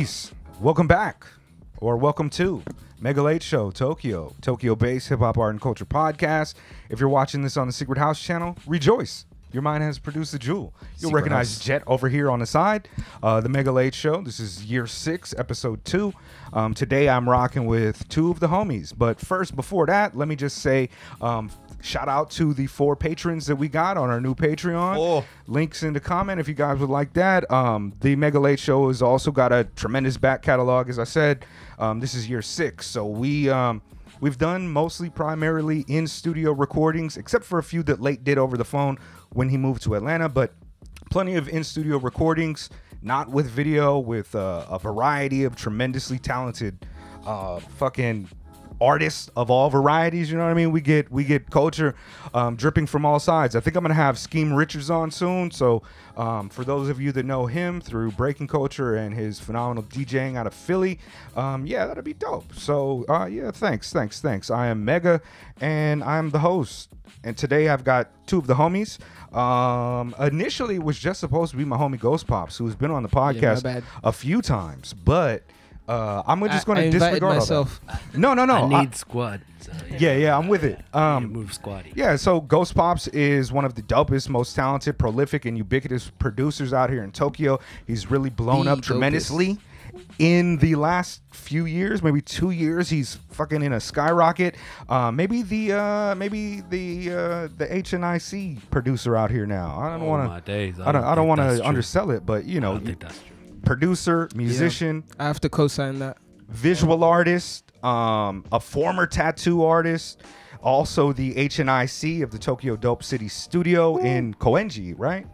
Peace. Welcome back, or welcome to Mega Late Show Tokyo, Tokyo based hip hop art and culture podcast. If you're watching this on the Secret House channel, rejoice. Your mind has produced a jewel. You'll Secret recognize House. Jet over here on the side. Uh, the Mega Late Show. This is year six, episode two. Um, today I'm rocking with two of the homies. But first, before that, let me just say um, shout out to the four patrons that we got on our new Patreon. Oh. Links in the comment if you guys would like that. Um, the Mega Late Show has also got a tremendous back catalog, as I said. Um, this is year six, so we um, we've done mostly primarily in studio recordings, except for a few that Late did over the phone when he moved to Atlanta. But plenty of in studio recordings, not with video, with uh, a variety of tremendously talented, uh, fucking artists of all varieties. You know what I mean? We get we get culture um, dripping from all sides. I think I'm gonna have Skeme Richards on soon. So um, for those of you that know him through Breaking Culture and his phenomenal DJing out of Philly, um, yeah, that'd be dope. So uh, yeah, thanks, thanks, thanks. I am Mega, and I'm the host. And today I've got two of the homies. Um, initially, it was just supposed to be my homie Ghostpops, who's been on the podcast bad. a few times, but. Uh, I'm just going to disregard all that. myself. No, no, no. I I- need squad. So, yeah, yeah, I'm with it. Um, move squaddy. yeah, so Ghostpops is one of the dopest, most talented, prolific, and ubiquitous producers out here in Tokyo. He's really blown The up dopest. tremendously in the last few years, maybe two years. He's fucking in a skyrocket. Uh, maybe the uh, maybe the uh, the HNIC producer out here now. I don't Oh, want to. I don't. I don't want to undersell it, but you I know, don't think that's true. Producer, musician, I have to co-sign that. visual artist, um, a former tattoo artist, also the HNIC of the Tokyo Dope City Studio in Koenji, right?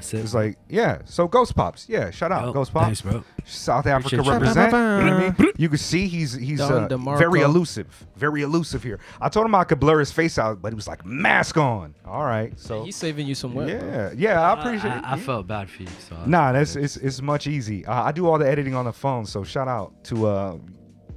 Yeah, that's it. It's like, yeah. So Ghostpops, yeah. Shout out, Yo, Ghostpops. Thanks, bro. South Africa Appreciate you. represent. You know what I mean? You can see he's he's Don uh, DeMarco. very elusive, very elusive here. I told him I could blur his face out, but he was like mask on. All right, so He's saving you some work. bro. yeah, yeah. I appreciate I, it. I, I felt bad for you. So I- Nah, that's it's it's much easy. Uh, I do all the editing on the phone, so shout out to uh,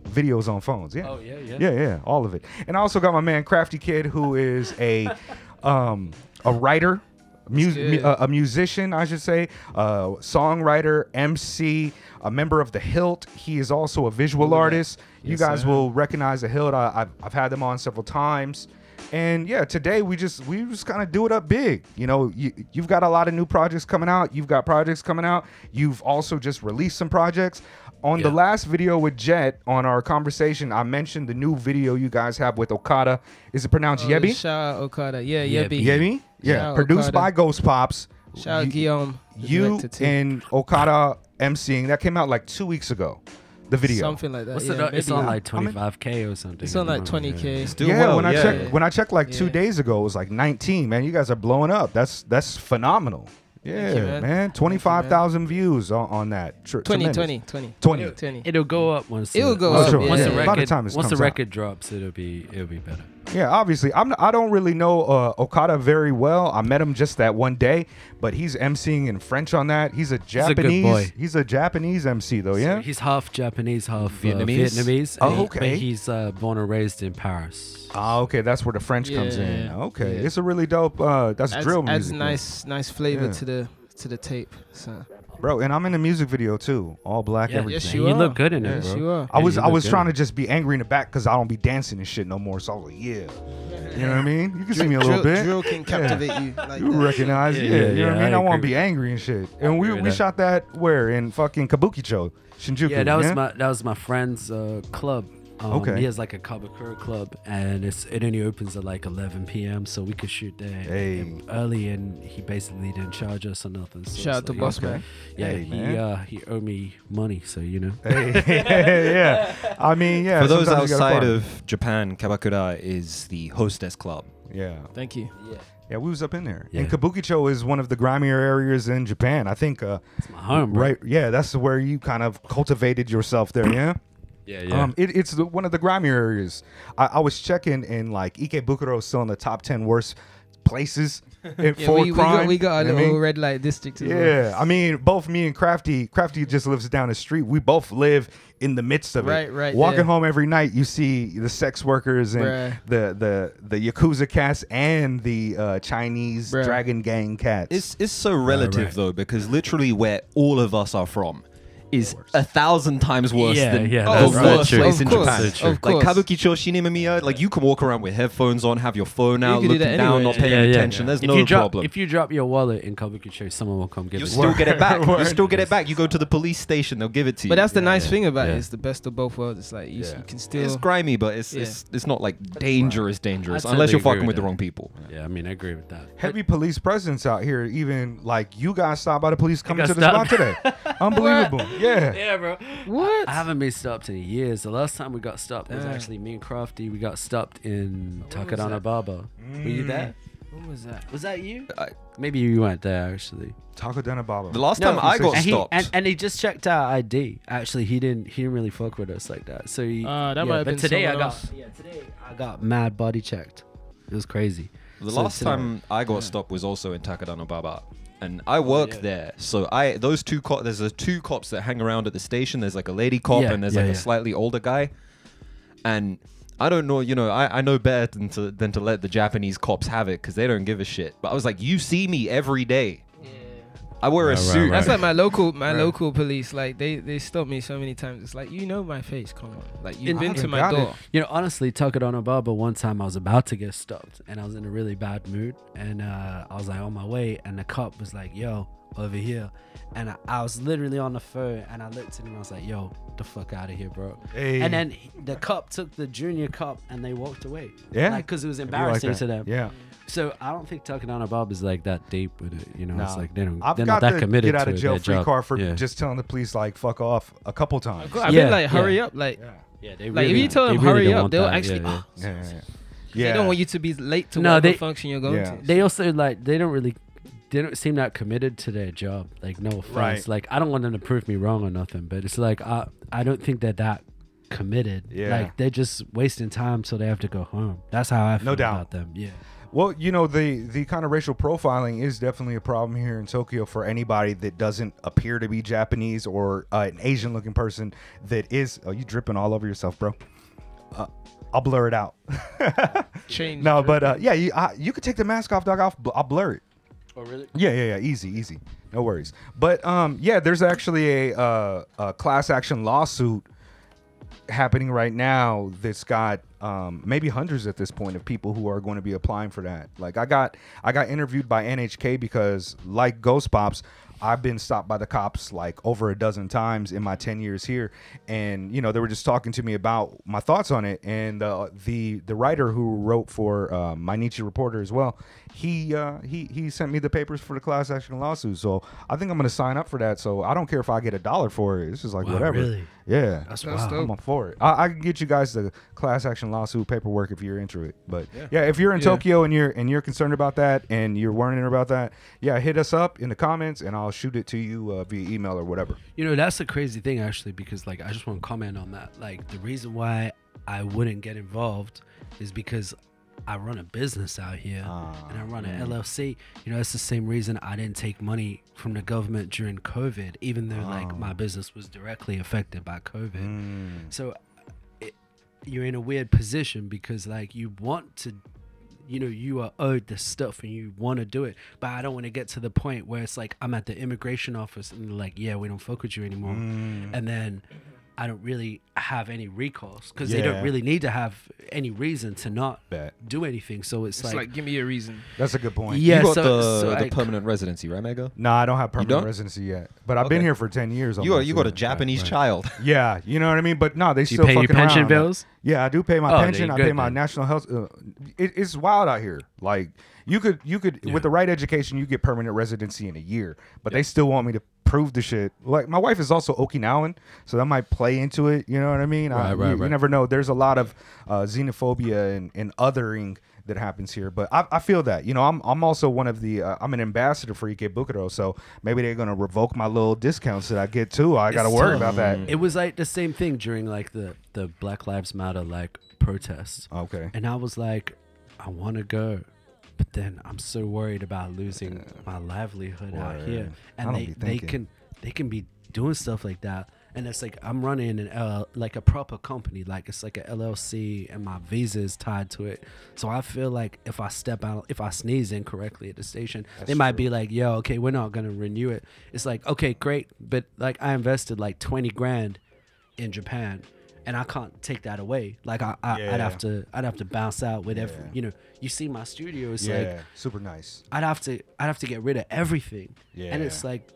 videos on phones. Yeah. Oh yeah, yeah. Yeah, yeah, all of it. And I also got my man Kraftykid, who is a um, a writer, mu- mu- a, a musician, I should say, uh, songwriter, MC, a member of the Hilt. He is also a visual Look at that. artist. you guys sir. will recognize the Hilt. I, I've, I've had them on several times. And yeah, today we just we just kind of do it up big. You know, you, you've got a lot of new projects coming out. You've got projects coming out. You've also just released some projects. On the last video with Jet on our conversation, I mentioned the new video you guys have with Okada. Is it pronounced Oh, Yebi? Shout out Okada. Yeah, Yebi. Yebi. Yebi? Yeah, Shout produced Okada. by Ghostpops. Shout out Guillaume. You director, too. and Okada emceeing. That came out like two weeks ago. The video. Something like that. What's yeah, it? It's maybe. on like How many- 25k or something. It's on like I don't know, 20K. yeah. Still yeah, well, when I yeah. checked when I checked like two Yeah. days ago, it was like 19. Man, you guys are blowing up. That's that's phenomenal. Yeah, you, man. man. 25,000 views on, on that. Tr- 20, tremendous. 20, 20. 20. 20. It'll go up once. It'll the- go once up, the- yeah. Oh, once the Yeah. record, By the time this once the comes out. record drops, it'll be it'll be better. Yeah, obviously. I'm I don't really know uh, Okada very well. I met him just that one day, but he's emceeing in French on that. He's a a good Japanese. boy. He's a Japanese MC though, So yeah. he's half Japanese, half Vietnamese? Vietnamese. Vietnamese. Oh, and he- okay. But he's uh, born and raised in Paris. Ah, okay, that's where the French comes in. Yeah. Okay, Yeah. it's a really dope. Uh, that's Adds, drill adds music, nice, nice flavor Yeah. to the to the tape. So bro. And I'm in the music video too, all black, Yeah, everything. Yes, you you look good in Yeah. it, yes, bro. you are. I was you I was good trying to just be angry in the back because I don't be dancing and shit no more. So I was like, yeah, you know what I mean. You can see me a little drill, bit. Drill can captivate you. Like You that. recognize, yeah, Yeah, you know what I mean. I I, want to be angry and shit. And we we that. shot that where in fucking Kabukicho, Shinjuku. Yeah, that was my that was my friend's uh, club. Um, Okay. He has like a Kyabakura club, and it's it only opens at like 11 p.m. So we could shoot there Hey. early, and he basically didn't charge us or nothing. So Shout it's out to like, Boss okay. Man. Yeah, Hey, he man. uh, he owed me money, so you know. Hey, yeah. I mean, yeah. For those sometimes you gotta outside of Japan, Kyabakura is the hostess club. yeah, Thank you. Yeah, yeah, we was up in there. Yeah. And Kabukicho is one of the grimier areas in Japan. I think, uh, it's my home, bro. right? Yeah, that's where you kind of cultivated yourself there. Yeah. Yeah, yeah. Um, it, it's the, one of the grimier areas. I, I was checking, and like Ikebukuro is still in the top ten worst places in, Yeah, for we, we got we got you a I little mean? red light district. as well. Yeah, I mean, both me and Krafty, Krafty just lives down the street. We both live in the midst of Right, it. right right. Walking there. home every night, you see the sex workers and Bruh. the the the yakuza cats and the uh, Chinese Bruh. dragon gang cats. It's it's so relative right. though because literally where all of us are from is a thousand times worse Yeah, than yeah, the that's very worst true. place Of in course, Japan. of course. Like Of course. Kabukicho Shin-Imamiya, like you can walk around with headphones on, have your phone out, can do looking that down, anyway. not paying Yeah, yeah. attention. There's if no you drop, problem. If you drop your wallet in Kabukicho, someone will come get you it. still get it back. you Word. still get it back. You go to the police station, they'll give it to you. But that's the Yeah, nice yeah. thing about Yeah. it. It's the best of both worlds. It's like you, s- Yeah. you can still. it's grimy, but it's Yeah. it's, it's not like dangerous, dangerous, I'd unless you're totally fucking with with the that. wrong people. Yeah, I mean, I agree with that. Heavy police presence out here. Even like you guys stopped by the police coming got to the spot stopped. today. Unbelievable. Yeah. Yeah, bro. What? I haven't been stopped in years. The last time we got stopped was actually me and Krafty. We got stopped in When was Takadana that? Baba. Were you Mm. there? What was that? Was that you? I- Maybe you weren't there actually. Takadano Baba. The last No, time I got and he, stopped, and, and he just checked our ID. Actually, he didn't. He didn't really fuck with us like that. So he. Ah, that yeah, might have but been today I got. else. Yeah, today I got mad body checked. It was crazy. The So last today- time I got Yeah. stopped was also in Takadano Baba. And I oh, work Oh, yeah. there, so I those two co- there's a two cops that hang around at the station. There's like a lady cop Yeah, and there's yeah, like a slightly older guy. And I don't know, you know, I, I know better than to than to let the Japanese cops have it because they don't give a shit. But I was like, you see me every day. I wear a Right, right, suit. right. That's like my local, my Right. local police. Like they, they stop me so many times. It's like you know my face. Come on, like you've In- been to my got it. door. You know, honestly, Takadano Baba, one time I was about to get stopped and I was in a really bad mood. And uh, I was like on my way, and the cop was like, yo, over here. And I, I was literally on the phone and I looked at him and I was like, yo, the fuck out of here, bro. Hey. And then he- the cop took the junior cop and they walked away. Yeah. Like, because it was It'd like embarrassing that. to them. Yeah. So I don't think Takadano Baba is like that deep with it. You know, it's like they don't, I've they're got not that the committed get out to of it, jail their free job. card for yeah. just telling the police like fuck off a couple times. I've Yeah, been like, hurry yeah. up, like Yeah. Yeah, they Like, if you tell them hurry don't up, they'll that. actually- Yeah, yeah. "Ah, Yeah. Yeah. they don't want you to be late to No, whatever they- function you're going Yeah. to. They also like they don't really they don't seem that committed to their job. Like no offense. Right. Like I don't want them to prove me wrong or nothing, but it's like I I don't think they're that committed. Yeah. Like they're just wasting time so they have to go home. That's how I feel no doubt. about them. Yeah. Well, you know, the the kind of racial profiling is definitely a problem here in Tokyo for anybody that doesn't appear to be Japanese or uh, an Asian looking person that is. Oh, you dripping all over yourself, bro. Uh, I'll blur it out. Change. no, but uh, yeah, you, I, you could take the mask off, dog. I'll, I'll blur it. Oh really? Yeah, yeah, yeah. Easy, easy. No worries. But um, yeah, there's actually a, uh, a class action lawsuit happening right now that's got um, maybe hundreds at this point of people who are going to be applying for that. Like I got I got interviewed by NHK because like Ghostpops, I've been stopped by the cops like over a dozen times in my 10 years here. And you know they were just talking to me about my thoughts on it. And uh, the the writer who wrote for uh, my Nietzsche reporter as well he uh, he he sent me the papers for the class action lawsuit. So I think I'm going to sign up for that. So I don't care if I get a dollar for it. It's just like Wow, whatever. really? Yeah That's That's wow. dope. I'm up for it. I, I can get you guys the class action lawsuit paperwork if you're into it. But yeah, Yeah. if you're in Yeah. Tokyo and you're and you're concerned about that and you're worrying about that, yeah, hit us up in the comments and I'll shoot it to you uh, via email or whatever. You know, that's the crazy thing actually, because like I just want to comment on that. Like the reason why I wouldn't get involved is because I run a business out here Ah, and I run an LLC. You know, it's the same reason I didn't take money from the government during COVID, even though like Ah. my business was directly affected by COVID. Mm. So it, you're in a weird position because like you want to you know you are owed this stuff and you want to do it but i don't want to get to the point where it's like i'm at the immigration office and they're like yeah we don't fuck with you anymore Mm. and then i don't really have any recourse because they don't really need to have any reason to not Bet. do anything so it's, It's like, like, give me a reason. That's a good point. Yeah, you got so- the, so the I- permanent residency, right, Mega? No, I don't have permanent residency yet, but I've been here for ten years. You got almost, you got a. Japanese right. child. Yeah, you know what I mean. But no, they do you still pay your fucking pension around. bills Yeah, I do pay my Oh, pension. you're I pay good my then. national health. Uh, it, it's wild out here. Like you could, you could, Yeah. with the right education, you get permanent residency in a year. But they still want me to prove the shit. Like my wife is also Okinawan, so that might play into it. You know what I mean? I, Right, right, you, you never know. There's a lot of uh, xenophobia and, and othering that happens here. But I, I feel that. You know, I'm I'm also one of the. Uh, I'm an ambassador for Ikebukuro, so maybe they're gonna revoke my little discounts that I get too. I got to It's worry tough. about that. it was like the same thing during like the the black lives matter like protests Okay. And I was like, I want to go, but then I'm so worried about losing my livelihood out here. And they they can they can be doing stuff like that, and it's like I'm running an L, like a proper company, like it's like a LLC, and my visa is tied to it. So I feel like if I step out, if I sneeze incorrectly at the station, they might be like, "Yo, okay, we're not gonna renew it." It's like, okay, great, but like I invested like twenty grand in Japan. And I can't take that away. Like I, I Yeah. I'd have to, I'd have to bounce out with every, you know. You see my studio, it's yeah, like super nice. I'd have to I'd have to get rid of everything. Yeah, And it's like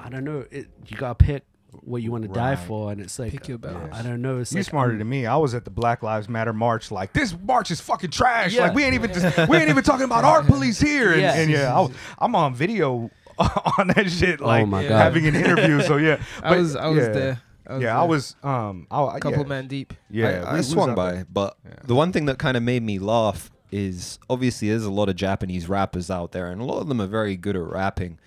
I don't know, it, you gotta pick what you want to die for and it's like Pick your battles. I don't know. It's You like smarter I'm- than me. I was at the Black Lives Matter march. Like this march is fucking trash. Yeah. Like we ain't even just, we ain't even talking about art police here. And Yeah. yeah, and yeah I was, I'm on video on that shit. Oh like Oh my God. having an interview. So yeah, I was I was yeah. there. I was yeah, there. I was. Um, I, a couple yeah, man deep. Yeah, I, we- we I was swung by, there. but the one thing that kind of made me laugh is obviously there's a lot of Japanese rappers out there, and a lot of them are very good at rapping.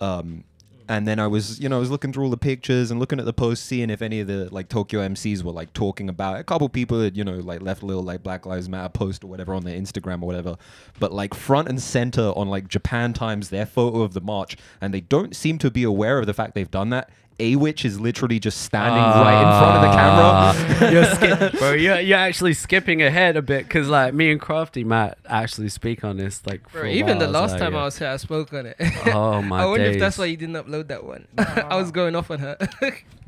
Um, and then I was, you know, I was looking through all the pictures and looking at the posts, seeing if any of the like Tokyo MCs were like talking about it. A couple people had, you know, like left a little like Black Lives Matter post or whatever on their Instagram or whatever. But like front and center on like Japan Times, their photo of the march, and they don't seem to be aware of the fact they've done that. Awich is literally just standing ah. right in front of the camera. you're skip, bro. You're, you're actually skipping ahead a bit because like me and Krafty might actually speak on this like. Bro, a even the last like, time yeah. I was here, I spoke on it. Oh my I wonder if that's why you didn't upload that one. I was going off on her.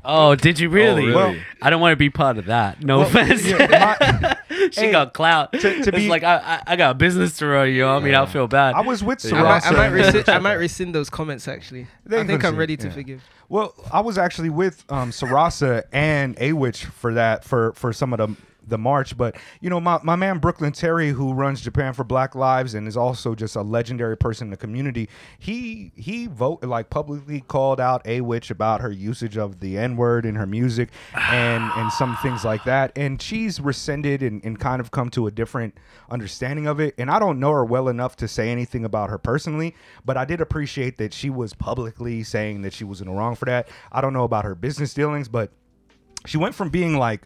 Oh, did you really? really? Well- I don't want to be part of that. No Well, offense. yeah, my- she Hey, got clout. to- to be- like I, I, I got a business to run. You know, what I mean, I feel bad. I was with I might, I, Sarasa. might rescind, I might rescind those comments actually. They I think gonna I'm ready to yeah. forgive. Well, I was actually with um, Sarasa and Awich for that for for some of the the march, but you know my, my man Brooklyn Terry, who runs Japan for Black Lives and is also just a legendary person in the community, he he vote like publicly called out Awich about her usage of the N word in her music and and some things like that, and she's rescinded and, and kind of come to a different understanding of it. And I don't know her well enough to say anything about her personally, but I did appreciate that she was publicly saying that she was in the wrong for that. I don't know about her business dealings, but she went from being like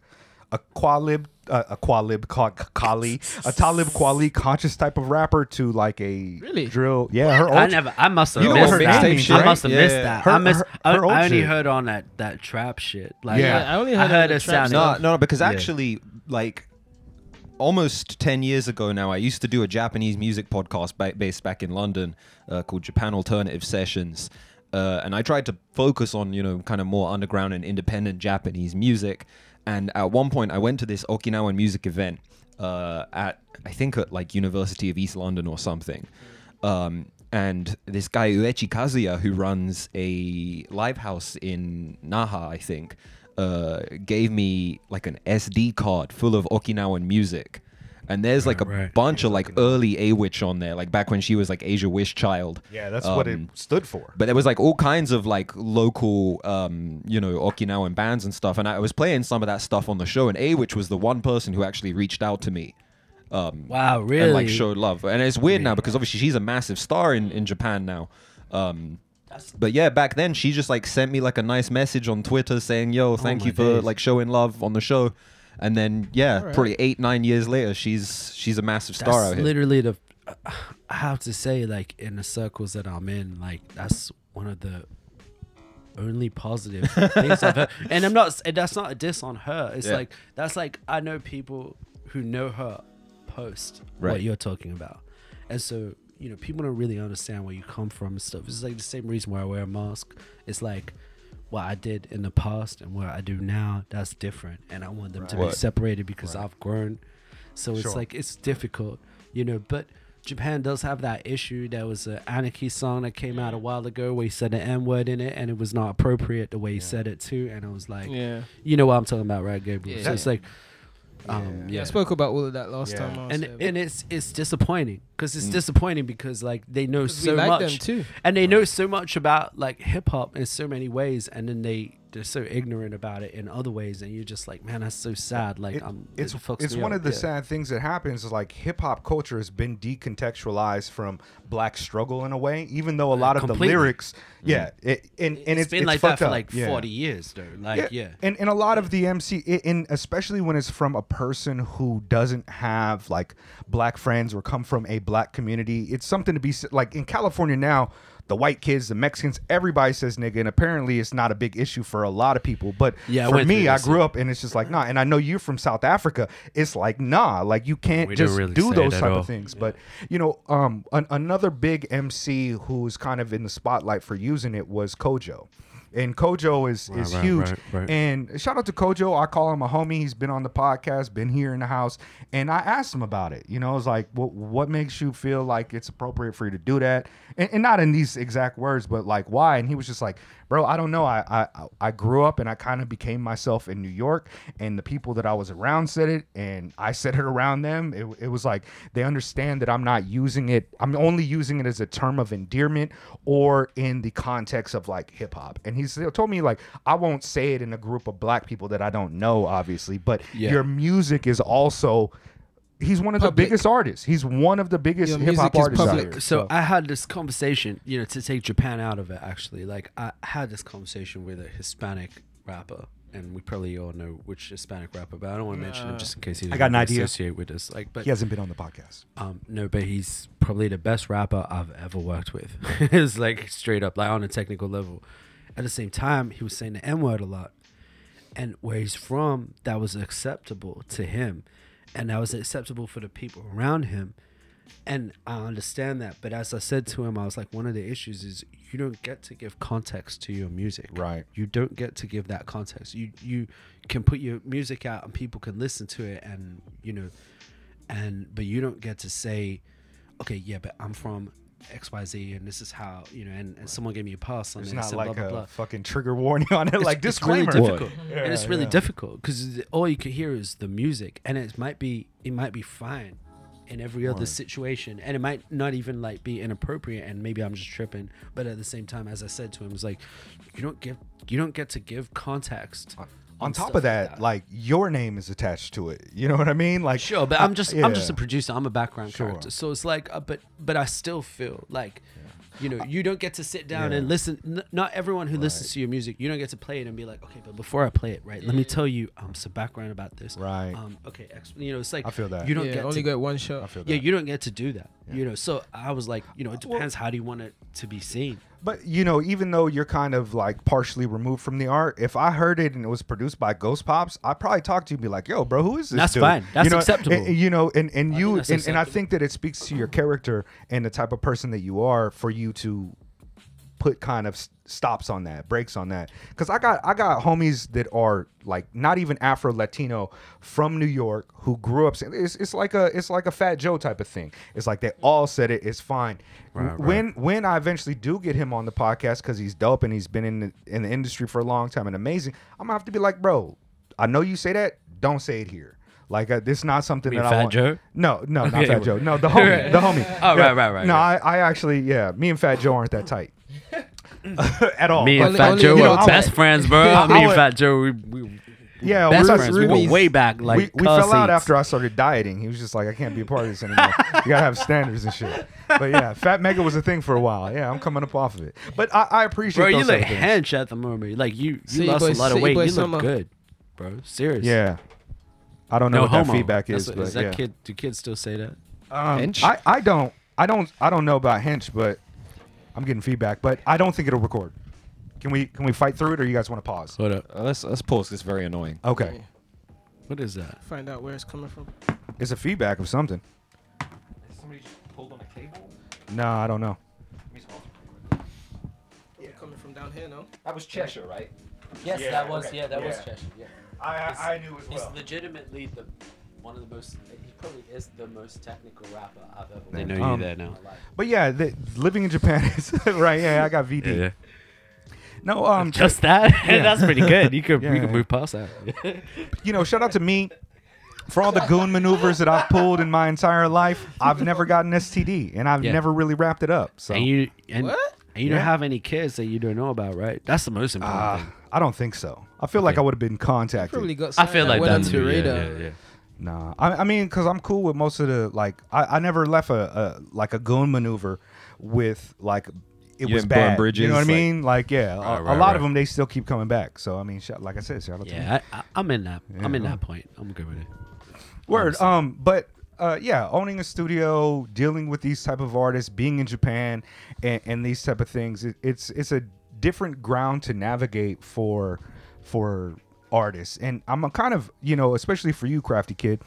a qualib, uh, a qualib, qua- Kali, a Talib Kweli conscious type of rapper to like a Really? drill. Yeah, her I never. I must have You know missed that. name is, I must have Yeah, missed that. Her- I missed. her- I, her old I only shit. heard on that that trap shit. Like, Yeah. Yeah, I only I heard, heard it sound- stuff. No, no, because Yeah. actually, like almost 10 years ago now, I used to do a Japanese music podcast ba- based back in London uh, called Japan Alternative Sessions. Uh, and I tried to focus on, you know, kind of more underground and independent Japanese music. And at one point, I went to this Okinawan music event uh, at, I think, at like University of East London or something. Um, and this guy Uechi Kazuya, who runs a live house in Naha, I think, uh, gave me like an SD card full of Okinawan music. And there's like a Right, right. bunch of like early Awich on there, like back when she was like Asia Wish Child. yeah, that's what it Um, stood for. But there was like all kinds of like local, um, you know, Okinawan bands and stuff. And I was playing some of that stuff on the show. And Awich was the one person who actually reached out to me. Um, wow, really? and like showed love. And it's weird now because obviously she's a massive star in, in Japan now. Um, but yeah, back then she just like sent me like a nice message on Twitter saying, "Yo, thank my you for days. like showing love on the show." And then yeah, Alright. probably eight nine years later, she's she's a massive star that's out here. literally the. I have to say, like in the circles that I'm in, like that's one of the only positive things I've heard. And I'm not. That's not a diss on her. It's Yeah. like that's like I know people who know her post Right. what you're talking about, and so you know people don't really understand where you come from and stuff. It's like the same reason why I wear a mask. It's like what I did in the past and what I do now. That's different, and I want them to be Right. separated because Right. I've grown. So it's Sure. like it's difficult, you know. But Japan does have that issue. There was an Anarchy song that came out a while ago where he said the N word in it, and it was not appropriate the way he said it too. And I was like, Yeah. you know what I'm talking about, right, Gabriel? Yeah. So it's like, um, Yeah, yeah. I spoke about all of that last Yeah. time. I and here. and it's it's disappointing because it's Mm. disappointing because like they know 'Cause we so like much them too. and they know so much about like hip hop in so many ways, and then they they're so ignorant about it in other ways, and you're just like, man, that's so sad. Like, It- um, it's it it's one up. of the Yeah. sad things that happens is like hip hop culture has been decontextualized from black struggle in a way, even though a lot of completely. the lyrics, yeah, it, and and it's it's, been it's like that for up. like Yeah. 40 years, though. Like, yeah. And and a lot of the MC, i- and especially when it's from a person who doesn't have like black friends or come from a black community, it's something to be like in California now. The white kids, the Mexicans, everybody says nigga, and apparently it's not a big issue for a lot of people. But Yeah, for me, I grew up and it's just like nah. And I know you're from South Africa. It's like nah, like you can't We just really do those type all. of things. But you know, um, an, another big MC who's kind of in the spotlight for using it was Kojoe. And Kojoe is Right, is right, huge. right. And shout out to Kojoe. I call him a homie. He's been on the podcast, been here in the house, and I asked him about it. You know, I was like, "What what makes you feel like it's appropriate for you to do that?" And, and not in these exact words, but like why? And he was just like, "Bro, I don't know. I I I grew up and I kind of became myself in New York, and the people that I was around said it, and I said it around them. It, it was like they understand that I'm not using it. I'm only using it as a term of endearment or in the context of like hip hop. And he told me like I won't say it in a group of black people that I don't know, obviously, but Yeah. your music is also. He's one of the biggest artists. He's one of the biggest hip hop music is artists out here. So I had this conversation, you know, to take Japan out of it. Actually, like I had this conversation with a Hispanic rapper, and we probably all know which Hispanic rapper, but I don't want to mention him just in case he I doesn't got an want to idea. associate with us. Like, but he hasn't been on the podcast. um, no, but he's probably the best rapper I've ever worked with. it's like straight up, like on a technical level. At the same time, he was saying the N word a lot, and where he's from, that was acceptable to him, and that was acceptable for the people around him. And I understand that, but as I said to him, I was like, one of the issues is you don't get to give context to your music. Right. You don't get to give that context. You you can put your music out and people can listen to it, and you know, and but you don't get to say, okay, yeah, but I'm from X Y Z, and this is how you know, and, and someone gave me a pass on It's this, not and like blah blah a fucking trigger warning on it, It's- like it's really disclaimer. difficult, and it's really yeah. difficult because all you can hear is the music, and it might be it might be fine in every other situation, and it might not even like be inappropriate, and maybe I'm just tripping, but at the same time, as I said to him, it's like you don't give you don't get to give context. On top of that, like your name is attached to it. You know what I mean? Like Sure, but I- I'm just yeah. I'm just a producer. I'm a background Sure. character. So it's like, uh, but but I still feel like, you know, you don't get to sit down Yeah. and listen. N- not everyone who listens to your music, you don't get to play it and be like, okay, but before I play it, right, let me tell you um some background about this. Right. Um. Okay. Ex- you know, it's like I feel that. you don't yeah, get only to, got one shot. I feel yeah, you don't get to do that. You know, so I was like, you know, it Well- depends how do you want it to be seen. But you know, even though you're kind of like partially removed from the art, if I heard it and it was produced by Ghostpops, I'd probably talk to you and be like, "Yo, bro, who is this?" That's dude?" fine. That's you know, acceptable. and- you know, and and you and, and I think that it speaks to your character and the type of person that you are for you to put kind of stops on that, breaks on that. Because I got I got homies that are like not even Afro Latino from New York who grew up. It's, it's like a it's like a Fat Joe type of thing. It's like they all said it. It's fine. Right, right. when when I eventually do get him on the podcast because he's dope and he's been in the, in the industry for a long time and amazing, I'm gonna have to be like, bro, I know you say that. Don't say it here. Like uh, this is not something that I Fat want. Joe? No, no, not Fat Joe. No, the homie, the homie. Oh, right, right, right, No, right. I, I actually, yeah, me and Fat Joe aren't that tight at all. Me and Only- Fat only Joe you were know, best friends, bro. I- Me and would- Fat Joe, we, we yeah, best we're- friends. We Ruby's- go way back, like we, we car fell out seats. after I started dieting. He was just like, I can't be a part of this anymore. you gotta have standards and shit. But yeah, Fat Mega was a thing for a while. Yeah, I'm coming up off of it. But I, I appreciate Bro, you look type of things. hench at the moment. Like you, you City lost boy- a lot of city weight. boy You summer. look good, bro. Serious. Yeah, I don't know No what homo. that feedback That's is, what- but is that yeah. kid? Do kids still say that? Um, Hench? I, I don't I don't I don't know about hench, but I'm getting feedback. But I don't think it'll record. Can we can we fight through it, or you guys want to pause? Hold up. Uh, let's let's pause. This very annoying. Okay, What is that? Find out where it's coming from. it's a feedback of something. Somebody pulled on a cable. No, I don't know. Yeah. Coming from down here, no? That was Cheshire, right? Yes, Yeah, that was okay, yeah, that was yeah. Cheshire. Yeah. I I, I knew as He's well. legitimately the one of the most. He probably is the most technical rapper I've ever. They met know you in there now. But yeah, the, living in Japan is right. Yeah, I got VD. No, um, Just that. Yeah. That's pretty good. You could Yeah, we yeah. could move past that. you know, shout out to me for all the goon maneuvers that I've pulled in my entire life. I've never gotten STD, and I've Yeah. never really wrapped it up. So and you and, What? and you Yeah. don't have any kids that you don't know about, right? That's the most important uh, thing. I don't think so. I feel like I would have been contacted. Probably got I something feel like went that onto too. your Yeah, radar. yeah, yeah. Nah, I, I mean, cause I'm cool with most of the like. I, I never left a, a like a goon maneuver with like it You was bad. you know what I like- mean? Like, yeah, a- Right, a, right, lot right. of them they still keep coming back. So I mean, shout, like I said, shout out. Yeah, I, I'm in that. I'm in that point. I'm good with it. Word. Um, but uh, yeah, owning a studio, dealing with these type of artists, being in Japan, and, and these type of things, it, it's it's a different ground to navigate for for artists. And I'm a kind of you know, especially for you, Kraftykid,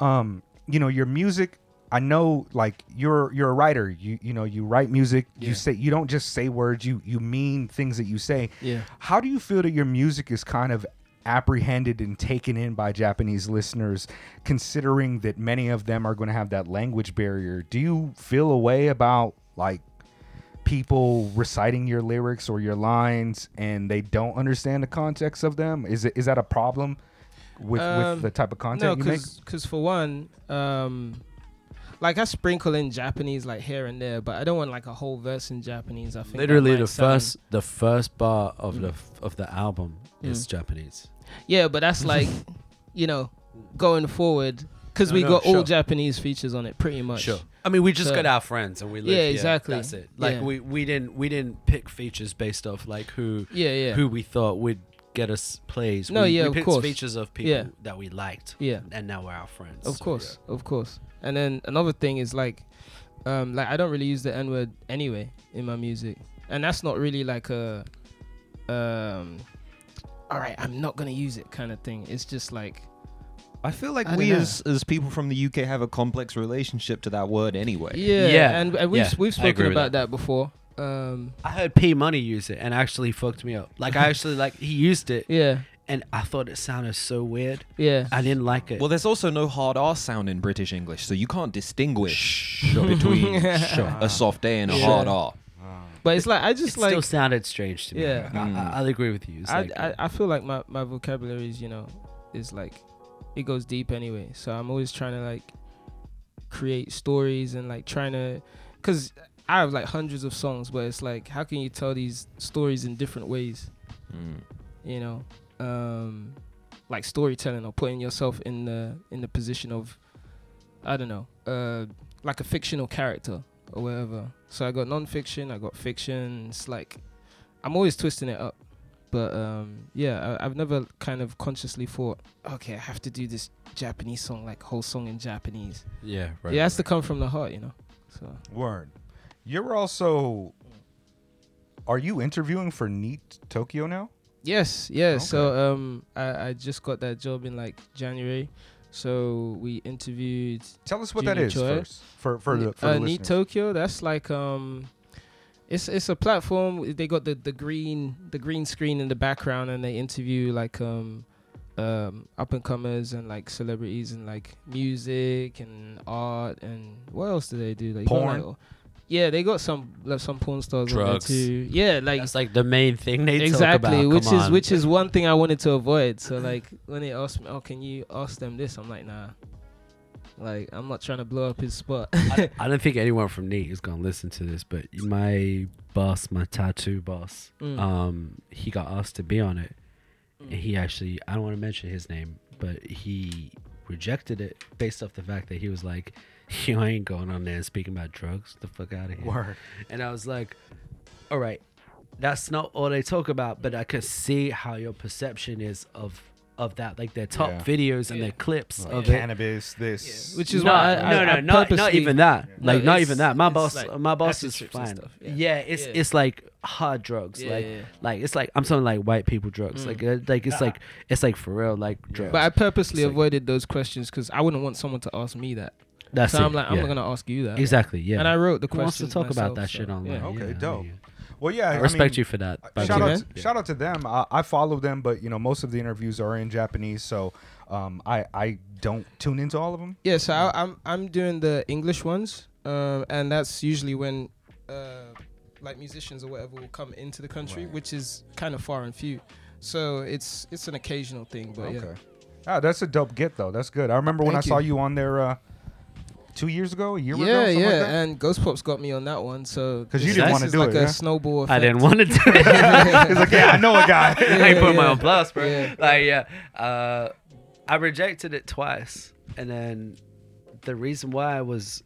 um, you know, your music. I know, like you're you're a writer. You you know you write music. You say you don't just say words. You you mean things that you say. Yeah. How do you feel that your music is kind of apprehended and taken in by Japanese listeners, considering that many of them are going to have that language barrier? Do you feel a way about like people reciting your lyrics or your lines and they don't understand the context of them? Is it is that a problem with, Um, with the type of No, content you make? because for one, um, like I sprinkle in Japanese like here and there, but I don't want like a whole verse in Japanese. I think Literally, the sound- first the first bar of the Mm. f- of the album is Mm. Japanese. Yeah, but that's like, you know, going forward because No, we no, got all. Japanese features on it, pretty much. Sure. I mean, we just So- got our friends and we live Yeah, here. exactly. That's it. Like Yeah. we we didn't we didn't pick features based off like who Yeah, yeah, who we thought would get us plays. No, we, yeah, we of picked course. features of people Yeah. that we liked, yeah. and now we're our friends. Of So, course, of course. And then another thing is like, um, like I don't really use the N word anyway in my music, and that's not really like a, um, all right, I'm not gonna use it kind of thing. It's just like, I feel like I we as as people from the UK have a complex relationship to that word anyway. yeah, Yeah, and, and we've yeah, we've spoken about that. before. Um, I heard P Money use it and actually fucked me up. Like I actually like he used it yeah, and I thought it sounded so weird. yeah. I didn't like it. Well, there's also no hard R sound in British English, so you can't distinguish between a soft A and a Sure. hard R. But it's like I it just still like sounded strange to me. Yeah. I, Mm. I, I'll agree with you. It's I, like, I I feel like my my vocabulary is you know is like it goes deep anyway. So I'm always trying to like create stories and like trying to because I have like hundreds of songs, but it's like how can you tell these stories in different ways? Mm. You know, um, like storytelling or putting yourself in the in the position of I don't know, uh, like a fictional character or whatever. So I got non-fiction, I got fiction. It's like I'm always twisting it up. But um, yeah, I, I've never kind of consciously thought, okay, I have to do this Japanese song, like whole song in Japanese. yeah, right. it has to come from the heart, you know. So Word. You're also. Are you interviewing for Neat Tokyo now? yes, yeah. So um, I, I just got that job in like January. So we interviewed Tell us what that Junior is Choi. first for for the for uh, the Neat. Tokyo. That's like um, it's it's a platform. They got the the green the green screen in the background, and they interview like um, um, up and comers and like celebrities and like music and art and what else do they do? They got, Porn? like, yeah, they got some like, some porn stars on there too. Yeah, like That's like the main thing they exactly talk about. which Come is on. which is one thing i wanted to avoid so like when they asked me oh can you ask them this i'm like nah like i'm not trying to blow up his spot I, I don't think anyone from Neat is gonna listen to this, but my boss, my tattoo boss, Mm. um, he got asked to be on it, Mm. and he actually I don't want to mention his name, but he rejected it based off the fact that he was like, "You ain't going on there and speaking about drugs. The fuck out of here." Word. And I was like, "All right, that's not all they talk about, but I could see how your perception is of." Of that, like their top Yeah. videos and Yeah. their clips Like of it, cannabis. This. which is no, why I, no, I, no, I not, not purposely- even that. No, Like, not it's- even that. My it's boss, like my boss acid is trips and fine. stuff, Yeah, yeah. it's Yeah. it's like hard drugs. Yeah, like, yeah, yeah. like it's like I'm talking like white people drugs. Mm. Like, uh, like it's like it's like for real, like drugs. but i purposely It's like- avoided those questions because i wouldn't want someone to ask me that That's so it. i'm like i'm yeah. not gonna ask you that exactly. Yeah. and i wrote the Who wants questions to talk about myself, that so, shit online? Okay, Yeah, I dope. mean, Well, yeah. I I respect mean, you for that. shout the out, to, Yeah. shout out to them. I, I follow them, but you know most of the interviews are in Japanese, so um, I I don't tune into all of them. Yeah, so I, I'm I'm doing the English ones, um, and that's usually when uh, like musicians or whatever will come into the country, Right. which is kind of far and few. So it's it's an occasional thing, but okay. yeah. Ah, that's a dope get though. That's good. I remember when I Thank saw you. you on there uh, two years ago, a year ago, Yeah, yeah, like and Ghostpops got me on that one, so 'Cause you this- didn't wanna is do like it, a yeah? snowball. I didn't want to do it. He's like, yeah, I know a guy. Yeah, I put my own blast, bro. Yeah. Like, yeah, uh, I rejected it twice, and then the reason why I was,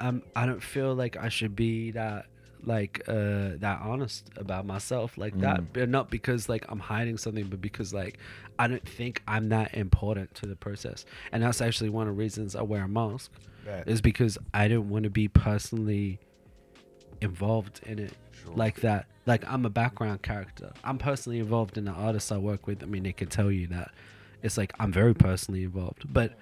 um, I don't feel like I should be that like uh that honest about myself like that but not because like i'm hiding something but because like i don't think i'm that important to the process and that's actually one of the reasons i wear a mask Bet. is because i don't want to be personally involved in it like that. Like i'm a background character. I'm personally involved in the artists i work with. I mean they can tell you that. It's like i'm very personally involved. But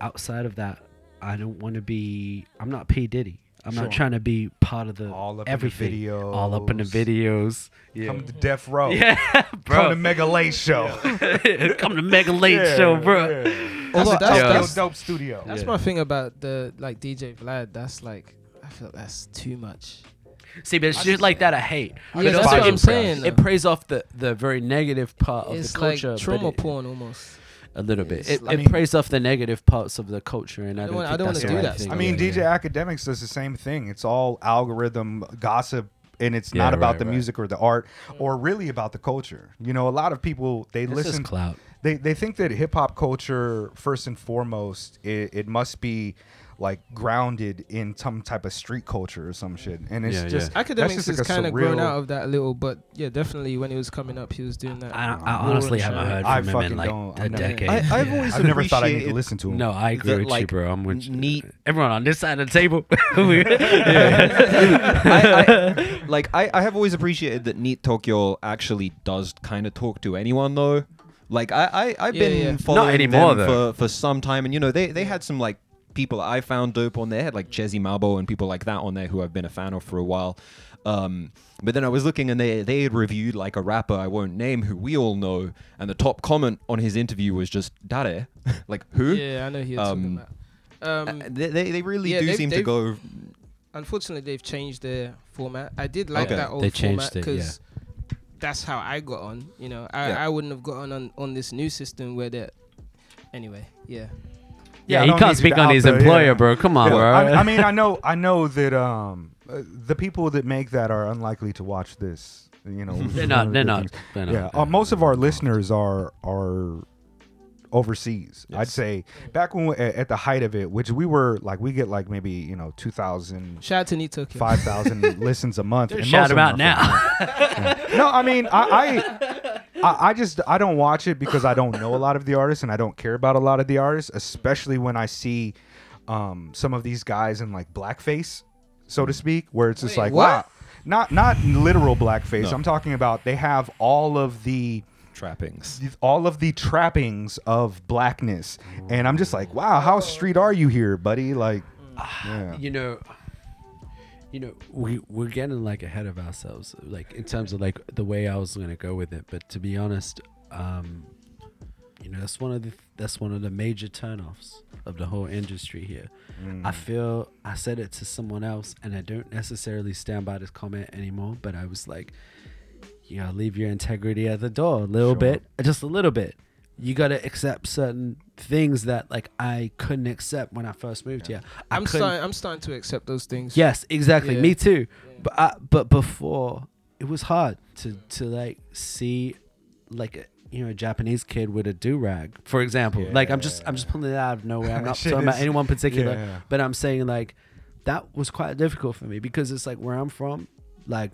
outside of that i don't want to be i'm not p. Diddy i'm Sure. not trying to be part of the All up in the everything all up in the videos. videos yeah Come to Death Row. yeah Come to Mega Late Show. come to mega late show bro Yeah. Although That's, that's- that's- Dope Studio. That's Yeah. my thing about the like DJ Vlad. That's like I feel like that's too much. see but it's just like that i hate Yeah, But that's what I'm it- saying. it though. prays off the the very negative part of the like culture but trauma it- porn almost. A little bit. It, like- it mean- prays off the negative parts of the culture, and I I don't, don't wanna- I don't wanna the do right that thing. I mean, Yeah, DJ yeah. Academics does the same thing. It's all algorithm gossip, and it's not about right, the right. music or the art, mm. or really about the culture. You know, a lot of people they It's listen. just clout. They they think that hip hop culture, first and foremost, it, it must be like grounded in some type of street culture or some shit, and it's Yeah, just yeah. Academics that's has just like a kind of grown out of that a little, but yeah, definitely when he was coming up, he was doing that. I, I raw honestly haven't shy. heard I from him fucking in like don't. a I've never- decade. I, I've Yeah. always I've never thought I need to listen to him. No, I agree the, with you, bro. I'm with you. neat- Everyone on this side of the table. I, I, like I, I have always appreciated that Neat Tokyo actually does kind of talk to anyone though. Like I, I I've Yeah, been yeah. following anymore, them though. for, for some time, and you know they they had some like people I found dope on there, like Chezzy Malbo and people like that on there who I've been a fan of for a while. Um, but then I was looking and they they had reviewed like a rapper I won't name who we all know, and the top comment on his interview was just Dare, like who? Yeah, I know he. Um, Um. They, they they really yeah, do seem to go. unfortunately, they've changed their format. I did like Okay. that old They changed format it, yeah. because that's how I got on. You know, I, Yeah. I wouldn't have gotten on on this new system where they. Anyway, yeah. Yeah, yeah, he can't speak on out his there, employer, yeah. bro. Come on, Yeah, bro. I, I mean, I know, I know that um, uh, the people that make that are unlikely to watch this. You know, they're not. They're not. They're not. Yeah, uh, most of our listeners are are overseas. I'd say back when we, at at the height of it, which we were like, we get like maybe you know 2,000, Shout out to Neat 5,000 listens a month. and Shout most of out now. from- no, I mean, I, I, I, I just I don't watch it because I don't know a lot of the artists and I don't care about a lot of the artists, especially when I see um, some of these guys in like blackface, so to speak, where it's just Wait, like what? wow, not not literal blackface. No. I'm talking about they have all of the trappings. all of the trappings of blackness, and I'm just like, wow, how street are you here, buddy? Like, yeah. you know you know we we're getting like ahead of ourselves like in terms of like the way i was gonna go with it but to be honest um you know that's one of the that's one of the major turnoffs of the whole industry here Mm. i feel i said it to someone else and i don't necessarily stand by this comment anymore but i was like you gotta leave your integrity at the door a little Sure. bit just a little bit you gotta accept certain things that like i couldn't accept when i first moved here I I'm starting. I'm starting to accept those things. Yes, exactly. Yeah. Me too. But I, but before it was hard to to like see like you know a Japanese kid with a do rag, for example. Like I'm just I'm just pulling it out of nowhere. I'm not talking about anyone particular, yeah. but I'm saying like that was quite difficult for me because it's like where I'm from, like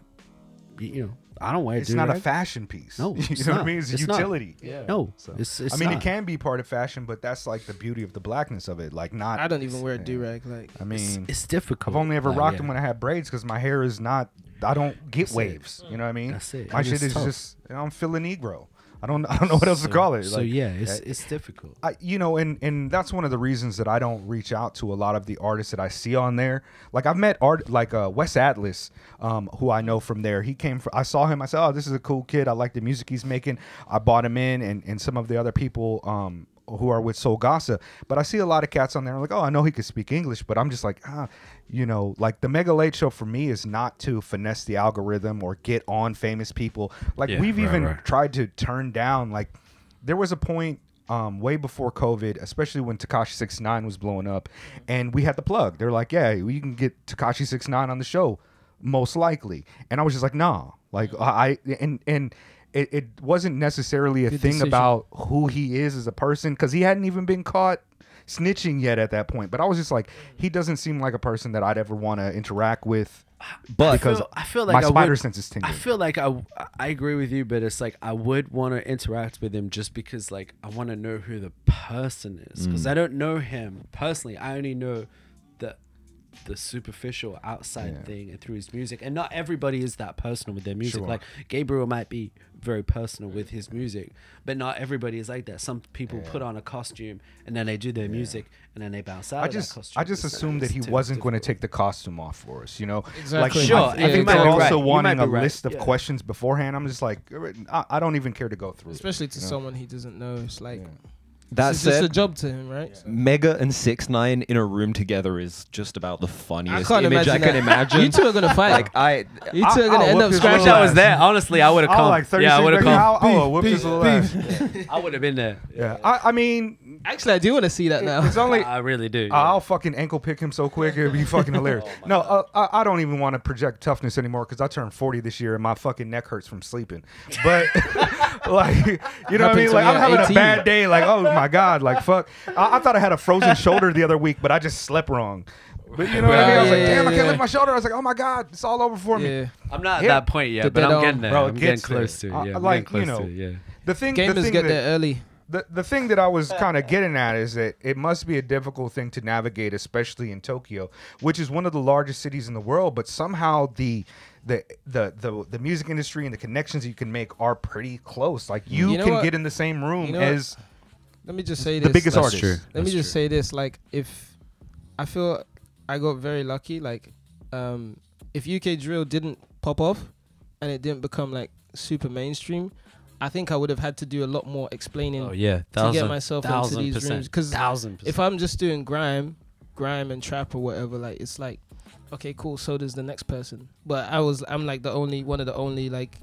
you know I don't wear it. It's not a fashion piece. No, you know it's what I mean? It's, It's not. utility. Yeah. No, So- it's, it's I mean, not. it can be part of fashion, but that's like the beauty of the blackness of it. Like, not. I don't even wear a yeah. do rag. Like I mean, it's difficult. I've only ever Like, rocked yeah. them when I had braids because my hair is not. I don't get That's it. waves. You know what I mean? That's it. My And shit is tough. just. I'm feeling Negro. I don't. I don't know what else to call it. So Like, yeah, it's uh, it's difficult. I, you know, and and that's one of the reasons that I don't reach out to a lot of the artists that I see on there. Like I've met art like uh, Wes Atlas, um, who I know from there. He came from. I saw him. I said, "Oh, this is a cool kid. I like the music he's making." I bought him in, and and some of the other people. Um, who are with Soul but I see a lot of cats on there. I'm like, oh, I know he could speak English, but I'm just like, ah, you know, like the Mega Late Show for me is not to finesse the algorithm or get on famous people. Like Yeah, we've right, even right. tried to turn down like there was a point um, way before COVID, especially when Tekashi 69 was blowing up, and we had the plug. They're like, "Yeah, you can get Tekashi 69 on the show, most likely." And I was just like, "Nah." Like I and and it, it wasn't necessarily a Good thing decision. about who he is as a person because he hadn't even been caught snitching yet at that point. But I was just like, he doesn't seem like a person that I'd ever want to interact with But I because feel, I feel like my I spider would, sense is tingling. I feel like I I agree with you, but it's like I would want to interact with him just because like I want to know who the person is because Mm. I don't know him personally. I only know the superficial outside Yeah. thing and through his music, and not everybody is that personal with their music. Sure. Like Gabriel might be very personal with his music, but not everybody is like that. Some people Yeah. put on a costume and then they do their music and then they bounce out. I of just that costume. I just It's- assumed that he wasn't going to take the costume off for us. You know, Exactly. like Sure, I, and I think might they're also right. Wanting a right. list of Yeah. questions beforehand. I'm just like, I, I don't even care to go through. it. especially to you know? someone he doesn't know. It's like Yeah. That it's just a job to him, right? Mega and Six Nine in a room together is just about the funniest can't image I imagine can that. imagine. You two are gonna fight. like I, you two I- are gonna I'll end whoop up his I wish scratching. I was ass. there. Honestly, I would have I come. like 30 yeah, I would have come. I'll, I'll his Beef, little beef. ass. I would have been there. Yeah, I, I mean, Actually, I do want to see that now. it's only I really do. I'll fucking ankle pick him so quick it'd be fucking hilarious. Oh no, uh, I, I don't even want to project toughness anymore because I turned 40 this year and my fucking neck hurts from sleeping. But like, you know what I Happened mean? to Like me I'm at having 18. a bad day. Like, oh my god, like fuck. I, I thought I had a frozen shoulder the other week, but I just slept wrong. But you know what I mean? I was like, Yeah, damn, I can't yeah. lift my shoulder. I was like, oh my god, it's all over for me. yeah, I'm not at Yeah. that point yet, The but dead I'm arm. getting there. Bro, it I'm getting gets there. close to it. Yeah, I I'm like, getting you close know, to it, yeah. The thing, the gamers thing get that, there early. the the thing that I was kind of getting at is that it must be a difficult thing to navigate, especially in Tokyo, which is one of the largest cities in the world. But somehow the the the the, the music industry and the connections you can make are pretty close. Like you, You know can what? get in the same room You know what? as Let me just say this. the biggest That's artist. true. Let me just true. say this: like, if I feel I got very lucky, like, um, if UK drill didn't pop off and it didn't become like super mainstream, I think I would have had to do a lot more explaining Oh yeah, to get myself into these percent, rooms. Because if I'm just doing grime, grime and trap or whatever, like it's like, okay, cool. So does the next person. But I was, I'm like the only one of the only like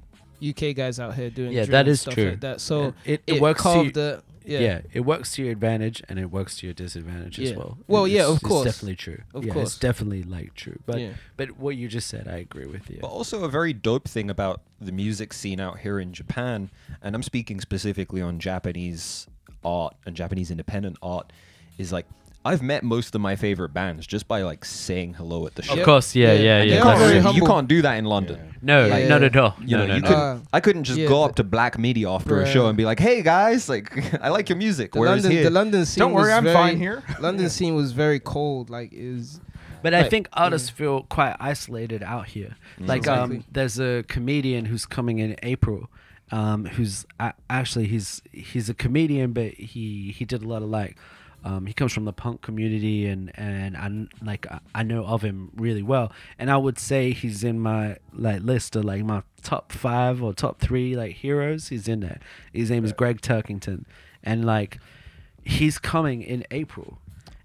UK guys out here doing. Yeah, drill that stuff true. Like that. So it, it, it, works to carved you, the yeah. yeah. it works to your advantage and it works to your disadvantage as well. Well, It's- yeah, of it's course. definitely true. Of yeah, course. it's definitely like true. But yeah. but what you just said, I agree with you. But also a very dope thing about the music scene out here in Japan, and I'm speaking specifically on Japanese art and Japanese independent art, is like I've met most of my favorite bands just by like saying hello at the show. Of course, yeah, Yeah. yeah, And yeah. You can't, very you humble. can't do that in London. No, Yeah. not at all. You no, know, no, you no. couldn't. Uh, I couldn't just yeah, go the- up to Black Media after a show and be like, "Hey guys, like I like your music." The Whereas London, here, the London scene. Don't worry, was I'm very, fine here. London scene was very cold. Like is But I think artists feel quite isolated out here. Like Exactly. um, there's a comedian who's coming in April, um, who's a- actually he's he's a comedian, but he he did a lot of like. Um, he comes from the punk community, and and I like I- I know of him really well, and I would say he's in my like list of like my top five or top three like heroes. He's in there. His name is Gregg Turkington, and like he's coming in April.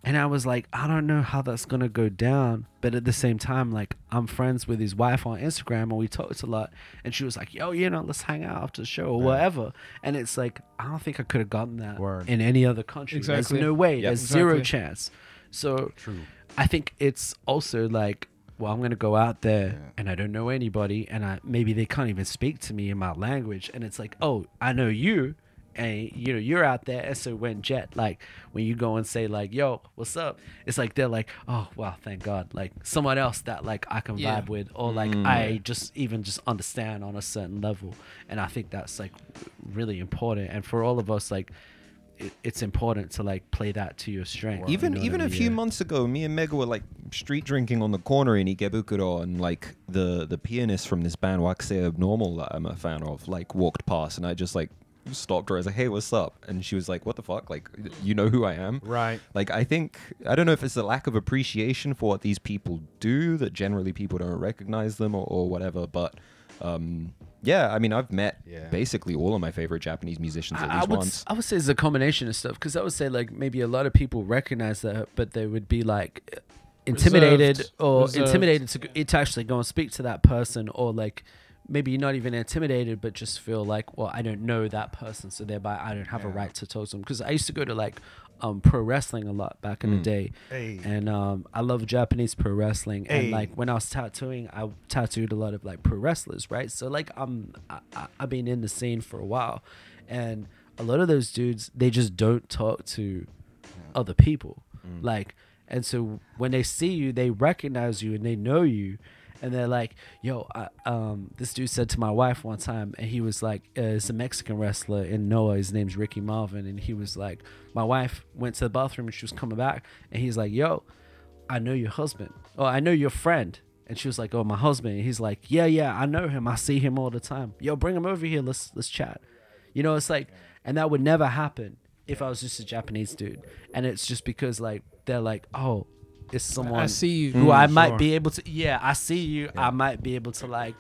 And I was like, I don't know how that's gonna go down, but at the same time, like I'm friends with his wife on Instagram, and we talked a lot. And she was like, "Yo, you know, let's hang out after the show or Yeah. whatever." And it's like, I don't think I could have gotten that Word. in any other country. Exactly. There's no way. Yep. There's zero chance. So True. I think it's also like, well, I'm gonna go out there Yeah. and I don't know anybody, and I maybe they can't even speak to me in my language, and it's like, oh, I know you, and you know you're out there. And so when Jet, like, when you go and say like, yo, what's up? It's like they're like, oh, wow, thank God, like someone else that like I can Yeah. vibe with, or like Mm. I just even just understand on a certain level, and I think that's like really important, and for all of us, like. It's important to like play that to your strength. even you know even I a mean? few Yeah. months ago, me and Mega were like street drinking on the corner in Ikebukuro, and like the the pianist from this band Waxe Abnormal that I'm a fan of, like walked past, and I just like stopped her. I was like, "Hey, what's up?" And she was like, "What the fuck? Like, you know who I am?" Right. Like, I think I don't know if it's a lack of appreciation for what these people do that generally people don't recognize them or, or whatever, but. Um, yeah, I mean, I've met Yeah. basically all of my favorite Japanese musicians at I, I least would, once. s- I would say it's a combination of stuff because I would say like maybe a lot of people recognize that, but they would be like intimidated Reserved. or Reserved. intimidated to, to actually go and speak to that person, or like maybe not even intimidated, but just feel like, well, I don't know that person, so thereby I don't have a right to talk to them. Because I used to go to like um, pro wrestling a lot back in the Mm. day, Hey. and um, I love Japanese pro wrestling. And like when I was tattooing, I tattooed a lot of like pro wrestlers, right? So like I'm I, I, I've been in the scene for a while, and a lot of those dudes they just don't talk to other people, Mm. like. And so when they see you, they recognize you and they know you, and they're like, "Yo, I, um, this dude said to my wife one time, and he was like, uh, it's a Mexican wrestler in Noah. His name's Ricky Marvin, and he was like, my wife went to the bathroom and she was coming back, and he's like, "Yo, I know your husband, or I know your friend." And she was like, "Oh, my husband." And he's like, "Yeah, yeah, I know him. I see him all the time. Yo, bring him over here. Let's let's chat." You know, it's like, and that would never happen if I was just a Japanese dude. And it's just because like they're like, "Oh, it's someone I see you. who Mm, I might sure. be able to. Yeah, I see you. Yeah. I might be able to like."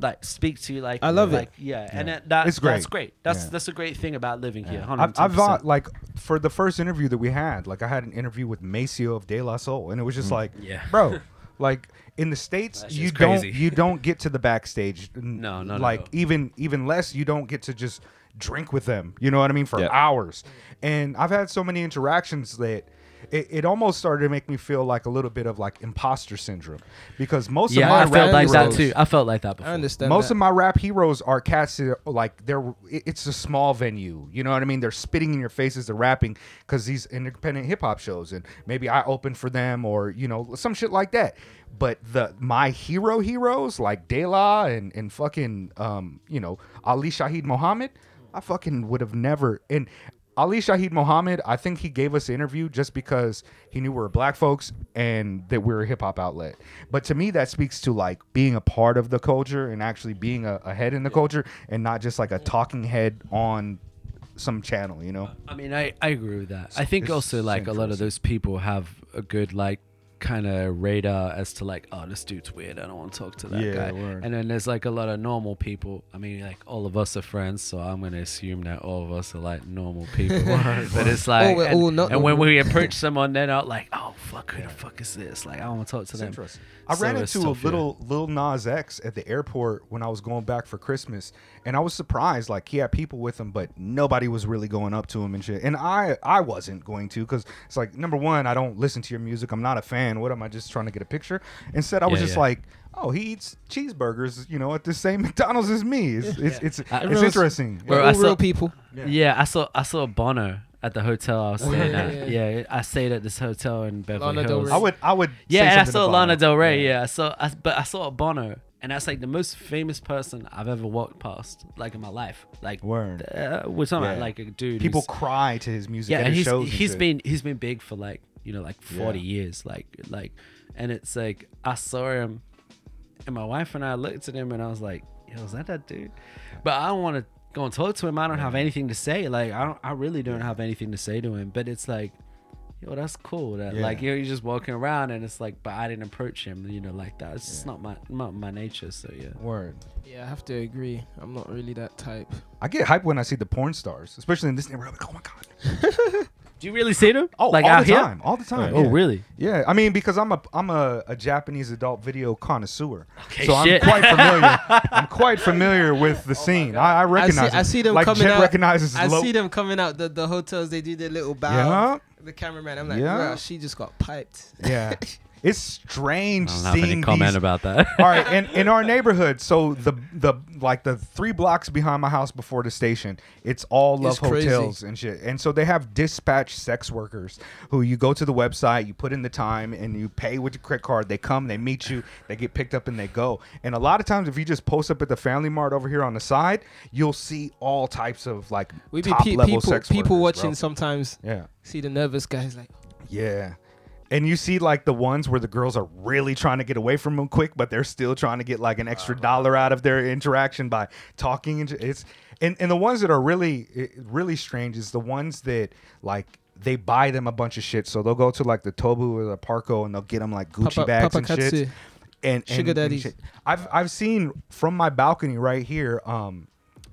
Like speak to you like I love it. like yeah, and Yeah. that, that It's great. that's great. That's Yeah. that's a great thing about living here. I've, I've thought like for the first interview that we had, like I had an interview with Maseo of De La Soul, and it was just like, Yeah. bro, like in the states, you shit's don't you don't get to the backstage. no, No, not like all. even even less, you don't get to just drink with them. You know what I mean for Yeah. hours. And I've had so many interactions that. It, it almost started to make me feel like a little bit of like imposter syndrome because most yeah, of my I rap felt like that heroes- too. I felt like that before. I understand. most that. of my rap heroes are cats that are, like they're it's a small venue you know what i mean they're spitting in your faces they're rapping because these independent hip-hop shows and maybe i open for them or you know some shit like that but the my hero heroes like De La and and fucking um you know Ali Shaheed Muhammad i fucking would have never and Ali Shaheed Muhammad, I think he gave us an interview just because he knew we were black folks and that we are a hip hop outlet. But to me, that speaks to like being a part of the culture and actually being a, a head in the culture and not just like a talking head on some channel, you know? I mean, I, I agree with that. I think it's also like a lot of those people have a good like kind of radar as to like, oh, this dude's weird. I don't want to talk to that Yeah, guy. word. And then there's like a lot of normal people. I mean, like all of us are friends, so I'm gonna assume that all of us are like normal people. but it's oh, like, we're and, oh, all not and when we approach someone, they're not like, oh fuck, who the fuck is this? Like, I don't want to talk to them. I ran So it's into a tough, yeah. Lil Nas X at the airport when I was going back for Christmas, and I was surprised. Like he had people with him, but nobody was really going up to him and shit. And I I wasn't going to because it's like number one, I don't listen to your music. I'm not a fan. What am I just trying to get a picture? Instead, I was Yeah, just yeah. like. Oh, he eats cheeseburgers, you know, at the same McDonald's as me. It's it's it's, it's Everyone's- interesting. We're all I real saw- people. Yeah. I saw I saw Bono at the hotel I was Oh, staying yeah, at. yeah, Yeah, I stayed at this hotel in Beverly Lana Del Hills. Rey. I would I would Yeah, say and I saw Lana. Del Rey. Yeah, I saw, I, but I saw Bono, and that's like the most famous person I've ever walked past, like in my life. Like, Word. uh, we're talking about like a dude. People cry to his music yeah, at and his he's shows. and he's shit. been he's been big for like you know like forty Yeah. years, like like, and it's like I saw him, and my wife and I looked at him, and I was like, "Yo, is that that dude?" But I don't want to go and talk to him. I don't have anything to say. Like I don't, I really don't have anything to say to him. But it's like. Yo, that's cool. That Yeah. like you know, you're just walking around and it's like, but I didn't approach him, you know, like that. It's just not my not my nature. So yeah. Word. Yeah, I have to agree. I'm not really that type. I get hyped when I see the porn stars, especially in this neighborhood. Like, oh my god. Do you really see them? Oh, like all the here? time, all the time. Oh, yeah. really? Yeah, I mean because I'm a I'm a, a Japanese adult video connoisseur, Okay, so shit. I'm quite familiar. I'm quite familiar with the oh scene. I, I recognize. I see them. them like coming Jet out- recognizes I low. see them coming out the, the hotels. They do their little bow. Yeah, The cameraman. I'm like, Yeah. bro, she just got piped. yeah. It's strange I don't have any seeing comment these. about that. all right, in, in our neighborhood, so the the like the three blocks behind my house before the station, it's all love It's crazy. hotels and shit. And so they have dispatch sex workers who you go to the website, you put in the time, and you pay with your credit card. They come, they meet you, they get picked up, and they go. And a lot of times, if you just post up at the Family Mart over here on the side, you'll see all types of like We be top pe- level people sex people workers, watching bro. sometimes. Yeah. See the nervous guys like, Yeah. And you see like the ones where the girls are really trying to get away from them quick, but they're still trying to get like an extra dollar out of their interaction by talking. And it's and, and the ones that are really eh, really strange is the ones that like they buy them a bunch of shit. So they'll go to like the Tobu or the Parco and they'll get them like Gucci Papa- bags and papakatsu. shit. And, and Sugar and daddies. shit. I've I've seen from my balcony right here. Um,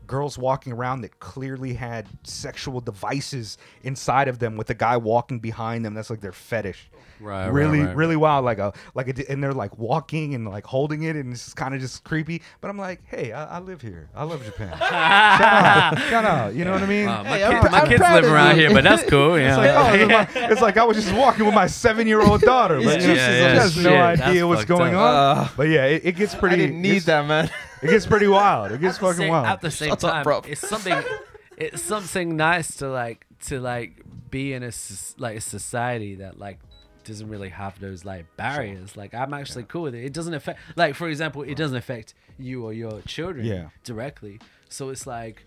girls walking around that clearly had sexual devices inside of them with a guy walking behind them that's like their fetish Right, right, really right, really wild like a like a, and they're like walking and like holding it and it's kind of just creepy but i'm like hey I, I live here i love japan shut out shout out you know what i mean Wow, my, Hey, I'm my I'm kids live around here, but that's cool. it's Yeah. like, oh, it's, like, it's like I was just walking with my seven-year-old daughter. Like, Yeah, she yeah, has yeah. no idea what's going up. on. Uh, but yeah, it, it gets pretty. I didn't need that, man. It gets pretty wild. It gets fucking same, wild. At the same Shut time, bro. it's something. It's something nice to like to like be in a like a society that like doesn't really have those like barriers. Like I'm actually cool with it. It doesn't affect like for example, it doesn't affect you or your children Yeah. directly. So it's like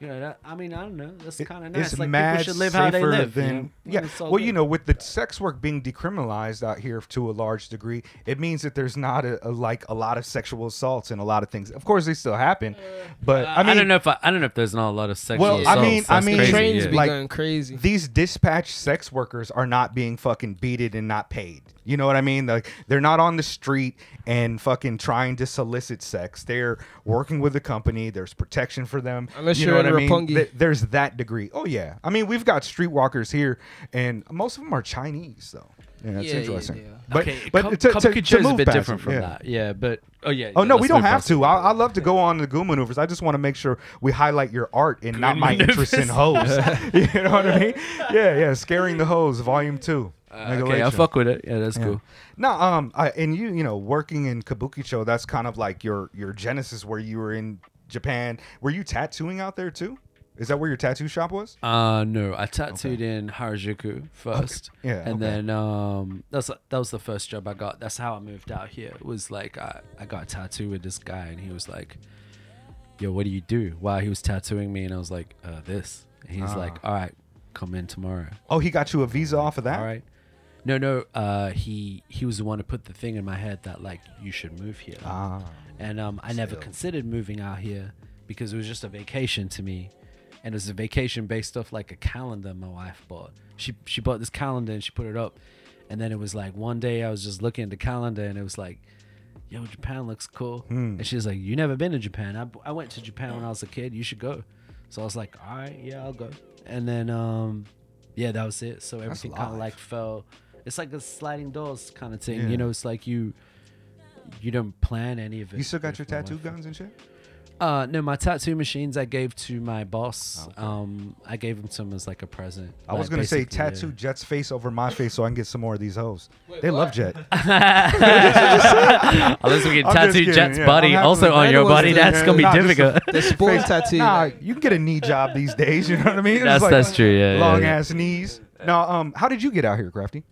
you know, that, I mean, I don't know. That's kind of nice. It's Like mad people should live how they safer live. you Than, know? Yeah. It's all Well, you know, with the sex work being decriminalized out here to a large degree, it means that there's not a, a like a lot of sexual assaults and a lot of things. Of course, they still happen, uh, but I I, mean, don't know if I, I don't know if there's not a lot of sexual. Well, I assaults. mean- I mean- crazy, trains yeah. be Like, going crazy. these dispatch sex workers are not being fucking beated and not paid. You know what I mean? Like they're not on the street and fucking trying to solicit sex. They're working with the company. There's protection for them. Unless you you're know in what I mean? Th- there's that degree. Oh yeah. I mean, we've got streetwalkers here, and most of them are Chinese though. Yeah, that's Yeah, yeah, interesting. yeah. But okay, but Kub- to, to, Kabukicho to is a move bit past different it, from yeah. that. Yeah, but oh yeah. Oh yeah, no, we don't have to. I, I love to go on the Goon maneuvers. I just want to make sure we highlight your art and not Goon my interest in hoes. you know what I mean? Yeah, yeah. Scaring the hoes, volume two. Uh, okay, I'll fuck with it. Yeah, that's Yeah. cool. No, um, I, and you, you know, working in Kabuki Kabukicho, that's kind of like your your genesis where you were in Japan. Were you tattooing out there too? Is that where your tattoo shop was? Uh no, I tattooed in Harajuku first. Yeah, And okay. then um that's that was the first job I got. That's how I moved out here. It was like I, I got a tattoo with this guy and he was like, Yo, what do you do? While he was tattooing me and I was like, uh this. And he's Ah. like, All right, come in tomorrow. Oh, he got you a visa off of that. All right. No, no, uh he he was the one who put the thing in my head that like you should move here. Ah, and um, I never considered moving out here because it was just a vacation to me, and it was a vacation based off like a calendar my wife bought. She she bought this calendar and she put it up, and then it was like one day I was just looking at the calendar and it was like, "Yo, Japan looks cool," Hmm. and she was like, "You never been to Japan? I, I went to Japan when I was a kid. You should go." So I was like, "All right, yeah, I'll go." And then um, yeah, that was it. So everything kind of like fell. It's like a sliding doors kind of thing, Yeah. you know. It's like you you don't plan any of it. you still got your tattoo wife. guns and shit? Uh, no, my tattoo machines I gave to my boss. Okay. Um, I gave them to him as like a present. I was gonna say basically, yeah. tattoo Jet's face over my face so I can get some more of these hoes. they love Jet. Unless we can tattoo kidding, Jet's yeah. body also on your body, that's doing gonna be Nah, just difficult. The sports tattoo. Nah, you can get a knee job these days. You know what I mean? That's like that's true. Yeah. yeah, long yeah. ass knees. Now, um, how did you get out here, Krafty?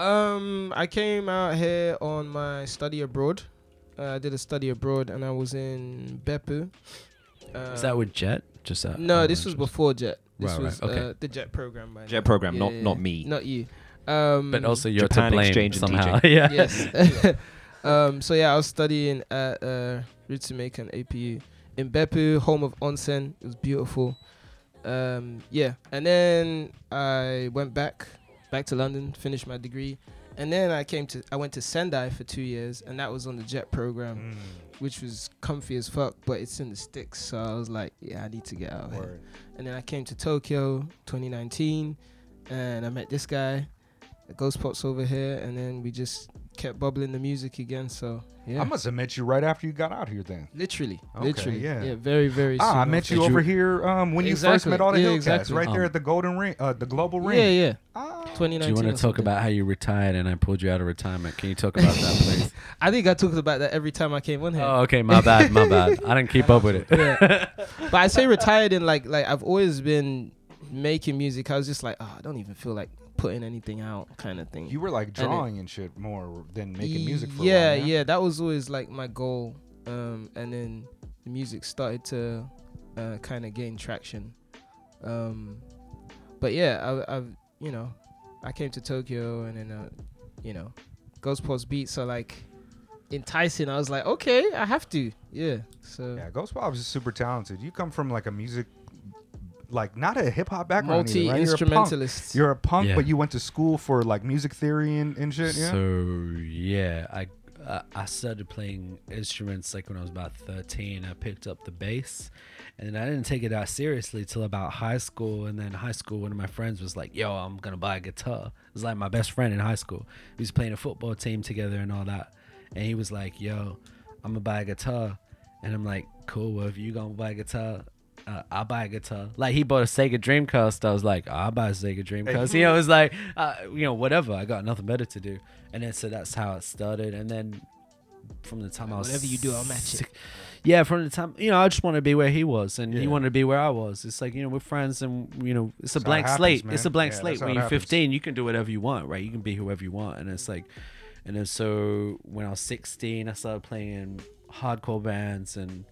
Um, I came out here on my study abroad. Uh, I did a study abroad, and I was in Beppu. Um, Is that with Jet? Just that. No, this was before Jet. This Right, right, was okay. uh, the Jet program. By Jet then. program, Yeah, not yeah, not me. Not you. Um, But also you're Japan to blame exchange somehow. yeah. yes. um, so yeah, I was studying at uh, Ritsumeikan APU in Beppu, home of onsen. It was beautiful. Um, yeah, and then I went back, back to London, finished my degree, and then I came to I went to Sendai for two years, and that was on the JET program, which was comfy as fuck, but it's in the sticks. So I was like, yeah, I need to get out of here. And then I came to Tokyo 2019 and I met this guy, Ghostpops over here, and then we just kept bubbling the music again. So yeah, I must have met you right after you got out here then. literally, Okay, literally, yeah. yeah, very, very. Ah, I met you over here um, when you first met all the Yeah, Hillcats, exactly. right there Um, at the Golden Ring, uh, the Global Ring. Yeah, yeah. Ah. 2019. Do you want to talk about how you retired and I pulled you out of retirement? Can you talk about that, please? I think I talked about that every time I came on here. oh, okay. My bad. My bad. I didn't keep up with it. Yeah. but I say retired in like like I've always been making music. I was just like, oh, I don't even feel like putting anything out, kind of thing. You were like drawing and shit more than making music for a yeah, while, yeah, that was always like my goal. Um, and then the music started to uh, kind of gain traction. Um, but yeah, I, I've you know, I came to Tokyo and then uh, you know, Ghostpops beats are like enticing. I was like, okay, I have to. Yeah. So Yeah, Ghostpops is super talented. You come from like a music, like not a hip hop background, multi either, right? You're a punk. instrumentalist. You're a punk, Yeah. but you went to school for like music theory and, and shit. Yeah. So yeah, I uh, I started playing instruments like when I was about thirteen. I picked up the bass, and then I didn't take it that seriously till about high school. And then high school, one of my friends was like, "Yo, I'm gonna buy a guitar." It was like my best friend in high school. We was playing a football team together and all that, and he was like, "Yo, I'm gonna buy a guitar," and I'm like, "Cool. Well, if you gonna buy a guitar." Uh, I'll buy a guitar. Like he bought a Sega Dreamcast. I was like, I'll buy a Sega Dreamcast. You know, it was like, uh, you know, whatever. I got nothing better to do. And then so that's how it started. And then from the time I was Whatever you do, I'll match it. Yeah, from the time you know, I just want to be where he was, and he Yeah. wanted to be where I was. It's like you know, we're friends, and you know, it's a That's how it blank happens, slate. It's a blank Yeah, slate. that's how When it you're happens. 15, you can do whatever you want, right? You can be whoever you want, and it's like, and then so when I was 16, I started playing in hardcore bands, and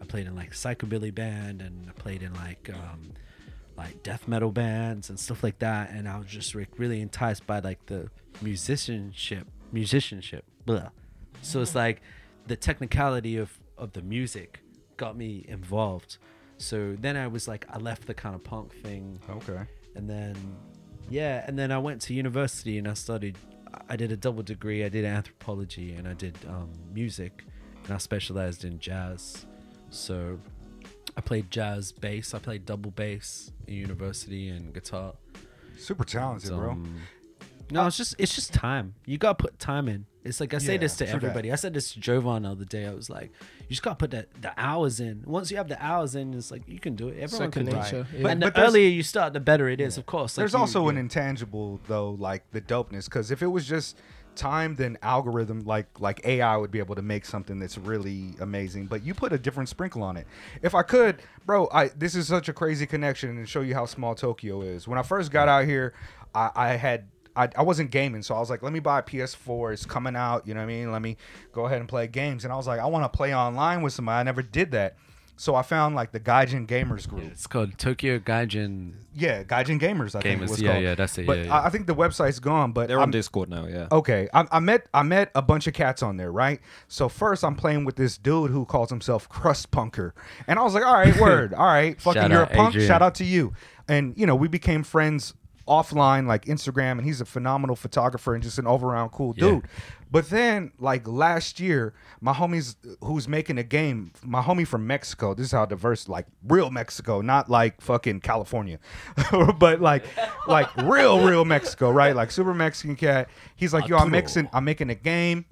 I played in like psychobilly band, and I played in like um, like death metal bands and stuff like that, and I was just like really enticed by like the musicianship, musicianship. Blah. So it's like the technicality of of the music got me involved. So then I was like, I left the kind of punk thing, Okay. and then yeah, and then I went to university and I studied. I did a double degree. I did anthropology and I did um, music, and I specialized in jazz. So I played jazz bass. I played double bass in university and guitar. Super talented, bro. Um, no, it's just it's just time. You gotta put time in. It's like I say Yeah, this to true that. everybody. I said this to Jovan the other day. I was like, you just gotta put the, the hours in. Once you have the hours in, it's like you can do it. Everyone Second can do it. nature. But- and but the there's- earlier you start, the better it is. Of course. Like There's you- also an you- intangible though, like the dopeness. Because if it was just time, then algorithm, like like AI, would be able to make something that's really amazing. But you put a different sprinkle on it. If I could, bro, I this is such a crazy connection and show you how small Tokyo is. When I first got out here, I, I had. I, I wasn't gaming, so I was like, let me buy a PS4. It's coming out, you know what I mean? Let me go ahead and play games. And I was like, I want to play online with somebody. I never did that. So I found like the Gaijin Gamers group. It's called Tokyo Gaijin. Yeah, Gaijin Gamers. I think it Gamers, was yeah, called. yeah, that's it, But yeah, yeah. I, I think the website's gone. But They're I'm, on Discord now, yeah. Okay, I, I met I met a bunch of cats on there, right? So first I'm playing with this dude who calls himself Crust Punker, and I was like, all right, word, all right, fucking, you're a punk. Adrian. Shout out to you, and you know we became friends offline, like Instagram, and he's a phenomenal photographer and just an all around cool Yeah. dude. But then, like last year, my homies who's making a game, my homie from Mexico. This is how diverse, like real Mexico, not like fucking California, but like like real real Mexico, right? Like super Mexican cat. He's like, yo, I'm mixing, I'm making a game,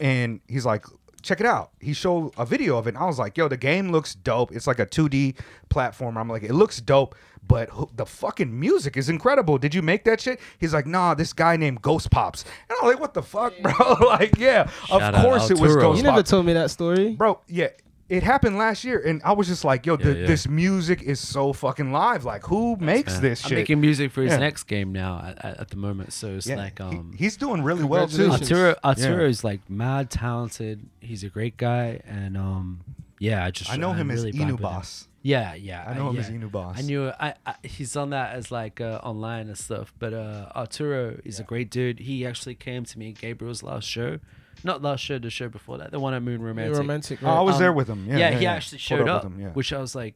and he's like. Check it out. He showed a video of it. And I was like, "Yo, the game looks dope. It's like a 2D platform." I'm like, "It looks dope, but who- the fucking music is incredible. Did you make that shit?" He's like, "Nah, this guy named Ghostpops." And I'm like, "What the fuck, bro?" like, yeah, Shout of course it was Arturo. Ghost you never Pops told me that story. bro yeah it happened last year and i was just like yo the, yeah. this music is so fucking live like who makes Man, this I'm making music for his Yeah. next game now at, at, at the moment. So it's Yeah, like he- um he's doing really well too Congratulations. Arturo Arturo Yeah. is like mad talented. He's a great guy and um yeah, I just i know I'm him as really vibe inu with him. boss Yeah, yeah. I know him yeah. as Inu Boss. I knew I, I he's on that as like uh, online and stuff. But uh, Arturo is a great dude. He actually came to me at Gabriel's last show, not last show, the show before that, the one at Moon Romantic. romantic. oh, i was Um, there with him yeah, Yeah, yeah, he yeah. actually Pulled showed up, with him, yeah. which I was like,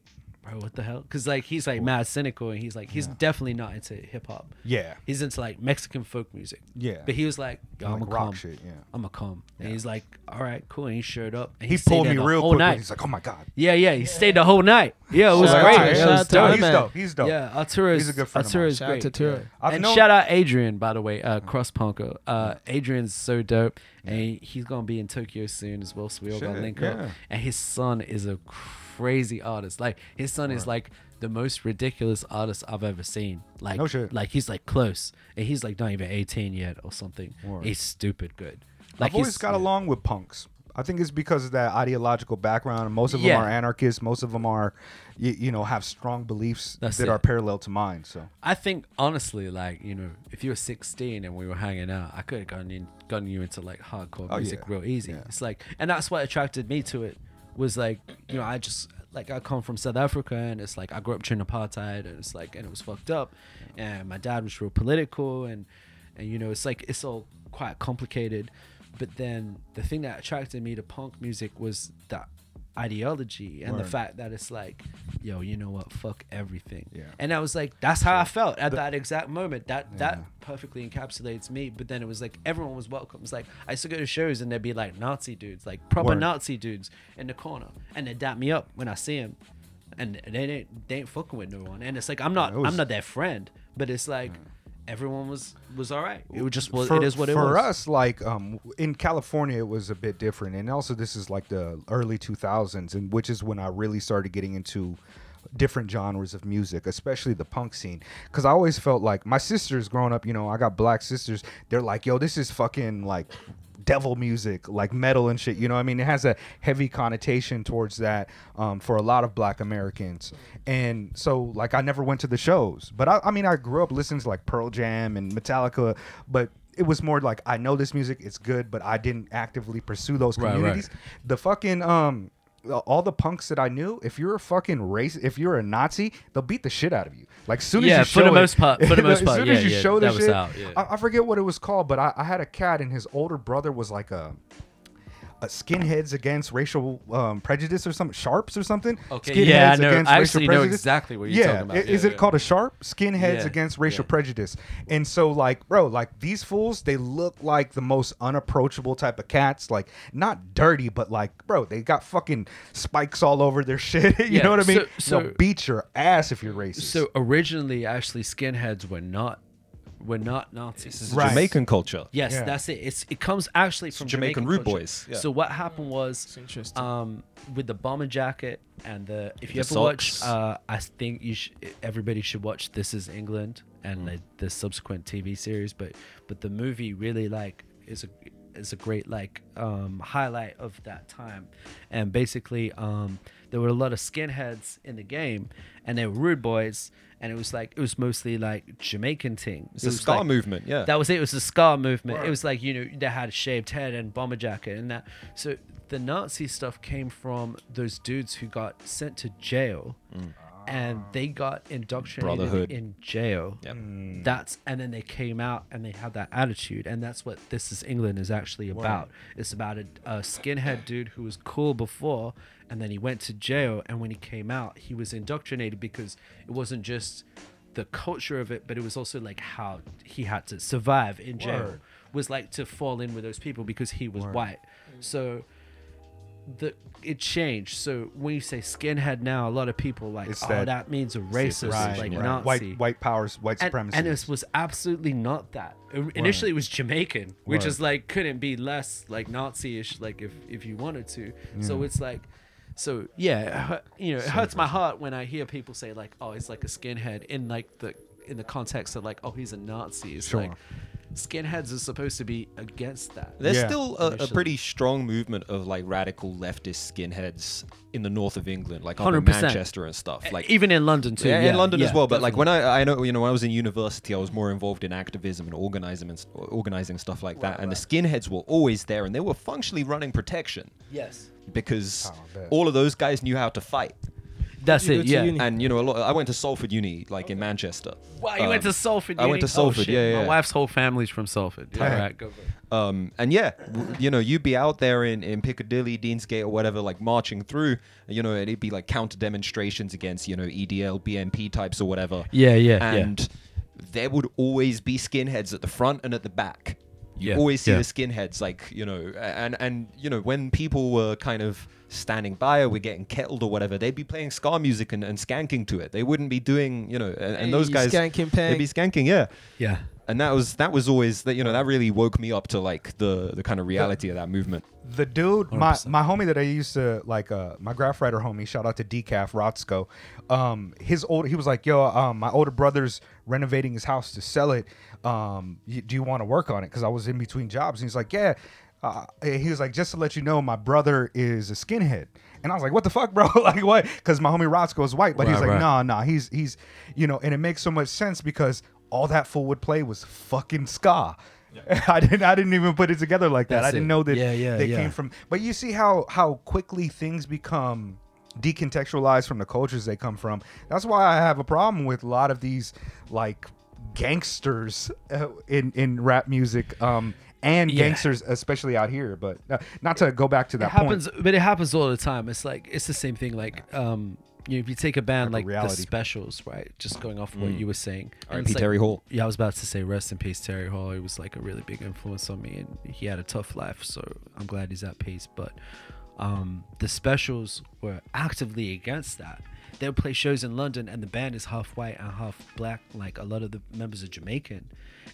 bro, what the hell? Because like he's like mad cynical, and he's like he's definitely not into hip hop. yeah He's into like Mexican folk music. Yeah. But he was like, Yo, I'm gonna rock come. shit, yeah. I'm gonna come. And Yeah. he's like, all right, cool. And he showed up. And he stayed pulled there me the real whole quick night. he's like oh my god Yeah, yeah. He stayed the whole night. Yeah, it was Shout out great. to- It shout was out to No, him, dope. he's man. dope he's dope Yeah, Arturo's He's a good friend of Arturo's Shout out great. to Turo. I've and known- shout out Adrian, by the way, uh, Cross Punker. Uh, Adrian's so dope, and he's gonna be in Tokyo soon as well. So we all gotta Shit, link yeah. up. And his son is a crazy artist. Like his son is like the most ridiculous artist I've ever seen. Like, No shit. like he's like close, and he's like not even 18 yet or something. Word. He's stupid good. Like i've always he's- got along with punks I think it's because of that ideological background. Most of Yeah. them are anarchists. Most of them are, you, you know, have strong beliefs That's that it. are parallel to mine. So I think honestly, like you know, if you were 16 and we were hanging out, I could have gotten in, gotten you into like hardcore Oh, music yeah. real easy. Yeah. It's like, and that's what attracted me to it. Was like, you know, I just like I come from South Africa, and it's like I grew up during apartheid, and it's like, and it was fucked up, and my dad was real political, and and you know, it's like it's all quite complicated. But then the thing that attracted me to punk music was that ideology and the fact that it's like, yo, you know what, fuck everything. Yeah. And I was like, that's how I felt at that exact moment. That Yeah. that perfectly encapsulates me. But then it was like everyone was welcome. It's like I used to go to shows and there'd be like Nazi dudes, like proper Word. Nazi dudes in the corner, and they'd dap me up when I see them, and they ain't they ain't fucking with no one. And it's like I'm not Yeah, was- I'm not their friend, but it's like everyone was was all right. It was just was for, it is what it for was. us like um in california it was a bit different and also this is like the early 2000s and which is when i really started getting into different genres of music especially the punk scene because i always felt like my sisters growing up you know i got black sisters they're like yo this is fucking like devil music, like metal and shit. You know, what I mean, it has a heavy connotation towards that um, for a lot of Black Americans. And so, like, I never went to the shows, but I, I mean, I grew up listening to like Pearl Jam and Metallica, but it was more like I know this music, it's good, but I didn't actively pursue those Right, right. communities. The fucking um all the punks that I knew, if you're a fucking race, if you're a Nazi, they'll beat the shit out of you. Like soon as Yeah, you for show the it- most part- for the most as soon yeah, as you yeah, show this shit, out. I, I forget what it was called, but I, I had a cat, and his older brother was like a. A skinheads against racial um, prejudice or something, sharps or something. Okay, Skinheads yeah, I know- against I racial actually know prejudice. exactly what you're yeah, talking about. i- Yeah, is it yeah. called a sharp? Skinheads Yeah, against racial prejudice. And so, like, bro, like these fools, they look like the most unapproachable type of cats. Like, not dirty, but like, bro, they got fucking spikes all over their shit. you know what I mean? so- They'll so- beat your ass if you're racist. So originally, actually, skinheads were not were not Nazis. This Nazis. is Right. Jamaican culture. Yes, Yeah. that's it. It's it comes actually from Jamaican Jamaican, rude culture. boys, yeah. So what happened was, It's interesting. um, with the bomber jacket and the if you The ever watch, socks. uh, I think you should everybody should watch This Is England Mm. and the, the subsequent TV series. But but the movie really like is a is a great like um, highlight of that time, and basically um, there were a lot of skinheads in the game, and they were rude boys. And it was like it was mostly like Jamaican thing. It's It a was ska like- movement, yeah. that was it. It was the Ska movement. It was like you know they had a shaved head and bomber jacket and that. So the Nazi stuff came from those dudes who got sent to jail, mm. and they got indoctrinated in jail. Yep. Mm. That's and then they came out and they had that attitude, and that's what This Is England is actually about. It's about a, a skinhead dude who was cool before, and then he went to jail, and when he came out, he was indoctrinated because it wasn't just the culture of it, but it was also like how he had to survive in jail. Word. Was like to fall in with those people because he was white. So the it changed. So when you say skinhead now, a lot of people like, It's oh, that- that, means a racist, right, like right. Nazi. white white powers, white and, supremacy. and it was absolutely not that. Initially, it was Jamaican, which Word. is like couldn't be less like Nazi-ish, like if if you wanted to. So mm. it's like, so yeah, you know, it hurts my heart when I hear people say like, oh, he's like a skinhead in like the in the context of like, oh, he's a Nazi. It's Sure. like skinheads are supposed to be against that. There's Yeah. still a, a Initially. pretty strong movement of like radical leftist skinheads in the north of England, like up in 100%. Manchester and stuff. Like even in London too. yeah, Yeah, in London as yeah, well. But like when. I, I know, you know, when I was in university, I was more involved in activism and organizing and s- organizing stuff like that. and the skinheads were always there, and they were functionally running protection yes, because Oh, I bet. all of those guys knew how to fight. That's it. Yeah. uni? And you know, a lot, I went to Salford Uni, like in Manchester. Wow, you went to Um, Salford. I went to Salford, Oh, shit. yeah, My wife's whole family's from Salford. Yeah, Yeah. right, go. Um, and yeah, w- you know, you'd be out there in, in Piccadilly, Deansgate, or whatever, like marching through, you know, and it'd be like counter demonstrations against, you know, EDL, BNP types or whatever. Yeah, yeah, And there would always be skinheads at the front and at the back. You Yeah, always see yeah. the skinheads, like, you know, and, and, you know, when people were kind of standing by or were getting kettled or whatever, they'd be playing ska music and, and skanking to it. They wouldn't be doing, you know, and, and those guys, skanking they'd be skanking, yeah yeah. And that was that was always that you know that really woke me up to like the the kind of reality of that movement. the dude, my 100%. my homie that I used to like, uh, my graph writer homie, shout out to Decaf Rotzko. Um, his old, he was like, yo, um, my older brother's renovating his house to sell it. Um, y- do you want to work on it? Because I was in between jobs, and he's like, yeah. Uh, he was like, just to let you know, my brother is a skinhead. And I was like, what the fuck, bro? like, what? Because my homie Rotzko is white, but he's like, right. nah, nah, he's he's, you know, and it makes so much sense because all that fool would play was fucking ska. I didn't. I didn't even put it together like that. That's I didn't it. know that Yeah, yeah, they yeah. came from. But you see how how quickly things become decontextualized from the cultures they come from. That's why I have a problem with a lot of these like gangsters uh, in in rap music. Um, and Yeah. gangsters, especially out here, but uh, not to go back to that it happens, point. but it happens all the time. It's like it's the same thing. Like, um, you know, if you take a band Like like, a the. Specials, right? Just going off what Mm. you were saying. and R.I.P. like- Terry Hall. Yeah, I was about to say rest in peace, Terry Hall. He was like a really big influence on me, and he had a tough life. So I'm glad he's at peace. But um, the Specials were actively against that. They would play shows in London, and the band is half white and half black. Like a lot of the members are Jamaican,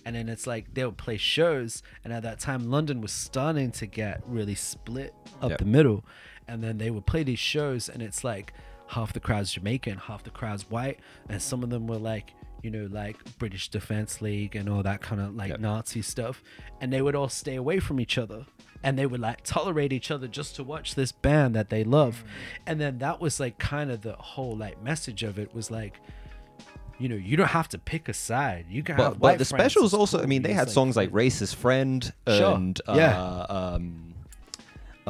and then it's like they would play shows, and at that time London was starting to get really split up Yep. the middle, and then they would play these shows, and it's like half the crowd's Jamaican, half the crowd's white, and some of them were like, you know, like British Defense League and all that kind of like Yep. Nazi stuff, and they would all stay away from each other. And they would like tolerate each other just to watch this band that they love. And then that was like kind of the whole like message of it was like, you know, you don't have to pick a side. You can But, have but the specials also, I mean, they had songs like. Racist Friend Sure. and Yeah. uh, um,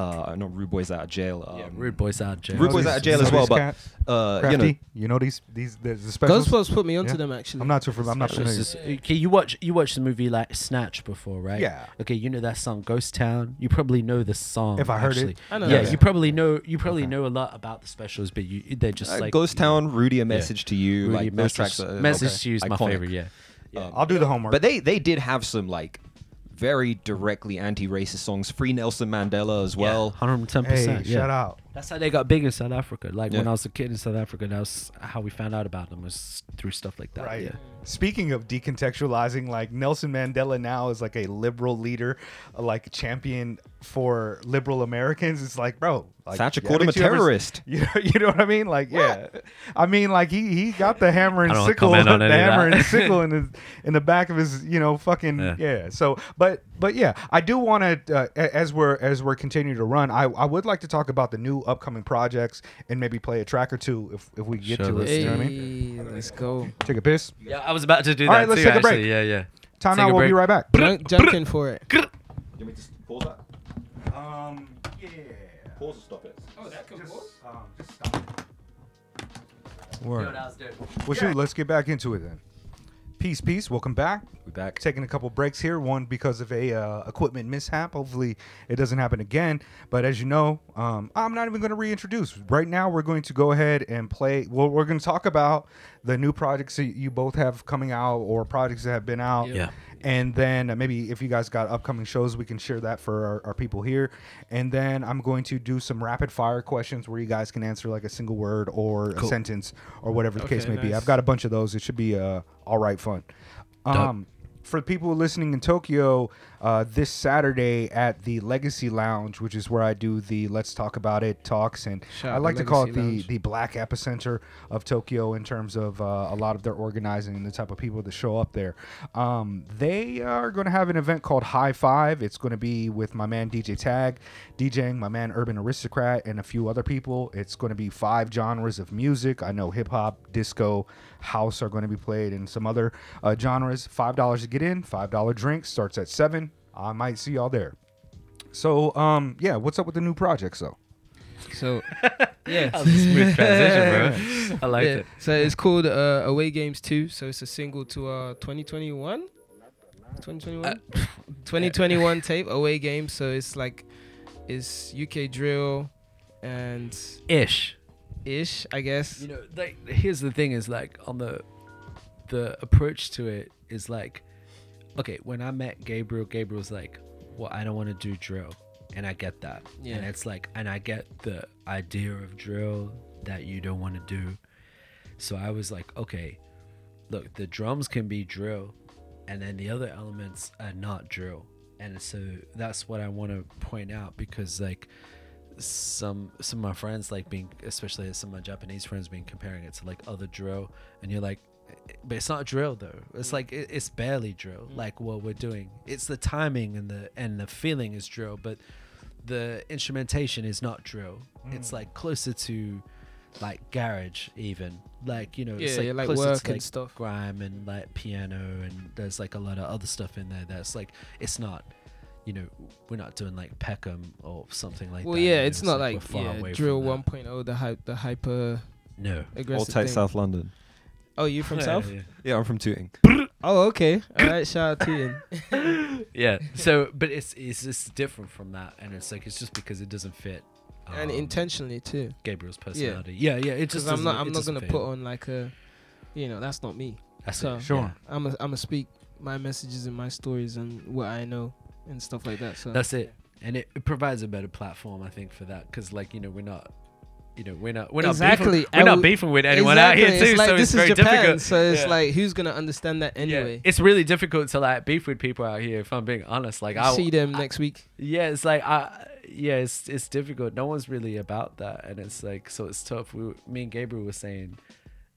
uh, not Rude Boys Out of Jail. Um, Yeah, Rude Boys Out of Jail. Rude Boys Out of Jail as well, but uh, you know, you know these these the, the specials. Ghostbusters put me onto Yeah. them actually. I'm not too familiar. I'm not familiar. just- okay, you watch you watched the movie like Snatch before, right? Yeah. Okay, you know that song Ghost Town. You probably know the song. If I heard it. I know Yeah, that. you probably know you probably Okay. know a lot about the specials, but you they're just uh, like Ghost you know, Town, Rudy, a message to you, Rudy, like those message, tracks. Are, message okay, to you is my favorite. Yeah. Yeah. Um, I'll do the homework. But they they did have some like very directly anti-racist songs. Free Nelson Mandela as well. hundred and ten hey, percent. Yeah. shout out. That's how they got big in South Africa. Like when I was a kid in South Africa, that was how we found out about them was through stuff like that. Right. Yeah. Speaking of decontextualizing, like Nelson Mandela now is like a liberal leader, uh, like champion for liberal Americans. It's like, bro, like, Thatcher called him a haven't you ever- terrorist. You know, you know what I mean? Like, yeah. I mean, like he he got the hammer and I don't wanna sickle, the on any of hammer and sickle in his in the back of his, you know, fucking yeah. Yeah. So, but but yeah, I do want to uh, as we're as we're continuing to run, I I would like to talk about the new upcoming projects and maybe play a track or two if if we get Sure, to it. let's You know what I mean? let's go. Take a piss. Yeah, I was about to do All that right, let's too. take a break. Yeah, yeah. Time Take out. We'll be right back. Junk, junkin for it. Do you want me to pause that? Um, yeah. Pause or stop it? Oh, that can Just, pause? um, just stop. Word. Well, shoot, let's get back into it then. Peace, peace. Welcome back. We're back. Taking a couple breaks here. One because of a uh, equipment mishap. Hopefully, it doesn't happen again. But as you know, um, I'm not even going to reintroduce. Right now, we're going to go ahead and play. Well, we're going to talk about the new projects that you both have coming out or projects that have been out. Yeah. Yeah. And then uh, maybe if you guys got upcoming shows, we can share that for our, our people here. And then I'm going to do some rapid fire questions where you guys can answer like a single word or a sentence or whatever the case Okay, may be. I've got a bunch of those. It should be uh, all right fun. Um, for people listening in Tokyo, uh, this Saturday at the Legacy Lounge, which is where I do the Let's Talk About It talks, and Shout I like to call it the Lounge. the black epicenter of Tokyo in terms of uh, a lot of their organizing and the type of people that show up there. Um, they are going to have an event called High Five. It's going to be with my man DJ Tag, DJing, my man Urban Aristocrat, and a few other people. It's going to be five genres of music. I know hip hop, disco, house are going to be played, and some other uh, genres. Five dollars to get in. Five dollar drink starts at seven. I might see y'all there. So, um, yeah, what's up with the new projects though? So, yeah. That was a smooth transition, bro. I liked yeah. it. So it's called uh, Away Games 2. So it's a single to our 2021? 2021? Uh, 2021 tape, Away Games. So it's like, it's UK drill and Ish. ish, I guess. You know, like here's the thing: is like on the the approach to it is like, okay, when I met Gabriel, Gabriel was like, "Well, I don't want to do drill," and I get that. Yeah. And it's like, and I get the idea of drill that you don't want to do. So I was like, okay, look, the drums can be drill, and then the other elements are not drill. And so that's what I want to point out because like some some of my friends like being especially some of my Japanese friends being comparing it to like other drill and you're like but it's not drill though it's mm. like it, it's barely drill mm. like what we're doing it's the timing and the and the feeling is drill but the instrumentation is not drill it's mm. like closer to like garage even like you know Yeah, it's like, yeah, like closer work to, and stuff. grime and like piano and there's like a lot of other stuff in there that's like it's not you know we're not doing like Peckham or something like well, that well yeah, you know, it's not we're like far yeah, away drill from that. 1.0, the hype, the hyper no All aggressive tight. South London. Oh, you from South? yeah. Yeah, I'm from Tooting. Oh, okay. All right, shout out to you. yeah so but it's it's just different from that and it's like it's just because it doesn't fit and um, intentionally too. Gabriel's personality yeah yeah, it Because just I'm not, doesn't- I'm not doesn't gonna fit. put on like a, you know, that's not me. That's so- it, Sure. yeah. I'm a, I'm a speak my messages and my stories and what I know and stuff like that. So that's it and it, it provides a better platform I think for that because like you know we're not you know we're not we're not beefing, we're not beefing with anyone out here too It's like so this it's is very Japan, difficult so it's Yeah. like who's gonna understand that Yeah. anyway? It's really difficult to like beef with people out here. If I'm being honest, like I'll see them next week. yeah, it's like I yeah, it's it's difficult. No one's really about that, and it's like so it's tough. We me and Gabriel were saying,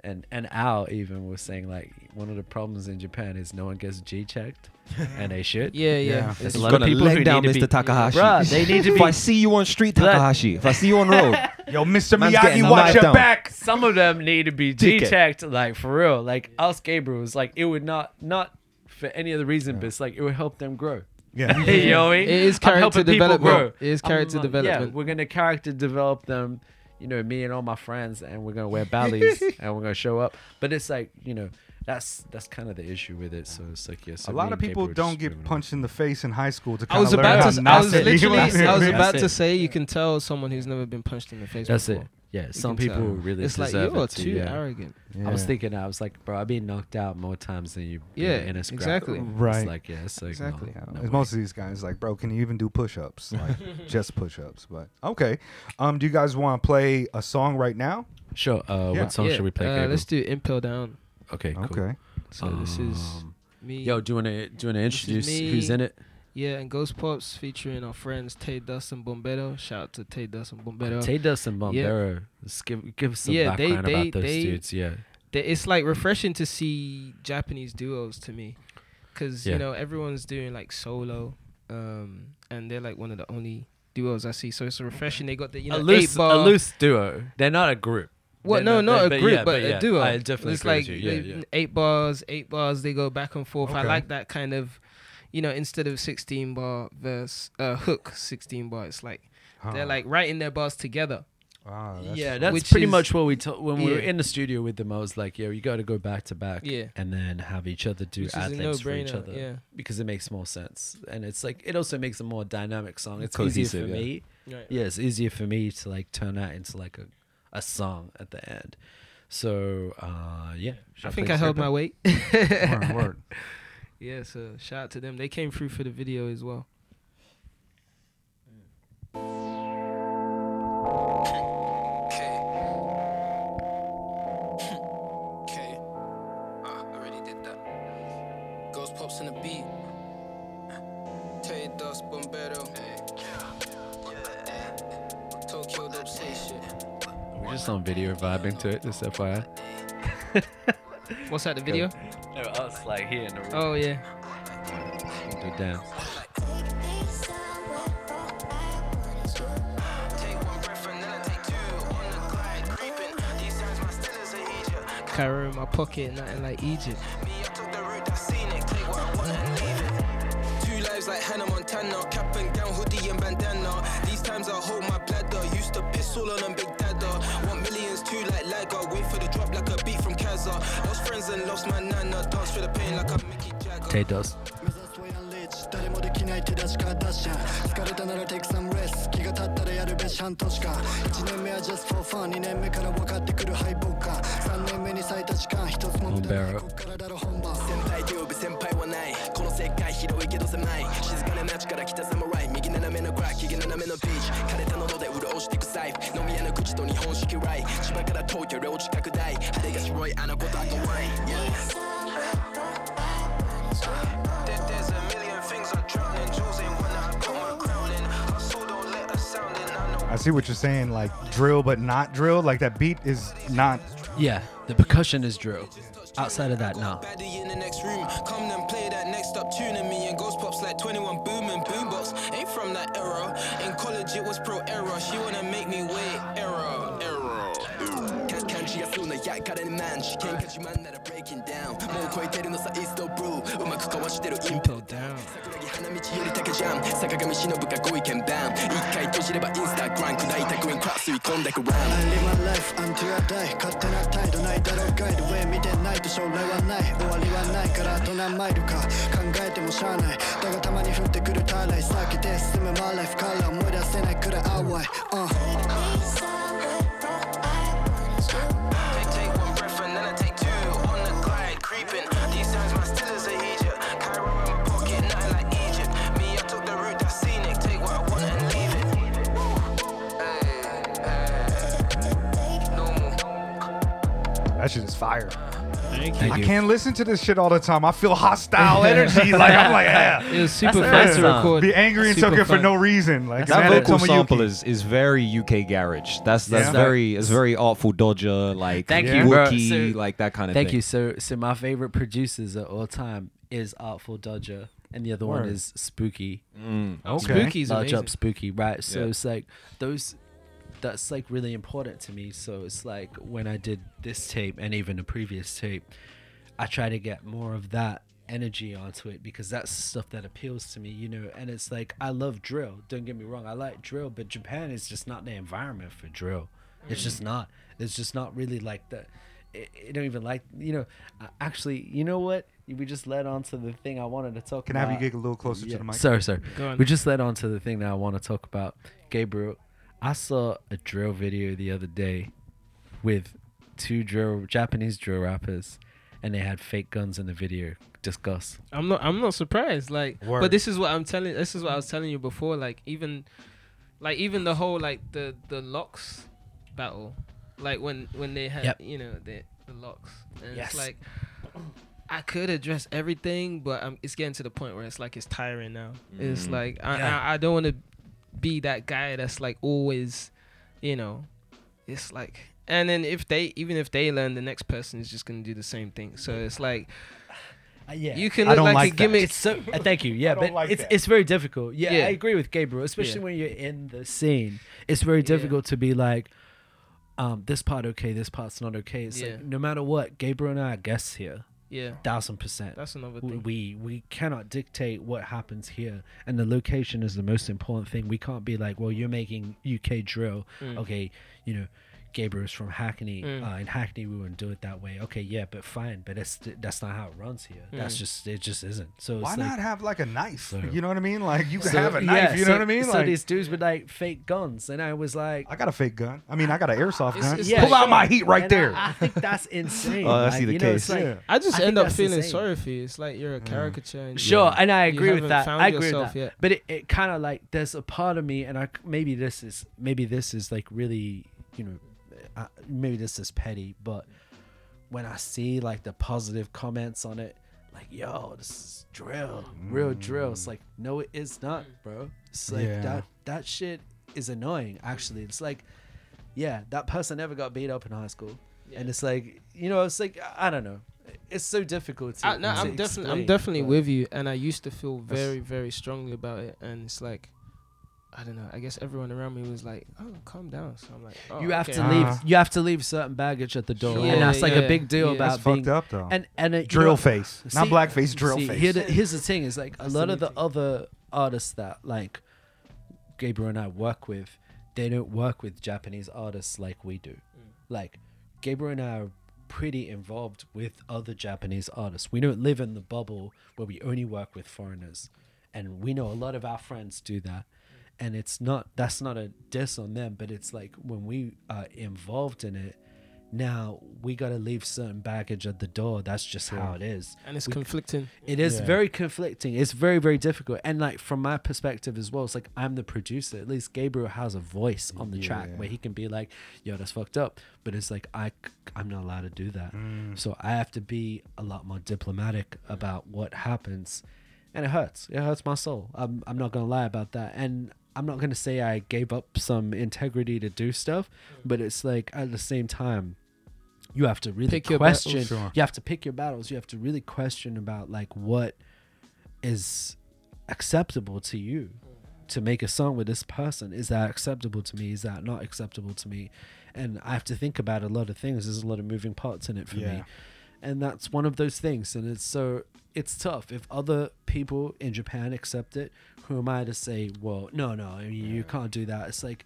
and and Al even was saying like one of the problems in Japan is no one gets G checked, and they should. Yeah, yeah. Yeah. It's- There's a lot of people leg who down need to Mr. be- Takahashi. Bruh, they need to be. If I see you on street Takahashi, if I see you on road, Yo, Mr. Man's Miyagi, watch your down. back. Some of them need to be G checked, like for real. Like us Gabriel was like it would not not for any other reason, but it's like it would help them grow. Yeah. you know what I mean? It is character development. grow. It is character like, development. Yeah, we're gonna character develop them. You know, me and all my friends, and we're gonna wear bellies, and we're gonna show up. But it's like, you know, that's that's kind of the issue with it. So it's like, yeah. So a lot of people don't get punched in the face in high school to I kind was of learn about how to. I not was to be literally. I was about to say you can tell someone who's never been punched in the face. That's before. it. Yeah, You some people tell. really It's like deserve you're it too yeah. arrogant. I was thinking, I was like, bro, I've been knocked out more times than you. Yeah, in a scrap. exactly. Right. It's like, yeah, it's like, no, Exactly. Yeah, no it's most of these guys like, bro, can you even do push-ups? Like, just push-ups. But okay. Um, do you guys want to play a song right now? Sure. Uh, Yeah. what song Yeah, should we play? uh, let's do Impel Down. okay. Cool. Okay. So this is Um, me. Yo, do you want to do you want to introduce who's in it? Yeah, and Ghostpops featuring our friends Tay Dust and Bombero. Shout out to Tay Dust and Bombero. Tay Dust and Bombero. Let's give give us some Yeah, they- background they- about those they- dudes. Yeah. It's like refreshing to see Japanese duos to me, because Yeah. you know everyone's doing like solo, um, and they're like one of the only duos I see. So it's refreshing. They got the you know a loose a loose duo. They're not a group. Well, They're no, not a group, yeah, but, yeah, a duo. I definitely it's like. Yeah, yeah. eight bars, eight bars. They go back and forth. I like that kind of, you know, instead of sixteen bar verse uh, hook, sixteen bar. It's like they're like writing their bars together. Ah, that's- yeah, that's Which pretty is- much what we told when we were in the studio with them. I was like, "Yo, you got to go back to back, Yeah. and then have each other do Which ad libs for each other, yeah. because it makes more sense, and it's like it also makes a more dynamic song. It's Cohesive, easier for yeah. me. Right. Yeah, it's easier for me to like turn that into like a, a song at the end. So uh, yeah, Should I think I held my weight. Word, word. Yeah, so shout out to them. They came through for the video as well. Ah. We're just on video vibing to it. Just FYI. What's that? The video? No, like here in the room. Oh yeah. Do dance. Take one breath and then I take two. On the glide, creeping. These times my still is a Egypt. Carry in my pocket, nothing like Egypt. Reach 誰もできない手出しかダッシャン疲れたなら Take some rest 気が立ったらやるべし半年間1年目は Just for fun 2年目から分かってくる敗北感3年目に咲いた時間一つも無駄ないこっからだろ本番。先輩と呼ぶ先輩はない。この世界広いけど狭い。静かな街から来たサムライ右斜め see what you're saying. Like drill, but not drill. Like that beat is not. Yeah, the percussion is drill. Outside of that, no. 込んでくラン I live my life until I die 勝手な態度ないだろうガイドウェイ見てないと将来はない終わりはないからあと何マイルか考えてもしゃあないだがたまに降ってくるターライ避け。て進むマーライフから思い出せないくらい淡い、uh is fire. Thank Thank I can't listen to this shit all the time. I feel hostile energy. Like I'm like, yeah. It was super fun to record. Be angry and Super took it for no reason. Like That vocal Tomoyuki. sample is, is very UK garage. That's that's Yeah. very it's very artful Dodger like Thank you, bro. Wookie So- like that kind of thing. Thank thing. you. So, so my favorite producers at all time is Artful Dodger, and the other one is Spooky. Mm. Okay. Spooky's Large amazing. up Spooky, right? So Yeah. it's like those. That's like really important to me. So it's like when I did this tape and even the previous tape, I try to get more of that energy onto it because that's stuff that appeals to me, you know. And it's like I love drill. Don't get me wrong, I like drill, but Japan is just not the environment for drill. It's just mm. not. It's just not really like that. It, it don't even like you know. Actually, you know what? We just led on to the thing I wanted to talk Can I have you get a little closer Yeah. to the mic? Sorry, sorry. Go on. We just led on to the thing that I want to talk about. Gabriel, I saw a drill video the other day with two drill Japanese drill rappers, and they had fake guns in the video. Discuss. I'm not. I'm not surprised. Like, Word. but this is what I'm telling. This is what I was telling you before. Like, even, like even the whole like the the locks battle, like when when they had Yep. you know the the locks, and Yes. it's like I could address everything, but um, it's getting to the point where it's like it's tiring now. It's Mm. like I Yeah. I, I don't want to be that guy that's like always, you know, it's like. And then if they even if they learn, the next person is just gonna do the same thing. So it's like Uh, yeah. you can I look don't like, like a that. gimmick. It's so. Uh, thank you. Yeah, but like it's that. it's very difficult. Yeah, Yeah. I agree with Gabriel, especially Yeah. when you're in the scene. It's very Yeah. difficult to be like, um, this part okay, this part's not okay. It's Yeah. like no matter what, Gabriel and I are guests here, yeah, thousand percent. that's another thing. we we cannot dictate what happens here and the location is the most important thing we can't be like well you're making uk drill Mm. okay you know Gabriel's from Hackney. Mm. Uh, in Hackney, we wouldn't do it that way. Okay, yeah, but fine. But that's that's not how it runs here. That's Mm. just it just isn't. So Why it's like, not have like a knife? So- you know what I mean? Like you can so- have a knife. yeah, you so- know what I mean? So Like these dudes with like fake guns, and I was like, I got a fake gun. I mean, I got an airsoft It's- gun. it's Pull out my heat right and I- there. I, think that's insane. Oh, I like, see the you know, case. like- Yeah. I just I end up feeling insane. sorry for you. It's like you're a caricature. And Sure, you- and I you agree with that. I agree with that. yet. But it, it kind of like there's a part of me, and I maybe this is maybe this is like really you know uh, maybe this is petty, but when I see like the positive comments on it, like yo, this is drill, real drill. It's like no, it is not, bro. It's like Yeah. that that shit is annoying. Actually, it's like yeah, that person never got beat up in high school, and it's like you know, it's like I don't know. It's so difficult to. I, no, to I'm definitely, I'm definitely with you, and I used to feel very, very strongly about it, and it's like, I don't know. I guess everyone around me was like, "Oh, calm down." So I'm like, oh, you have okay. to leave. Uh, You have to leave certain baggage at the door, Sure. and that's like Yeah, a big deal yeah. about That's being. fucked up though. And and uh, you drill know- face, not see- black face. Drill see, face. Here the, here's the thing: is like a lot of the thing. other artists that like Gabriel and I work with, they don't work with Japanese artists like we do. Mm. Like Gabriel and I are pretty involved with other Japanese artists. We don't live in the bubble where we only work with foreigners, and we know a lot of our friends do that. And it's not that's not a diss on them, but it's like when we are involved in it, now we got to leave certain baggage at the door. That's just how it is. and it's we- conflicting. It is Yeah. very conflicting. It's very, very difficult. And like from my perspective as well, it's like I'm the producer. At least Gabriel has a voice on the track Yeah. where he can be like, "Yo, that's fucked up." But it's like i i'm not allowed to do that. Mm. So I have to be a lot more diplomatic about what happens, and it hurts. It hurts my soul. I'm, I'm not gonna lie about that. And I'm not gonna say I gave up some integrity to do stuff, but it's like at the same time. You have to really Pick your battles. question. Sure. You have to pick your battles. You have to really question about like what is acceptable to you to make a song with this person is that acceptable to me is that not acceptable to me and i have to think about a lot of things there's a lot of moving parts in it for me and that's one of those things and it's so it's tough if other people in japan accept it who am i to say well no no I mean, you can't do that it's like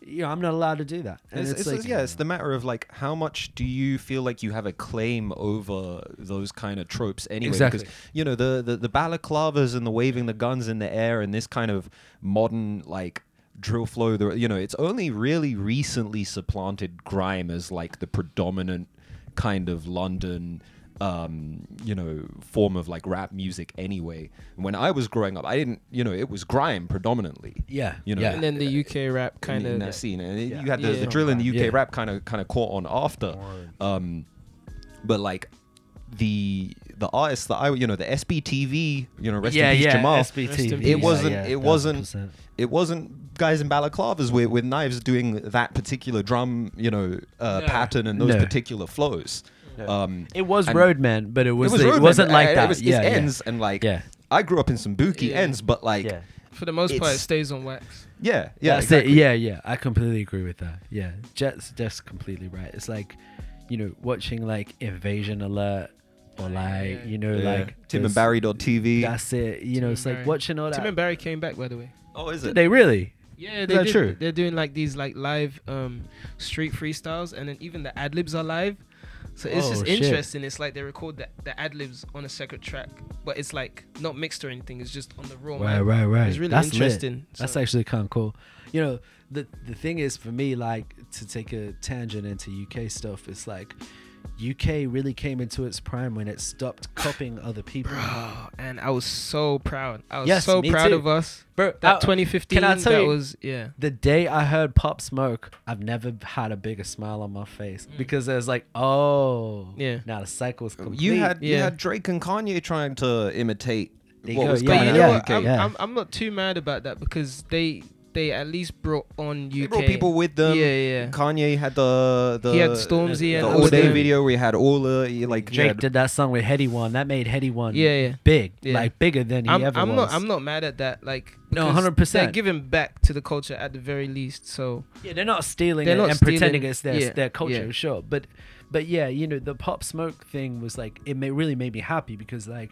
you know i'm not allowed to do that and It's, it's, it's- like yeah, it's the matter of like how much do you feel like you have a claim over those kind of tropes anyway? Exactly. Because you know the, the the balaclavas and the waving the guns in the air and this kind of modern like drill flow. The, you know, it's only really recently supplanted grime as like the predominant kind of London um you know form of like rap music anyway when i was growing up i didn't you know it was grime predominantly yeah you know, yeah And then the UK rap in- kind in of that scene, and it- Yeah. you had the, Yeah. the drill in the UK Yeah. rap kind of kind of caught on after. Um, but like the the artists that I you know the SBTV you know rest yeah, in peace yeah, Jamal SBT. Rest in it peace. wasn't Yeah, yeah, it wasn't 1000%. it wasn't guys in balaclavas with, with knives doing that particular drum you know uh, No. pattern and those No. particular flows No. um It was and- Roadman, but it was, it, was the, it wasn't like that. it was yeah, it's yeah. ends and like Yeah. I grew up in some booky Yeah. ends but like yeah. For the most part, it stays on wax. yeah yeah That's exactly. it. Yeah, yeah. I completely agree with that. Yeah. Jet's just completely right. It's like, you know, watching like Invasion Alert or like, yeah. you know, Yeah. like Tim and those- TV. That's it. You know, Tim it's and like Barry. watching all that. Tim and Barry came back, by the way. oh is it? Did it they really? Yeah, they that did. true? They're doing like these like live um street freestyles, and then even the ad libs are live. So it's Oh, just shit. interesting. It's like they record the, the ad libs on a separate track, but it's like not mixed or anything. It's just on the raw. Right, mic. right, right. It's really That's interesting. That's actually kind of cool. You know, the the thing is for me, like to take a tangent into UK stuff, it's like UK really came into its prime when it stopped copying other people. Bro, and I was so proud. I was Yes, so proud too. of us. Bro, That I- 2015. can I tell that you- was yeah. the day I heard Pop Smoke, I've never had a bigger smile on my face mm. because it was like, oh, Yeah. Now the cycle's complete. you had you had Drake and Kanye trying to imitate There you what go, was yeah, going But on know what? UK I'm, yeah. I'm, I'm not too mad about that because they they at least brought on UK. They brought people with them. Yeah, yeah. Kanye had the the He had Stormzy the and all all day them. video where he had all the like he Drake had- did that song with Headie One. That made Headie One Yeah, yeah. big, Yeah. like bigger than he I'm, ever I'm was. not I'm not mad at that. Like No, 100%. They're giving back to the culture at the very least. So Yeah, they're not stealing They're it not and pretending it's their yeah, their culture, yeah. sure. But but yeah, you know, the pop smoke thing was like it may, really made me happy because like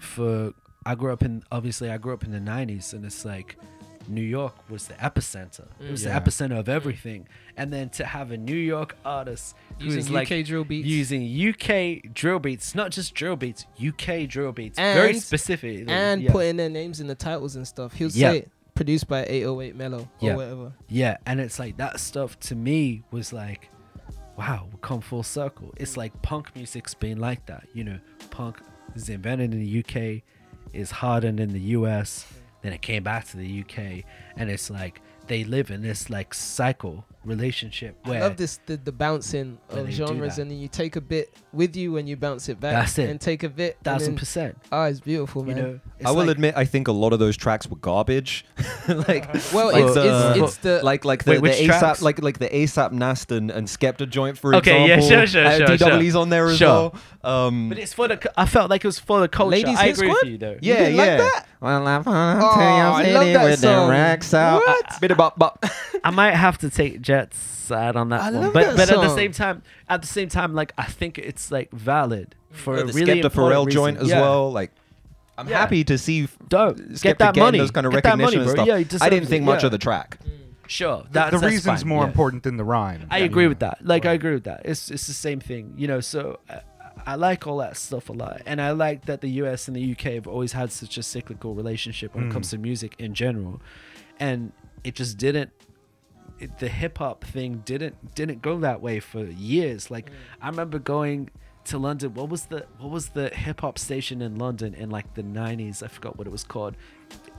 for I grew up in obviously I grew up in the nineties and it's like New York was the epicenter. It was Yeah. the epicenter of everything. And then to have a New York artist using like UK drill beats. using UK drill beats, not just drill beats, UK drill beats, very specific, and yeah. putting their names in the titles and stuff. He'll Yeah. say produced by 808Melo Yeah. or whatever. Yeah, and it's like that stuff to me was like, wow, we come full circle. It's like punk music's been like that. You know, punk is invented in the UK, is hardened in the US, then it came back to the UK, and it's like they live in this like cycle relationship I love this the, the bouncing of genres and then you take a bit with you when you bounce it back. That's it. And take a bit. and thousand then- percent. Oh, it's beautiful, You man. know, it's I will like- admit I think a lot of those tracks were garbage. like well, like it's, the- it's, it's the like like the, Wait, the ASAP like like the ASAP Naston and Skepta joint for Okay, yeah, sure, sure, Uh, sure, DW's sure. on there as Sure. well. Um, But it's for the. I felt like it was for the culture. Ladies I agree Squad? with you though. yeah, didn't like yeah. that? Well, I'm Oh, I love that with the song. racks out. What? Bit of bop bop. I might have to take Jet's side on that I one, love but that but at the song. same time, at the same time, like I think it's like valid for Yeah, a the really Skepta important Pharrell reason. joint as Yeah. well. Like, I'm Yeah. happy to see Dope. Skepta Get that getting money. those kind of Get that recognition money, and bro. stuff. Yeah, he I didn't think it, much yeah. of the track. Mm. Sure, The, that's, the that's reason's fine, more yeah. important than the rhyme. I agree know. with that. Like I agree with that. It's it's the same thing, you know. So I, I like all that stuff a lot, and I like that the U.S. and the UK have always had such a cyclical relationship when it comes mm. to music in general, and it just didn't. It, the hip hop thing didn't didn't go that way for years. Like I remember going to London. What was the what was the hip hop station in London in like the nineties? I forgot what it was called.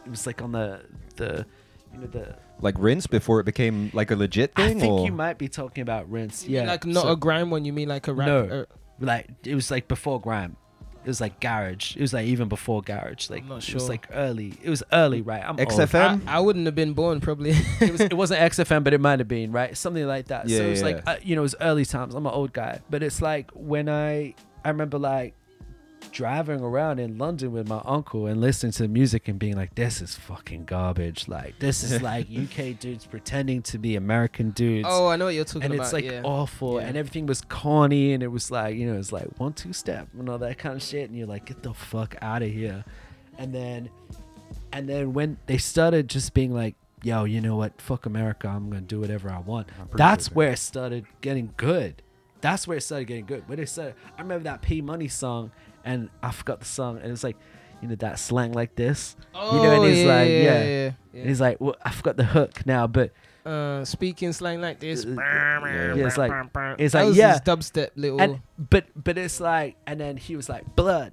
It was like on the the you know the Like Rinse before it became like a legit thing. I think or? you might be talking about Rinse. You mean Yeah, like not so- a grime one. You mean like a rap? No. uh, like it was like before grime. It was like garage. It was like even before garage. Like I'm not it was like early. It was early, right? I'm. XFM? I, I wouldn't have been born probably. it was it wasn't XFM, but it might have been right, something like that. so Yeah, it was yeah, like uh, you know, it was early times. I'm an old guy, but it's like when I I remember like driving around in London with my uncle and listening to music and being like, this is fucking garbage. Like this is like UK dudes pretending to be American dudes. oh, I know what you're talking and about. And it's like yeah. awful Yeah. and everything was corny and it was like you know it's like one two step and all that kind of shit and you're like get the fuck out of here and then and then when they started just being like yo you know what fuck america i'm gonna do whatever i want that's that. where it started getting good that's where it started getting good when they started i remember that p money song and i forgot the song and it's like you know that slang like this oh, you know and he's yeah, like yeah, yeah, yeah, yeah. And he's like well, i forgot the hook now but uh, speaking slang like this. Uh, yeah, it's like it's like yeah dubstep little. and but but it's like and then he was like blood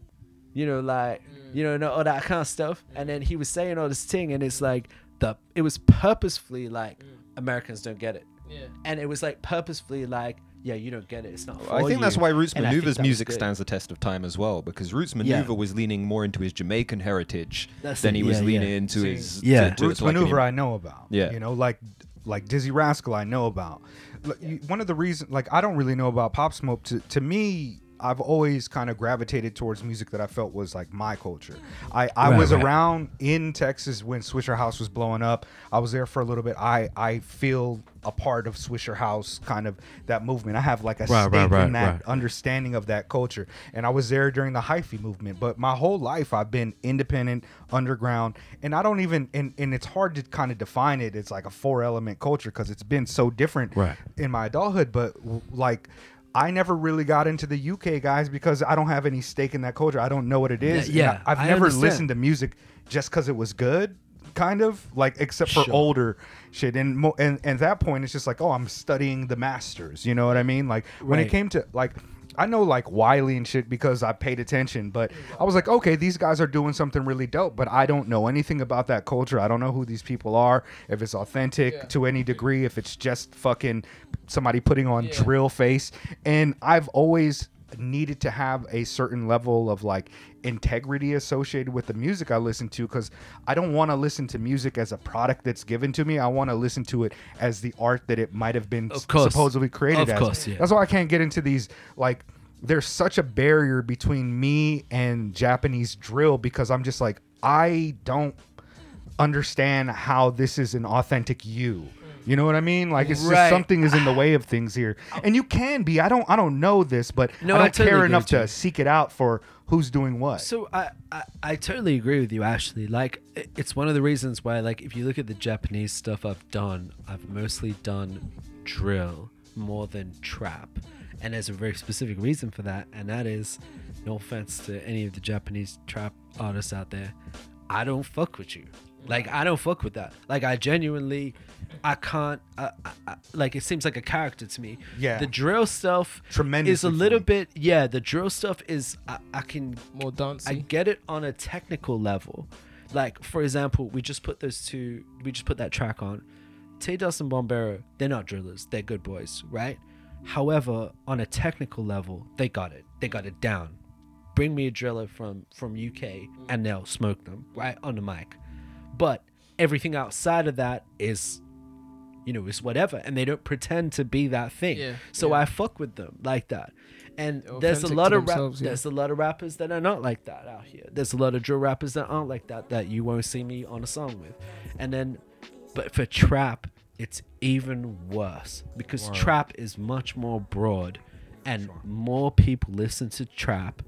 you know like you know and all that kind of stuff and then he was saying all this thing and it's like the it was purposefully like americans don't get it yeah. and it was like purposefully like yeah, you don't get it. It's not. I for think that's why Roots And Manuva's music stands the test of time as well, because Roots Yeah. Was leaning more into his Jamaican heritage That's than it, he was yeah, leaning yeah. into See, his Yeah. To, to, Roots like an maneuver im- I know about. Yeah. You know, like like Dizzee Rascal I know about. Look, you- One of the reasons like I don't really know about Pop Smoke to to me I've always kind of gravitated towards music that I felt was like my culture. I, I Right, was right. around in Texas when Swishahouse was blowing up. I was there for a little bit. I, I feel a part of Swishahouse, kind of that movement. I have like a Right, stake in that understanding of that culture. And I was there during the hyphy movement. But my whole life I've been independent, underground, and I don't even and, and it's hard to kind of define it. It's like a four element culture because it's been so different Right. in my adulthood. But like I never really got into the UK guys because I don't have any stake in that culture. I don't know what it is. Yeah, And I, have never understand. listened to music just because it was good. Kind of like, except for Sure. older shit, and mo- and and at that point, it's just like, oh, I'm studying the masters. You know what I mean? Like when it came to like, I know like Wiley and shit because I paid attention, but I was like, okay, these guys are doing something really dope, but I don't know anything about that culture. I don't know who these people are, if it's authentic Yeah. to any degree, if it's just fucking somebody putting on Yeah. drill face. And I've always needed to have a certain level of like integrity associated with the music I listen to because I don't want to listen to music as a product that's given to me. I want to listen to it as the art that it might have been supposedly created Of as. course, yeah. That's why I can't get into these like there's such a barrier between me and Japanese drill because I'm just like I don't understand how this is an authentic you. You know what I mean? Like it's Right. just something is in the way of things here, and you can be. I don't. I don't know this, but No, I I don't totally care enough to seek it out for who's doing what. So I, I I totally agree with you Ashley. Like it's one of the reasons why like if you look at the Japanese stuff I've done, I've mostly done drill more than trap. And there's a very specific reason for that, and that is no offense to any of the Japanese trap artists out there. I don't fuck with you. Like I don't fuck with that. Like I genuinely I can't I, I, I, like it seems like a character to me. Yeah. The drill stuff tremendous is a little bit yeah, the drill stuff is I, I can More dancey. I get it on a technical level. Like, for example, we just put those two, we just put that track on. Tay Dust and Bombero, they're not drillers, they're good boys, right? However, on a technical level, they got it. They got it down. Bring me a driller from from UK and they'll smoke them, right? On the mic. But everything outside of that is you know, is whatever. And they don't pretend to be that thing. Yeah, so yeah. I fuck with them like that. And They're there's a lot of rap, yeah. there's a lot of rappers that are not like that out here. There's a lot of drill rappers that aren't like that that you won't see me on a song with. And then but for trap, it's even worse because trap is much more broad and more people listen to trap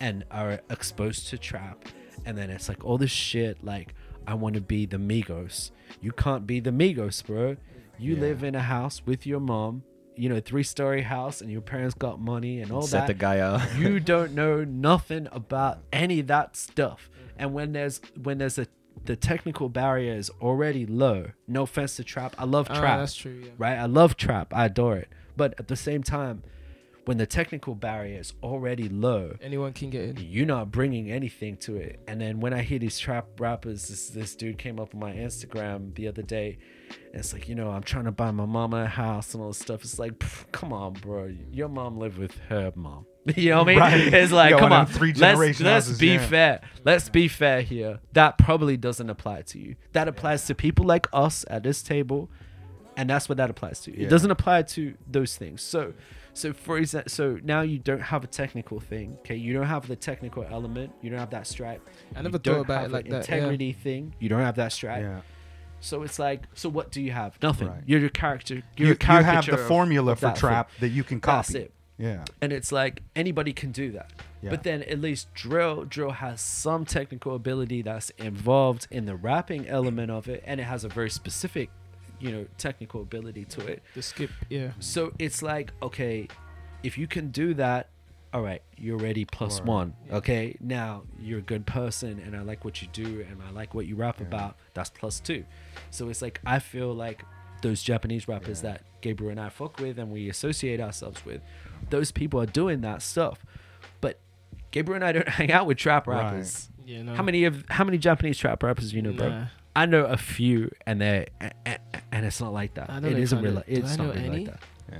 and are exposed to trap and then it's like all this shit like I want to be the Migos. You can't be the Migos, bro. You live in a house with your mom, you know, three story house and your parents got money and all Set that the guy up. you don't know nothing about any of that stuff. And when there's when there's a the technical barrier is already low. No offense to trap. I love Ah, trap. that's true, yeah. Right? I love trap. I adore it. But at the same time, when the technical barrier is already low, Anyone can get in. you're not bringing anything to it. And then when I hear these trap rappers, this this dude came up on my Instagram the other day, and it's like, you know, I'm trying to buy my mama a house and all this stuff. It's like, pff, come on, bro, your mom lived with her mom. you know what I mean? Right. It's like, Yo, come on, them three let's let's houses, be yeah. fair. Let's be fair here. That probably doesn't apply to you. That applies to people like us at this table and that's what that applies to. Yeah. It doesn't apply to those things. So, so for example, so now you don't have a technical thing. Okay, you don't have the technical element. You don't have that stripe. I You never thought about it like an that. yeah. Integrity thing. You don't have that stripe. yeah. So it's like, so what do you have? Nothing. Right. You're your character. You're You, you have the formula for that thing. trap that you can copy. That's it. Yeah. And it's like anybody can do that. Yeah. But then at least drill drill has some technical ability that's involved in the rapping element of it and it has a very specific, you know, technical ability to it. The skip, yeah. So it's like, okay, if you can do that, all right, you're already plus one. Okay, now you're a good person, and I like what you do, and I like what you rap about. That's plus two. So it's like I feel like those Japanese rappers that Gabriel and I fuck with, and we associate ourselves with, those people are doing that stuff. But Gabriel and I don't hang out with trap Right. rappers. Yeah, no. How many of how many Japanese trap rappers do you know, bro? Nah. I know a few, and they and it's not like that. I know It they isn't kinda- real. do It's I know not really any? like that. Yeah.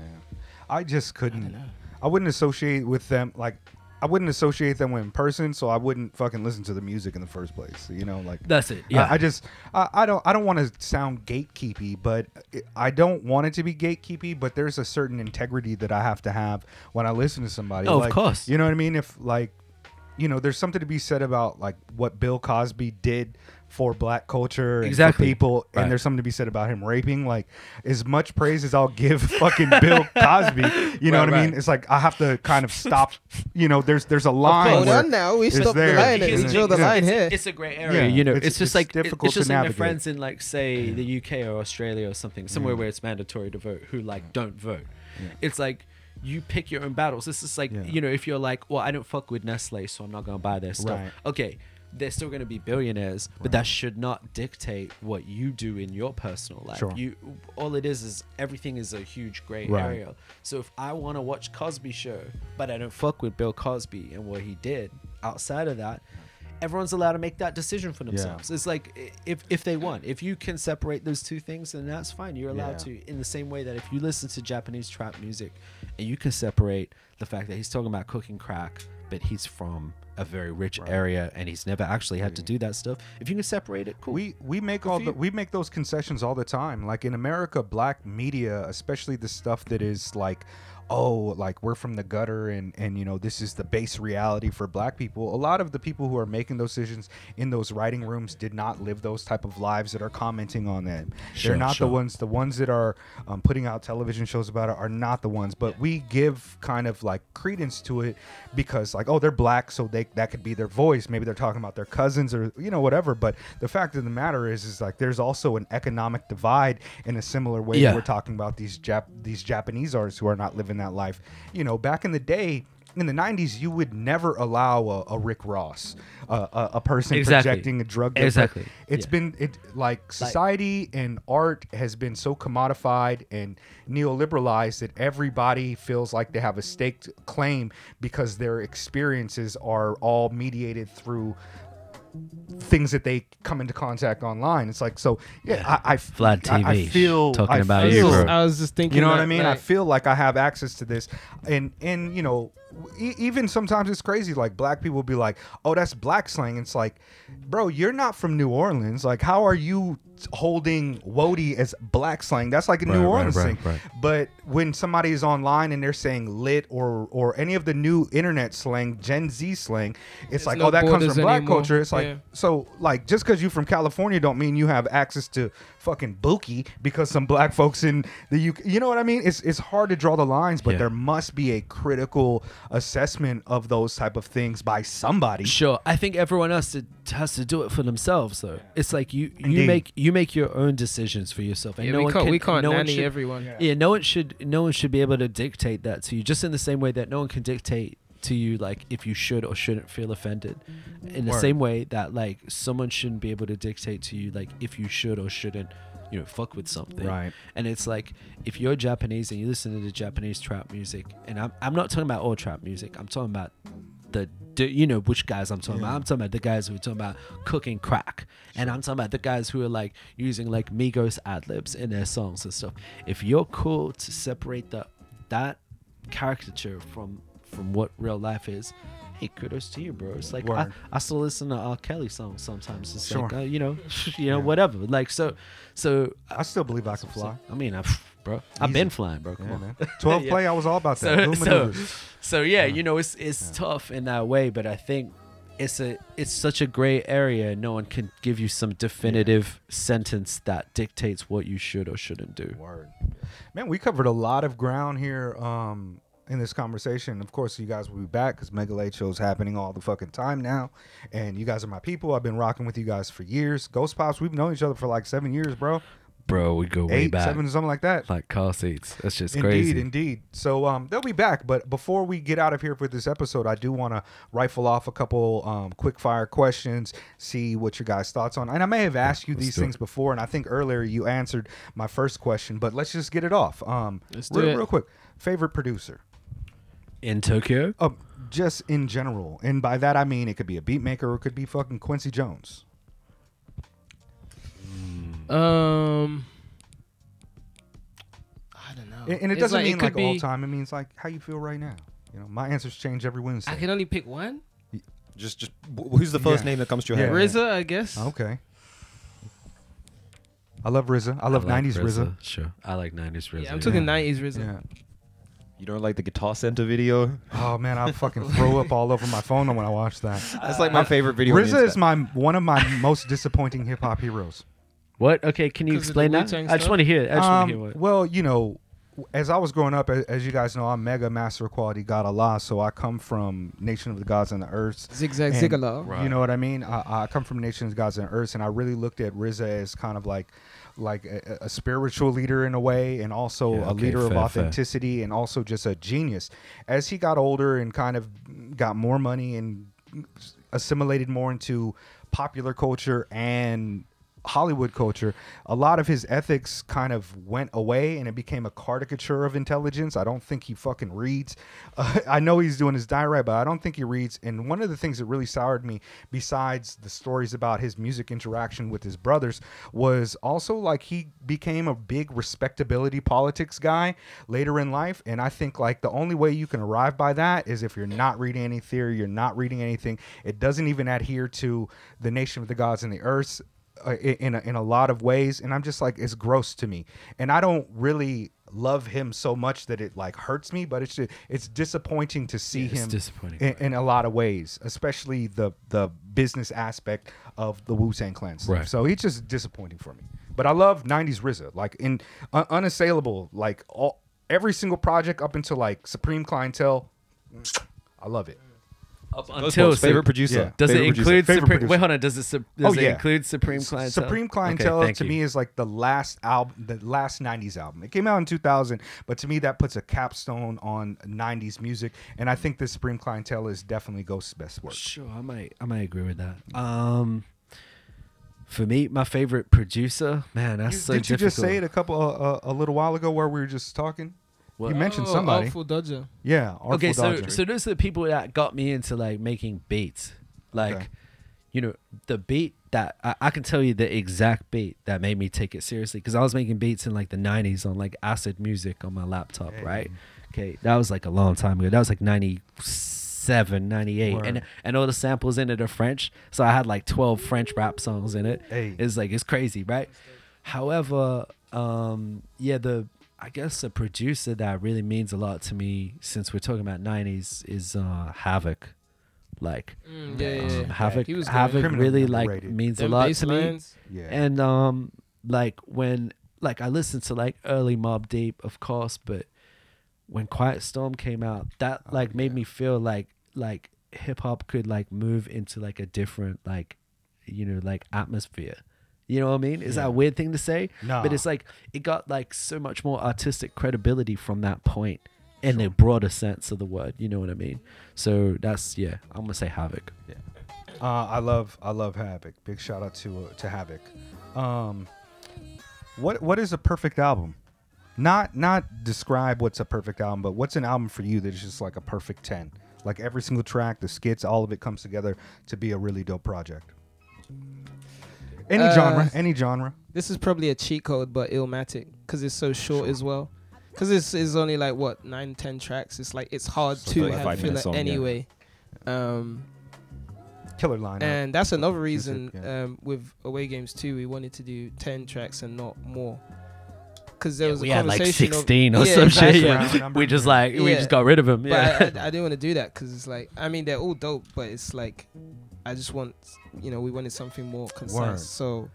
I just couldn't. I, wouldn't associate with them like. I wouldn't associate them in person, so I wouldn't fucking listen to the music in the first place. You know, like That's it. I- Yeah. I, just I, I don't I don't want to sound gatekeepy, but it- I don't want it to be gatekeepy. But there's a certain integrity that I have to have when I listen to somebody. Oh, of like, course. You know what I mean? If like, you know, there's something to be said about like what Bill Cosby did for black culture and Exactly. for people, Right. and there's something to be said about him raping. Like, as much praise as I'll give fucking Bill Cosby, you know Right, what I mean? It's like I have to kind of stop. You know, there's there's a line. Hold where now, we it's stopped the line. And We draw the line here. It's a great area, Yeah, you know. it's- It's, just it's like difficult it's just to like navigate. friends in like say the UK or Australia or something, somewhere Mm. where it's mandatory to vote, who like don't vote. It's like you pick your own battles. This is like Yeah. you know if you're like, well, I don't fuck with Nestle, so I'm not gonna buy their stuff. Right. Okay. They're still going to be billionaires, but that should not dictate what you do in your personal life. Sure. You, all it is is everything is a huge gray Right. area. So if I want to watch Cosby Show, but I don't fuck with Bill Cosby and what he did outside of that, everyone's allowed to make that decision for themselves. It's like if if they want, if you can separate those two things, then that's fine. You're allowed Yeah. to. In the same way that if you listen to Japanese trap music, and you can separate the fact that he's talking about cooking crack, but he's from a very rich area and he's never actually had to do that stuff. If you can separate it, cool. We we make Good all the we make those concessions all the time. Like in America, black media, especially the stuff that is like, oh, like we're from the gutter and and you know this is the base reality for black people. A lot of the people who are making those decisions in those writing rooms did not live those type of lives that are commenting on them. Sure, They're not sure. the ones. The ones that are um, putting out television shows about it are not the ones. But we give kind of like credence to it because like oh they're black, so they that could be their voice. Maybe they're talking about their cousins or you know whatever. But the fact of the matter is is like there's also an economic divide in a similar way Yeah. that we're talking about these Jap these Japanese artists who are not living that life. You know, back in the day. In the '90s, you would never allow a, a Rick Ross, uh, a, a person Exactly. projecting a drug. deal. But Exactly. It's Yeah. been it like society and art has been so commodified and neoliberalized that everybody feels like they have a staked claim because their experiences are all mediated through things that they come into contact online. It's like so yeah, I, I Vlad I, I TV feel talking I about I was, you, bro. I was just thinking. you know what I mean? I feel like I have access to this, and and you know, e- even sometimes it's crazy. Like black people will be like, "Oh, that's black slang." It's like, bro, you're not from New Orleans. Like, how are you holding Wody as black slang? That's like a Right, New Orleans right, thing. right. But when somebody is online and they're saying lit or or any of the new internet slang, Gen Z slang, it's There's like, no oh, that comes from black anymore. culture. It's like Yeah. so like just because you're from California don't mean you have access to fucking Buki because some black folks in the UK. You know what I mean? It's it's hard to draw the lines, but Yeah. there must be a critical assessment of those type of things by somebody. Sure, I think everyone else to, has to do it for themselves, though. It's like you you make you make your own decisions for yourself, and Yeah, no we one can't, can, we can't no one nanny should, everyone. Yeah, no one should no one should be able to dictate that to you. Just in the same way that no one can dictate to you like if you should or shouldn't feel offended. Mm-hmm. In the Word. same way that like someone shouldn't be able to dictate to you like if you should or shouldn't, you know, fuck with something. Right. And it's like if you're Japanese and you listen to the Japanese trap music, and I'm I'm not talking about all trap music. I'm talking about the, the you know which guys I'm talking about. I'm talking about the guys who are talking about cooking crack, and I'm talking about the guys who are like using like Migos ad libs in their songs and stuff. If you're cool to separate the that caricature from from what real life is. Hey, kudos to you, bro. It's like I, I still listen to R. Kelly songs sometimes. It's Sure. like uh, you know, you know, Yeah. whatever. Like so, so I still believe I can fly. I mean, I, bro, I've been flying, bro. Come Yeah, on, man. Twelve Yeah. play, I was all about that. So, so, so yeah, you know, it's it's tough in that way, but I think it's a it's such a gray area. No one can give you some definitive sentence that dictates what you should or shouldn't do. Word. Man, we covered a lot of ground here um, in this conversation. Of course, you guys will be back because Mega Late Show is happening all the fucking time now. And you guys are my people. I've been rocking with you guys for years. Ghostpops, we've known each other for like seven years, bro. Bro, we go way Eight, seven, something like that. like car seats. That's just crazy. Indeed, indeed. So um, they'll be back. But before we get out of here for this episode, I do want to rifle off a couple um, quick fire questions, see what your guys' thoughts on. And I may have asked you let's these do things before, and I think earlier you answered my first question. But let's just get it off. Um, Let's do real, it. real quick. Favorite producer? In Tokyo, Uh, just in general, and by that I mean it could be a beat maker or it could be fucking Quincy Jones. Um, I don't know. And, and it It's doesn't like- it mean could like all be- time. It means like how you feel right now. You know, my answers change every Wednesday. I can only pick one. Just, just wh- who's the first Yeah. name that comes to your Yeah. head? RZA, I guess. Okay. I love RZA. I love like '90s RZA. Sure, I like '90s RZA. Yeah, I'm talking 90s RZA. Yeah. You don't like the Guitar Center video? Oh man, I fucking throw up all over my phone when I watch that. That's like my favorite video. on the RZA is internet. my one of my most disappointing hip hop heroes. What? Okay, can you 'Cause of the explain that? Wu-Tang I just stuff? want to hear. it. I just want Um, to hear what. well, you know, as I was growing up, a- as you guys know, I'm mega master of quality God Allah, so I come from Nation of the Gods and the Earths. Zigzag And Zigala. You know what I mean? I, I come from Nation of the Gods and the Earths, and I really looked at RZA as kind of like like a, a spiritual leader in a way, and also Yeah, a okay, leader of fair, fair. authenticity, and also just a genius. As he got older and kind of got more money and assimilated more into popular culture and Hollywood culture, a lot of his ethics kind of went away and it became a caricature of intelligence. I don't think he fucking reads. Uh, I know he's doing his diary, but I don't think he reads. And one of the things that really soured me, besides the stories about his music interaction with his brothers, was also like he became a big respectability politics guy later in life. And I think like the only way you can arrive by that is if you're not reading any theory, you're not reading anything. It doesn't even adhere to the nation of the gods and the earths in a, in a lot of ways and i'm just like it's gross to me and i don't really love him so much that it like hurts me but it's just, it's disappointing to see Yeah, him disappointing, in, right. in a lot of ways especially the the business aspect of the wu-tang clan stuff Right. so he's just disappointing for me but i love 90s RZA like in uh, unassailable like all every single project up until like supreme clientele i love it Up Ghostbusters, favorite producer. Yeah. Does it Favorite producer. include Favorite Supreme? Wait, hold on. Does it sup- does Oh, it yeah. include Supreme Clientele? Supreme Clientele thank to you. me is like the last album, the last '90s album. It came out in 2000, but to me that puts a capstone on '90s music, and I think the Supreme Clientele is definitely Ghost's best work. Sure, I might I might agree with that. Um, for me, my favorite producer, man, that's You- so didn't you difficult. just say it a couple uh, a little while ago where we were just talking? What? You mentioned Oh, somebody. Artful Dodger. Yeah. Artful okay, so Dodger. so those are the people that got me into like making beats, like. Okay. You know the beat that I, I can tell you the exact beat that made me take it seriously because I was making beats in like the '90s on like acid music on my laptop, Hey. right? Okay, that was like a long time ago. That was like 97, 98. And and all the samples in it are French. So I had like 12 French rap songs in it. Hey. It's like it's crazy, right? However, um yeah, the I guess a producer that really means a lot to me since we're talking about 90s is uh Havoc. Like Mm, yeah, yeah, um, yeah. Havoc He was. Havoc really like underrated. means a lot bass to me yeah. and um like when like i listened to like early Mobb Deep of course but when quiet storm came out that Oh, like made yeah. me feel like like hip hop could like move into like a different like you know like atmosphere you know what i mean is that a weird thing to say No. but it's like it got like so much more artistic credibility from that point in the broader sense of the word you know what i mean so that's yeah i'm gonna say havoc Uh, I love I love Havoc. Big shout out to uh, to Havoc. Um, what what is a perfect album? Not not describe what's a perfect album, but what's an album for you that is just like a perfect ten? Like every single track, the skits, all of it comes together to be a really dope project. Any Uh, genre, any genre. This is probably a cheat code, but Illmatic, because it's so short as well. Because it's, it's only like what nine, ten tracks. It's like it's hard It's like to a have five-minute filler song, yeah. anyway. Um, Killer line. and that's another reason Music, yeah. um, with away games too. We wanted to do ten tracks and not more. Because there was we a had like conversation of- 16 or Yeah, some exactly. shit yeah. we just yeah. like we just got rid of them. yeah But I, I, I didn't want to do that because it's like I mean they're all dope, but it's like I just want you know we wanted something more concise. Word. So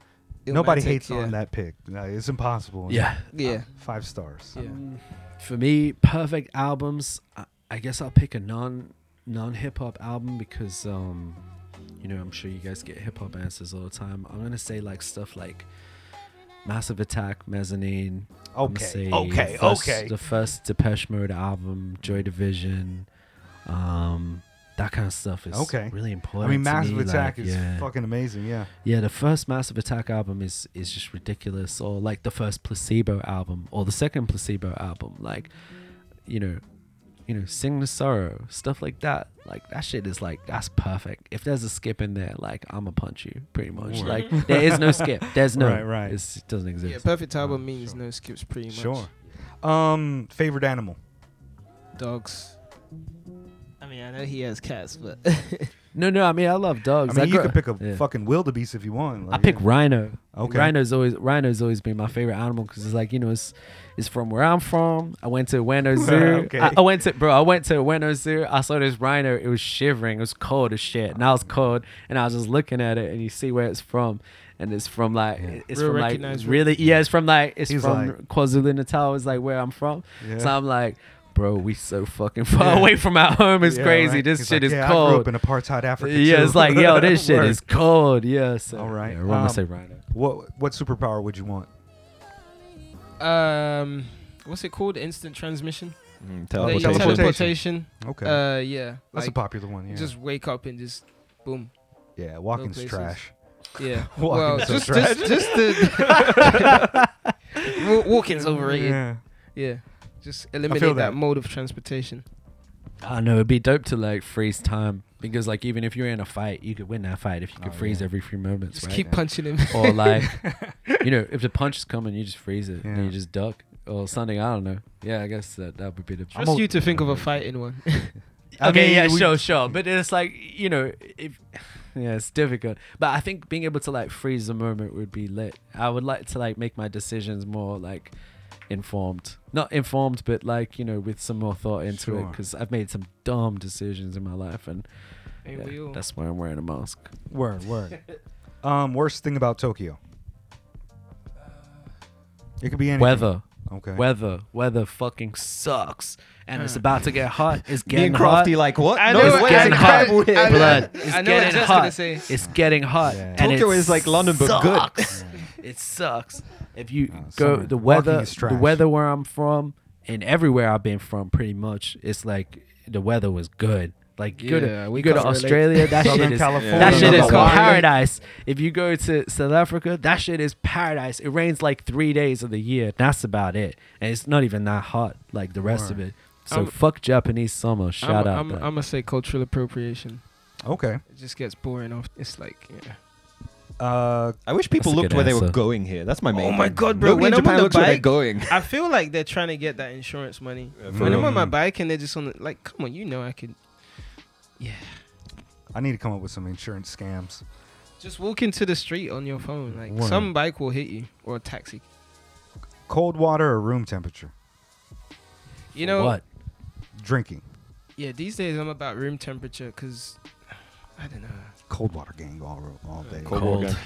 Nobody hates yeah. on that pick. No, it's impossible. yeah Yeah, Five stars. yeah. Um, for me perfect albums I, I guess i'll pick a non non hip-hop album because um you know i'm sure you guys get hip-hop answers all the time i'm gonna say like stuff like massive attack mezzanine Okay. say Okay. first- Okay. the first depeche mode album joy division um that kind of stuff is Okay. really important. I mean, Massive me, Attack like, is yeah. fucking amazing. Yeah. Yeah, the first Massive Attack album is is just ridiculous, or like the first Placebo album, or the second Placebo album. Like, you know, you know, Sing the Sorrow, stuff like that. Like that shit is like that's perfect. If there's a skip in there, like I'ma punch you, pretty much. Word. Like there is no skip. There's no. Right, right. It's, it doesn't exist. Yeah, perfect album Oh, means sure. no skips pretty much. Sure. Um, favorite animal. Dogs. I mean, I know he has cats, but mm. No, no. I mean, I love dogs. I dogs. mean, you grew- could pick a yeah. fucking wildebeest if you want. I pick yeah. rhino. Okay. Rhino's always rhino's always been my favorite animal because it's like you know it's it's from where I'm from. I went to Ueno Zoo. Okay. I, I went to bro. I went to Ueno Zoo. I saw this rhino. It was shivering. It was cold as shit. And I was cold. And I was just looking at it. And you see where it's from. And it's from like Yeah. it's Real from like recognizable. really yeah. It's from like it's He's from like- KwaZulu Natal. Is like where I'm from. Yeah. So I'm like. Bro, we so fucking far Yeah. away from our home. It's Yeah, crazy. right. This He's shit like, is yeah, I cold. grew up in apartheid Africa. yeah, too." it's like, yo, this shit is cold. Yeah. So, All right. Yeah, we're gonna Um, say rhino. What what superpower would you want? um, what's it called? Instant transmission. Mm, There you- teleportation. teleportation. teleportation. Okay, Uh, yeah. that's like, a popular one. Yeah, Just wake up and just boom. yeah. Walking's trash. Yeah. Walking well, so just, trash. just just the walking's overrated. Yeah. Yeah. Just eliminate that. that. mode of transportation. I know it'd be dope to like freeze time because like even if you're in a fight, you could win that fight if you could Oh, freeze yeah. every few moments, Just right? keep punching him. or like you know, if the punch is coming, you just freeze it and you just duck or something. I don't know. Yeah, I guess that that would be the. I'm Trust a- you to think of a fight in one. I okay, mean, yeah, we- sure, sure. But it's like you know, if yeah, it's difficult. But I think being able to like freeze the moment would be lit. I would like to like make my decisions more like informed, not informed, but like you know, with some more thought into it. Because I've made some dumb decisions in my life, and Ain't we yeah, all? that's why I'm wearing a mask. Word, word. um, worst thing about Tokyo. It could be anything. Weather, Okay. weather, weather fucking sucks, and it's Uh. about to get hot. It's getting and Krafty hot. like what? I no, know it's what- getting I hot. know- I know- Blood. I know what getting Jet's hot. gonna say. It's getting hot. Yeah. and Tokyo it is like London, but good. sucks. it sucks. If you Uh, go summer. the weather, the weather where I'm from, and everywhere I've been from, pretty much, it's like the weather was good. Like you go Yeah, to we you go to. Australia, that shit is California. that shit is Hawaii. paradise. If you go to South Africa, that shit is paradise. It rains like three days of the year. That's about it, and it's not even that hot like the rest of it. So I'm- fuck Japanese summer. Shout I'm, out. I'm. I'm gonna say cultural appropriation. Okay. It just gets boring. Off. It's like yeah. Uh, I wish people looked good where they were answer. going here. That's my main. Oh my thing. God, bro, Nobody when in I'm on the looks where they're bike- going. I feel like they're trying to get that insurance money. for When I'm real. on my bike and they're just on the like, come on, you know I could. Yeah. I need to come up with some insurance scams. Just walk into the street on your phone. Like Word. some bike will hit you or a taxi. Cold water or room temperature? You know what? Drinking. Yeah, these days I'm about room temperature because I don't know. Cold water gang all all day. Cold Cold. water.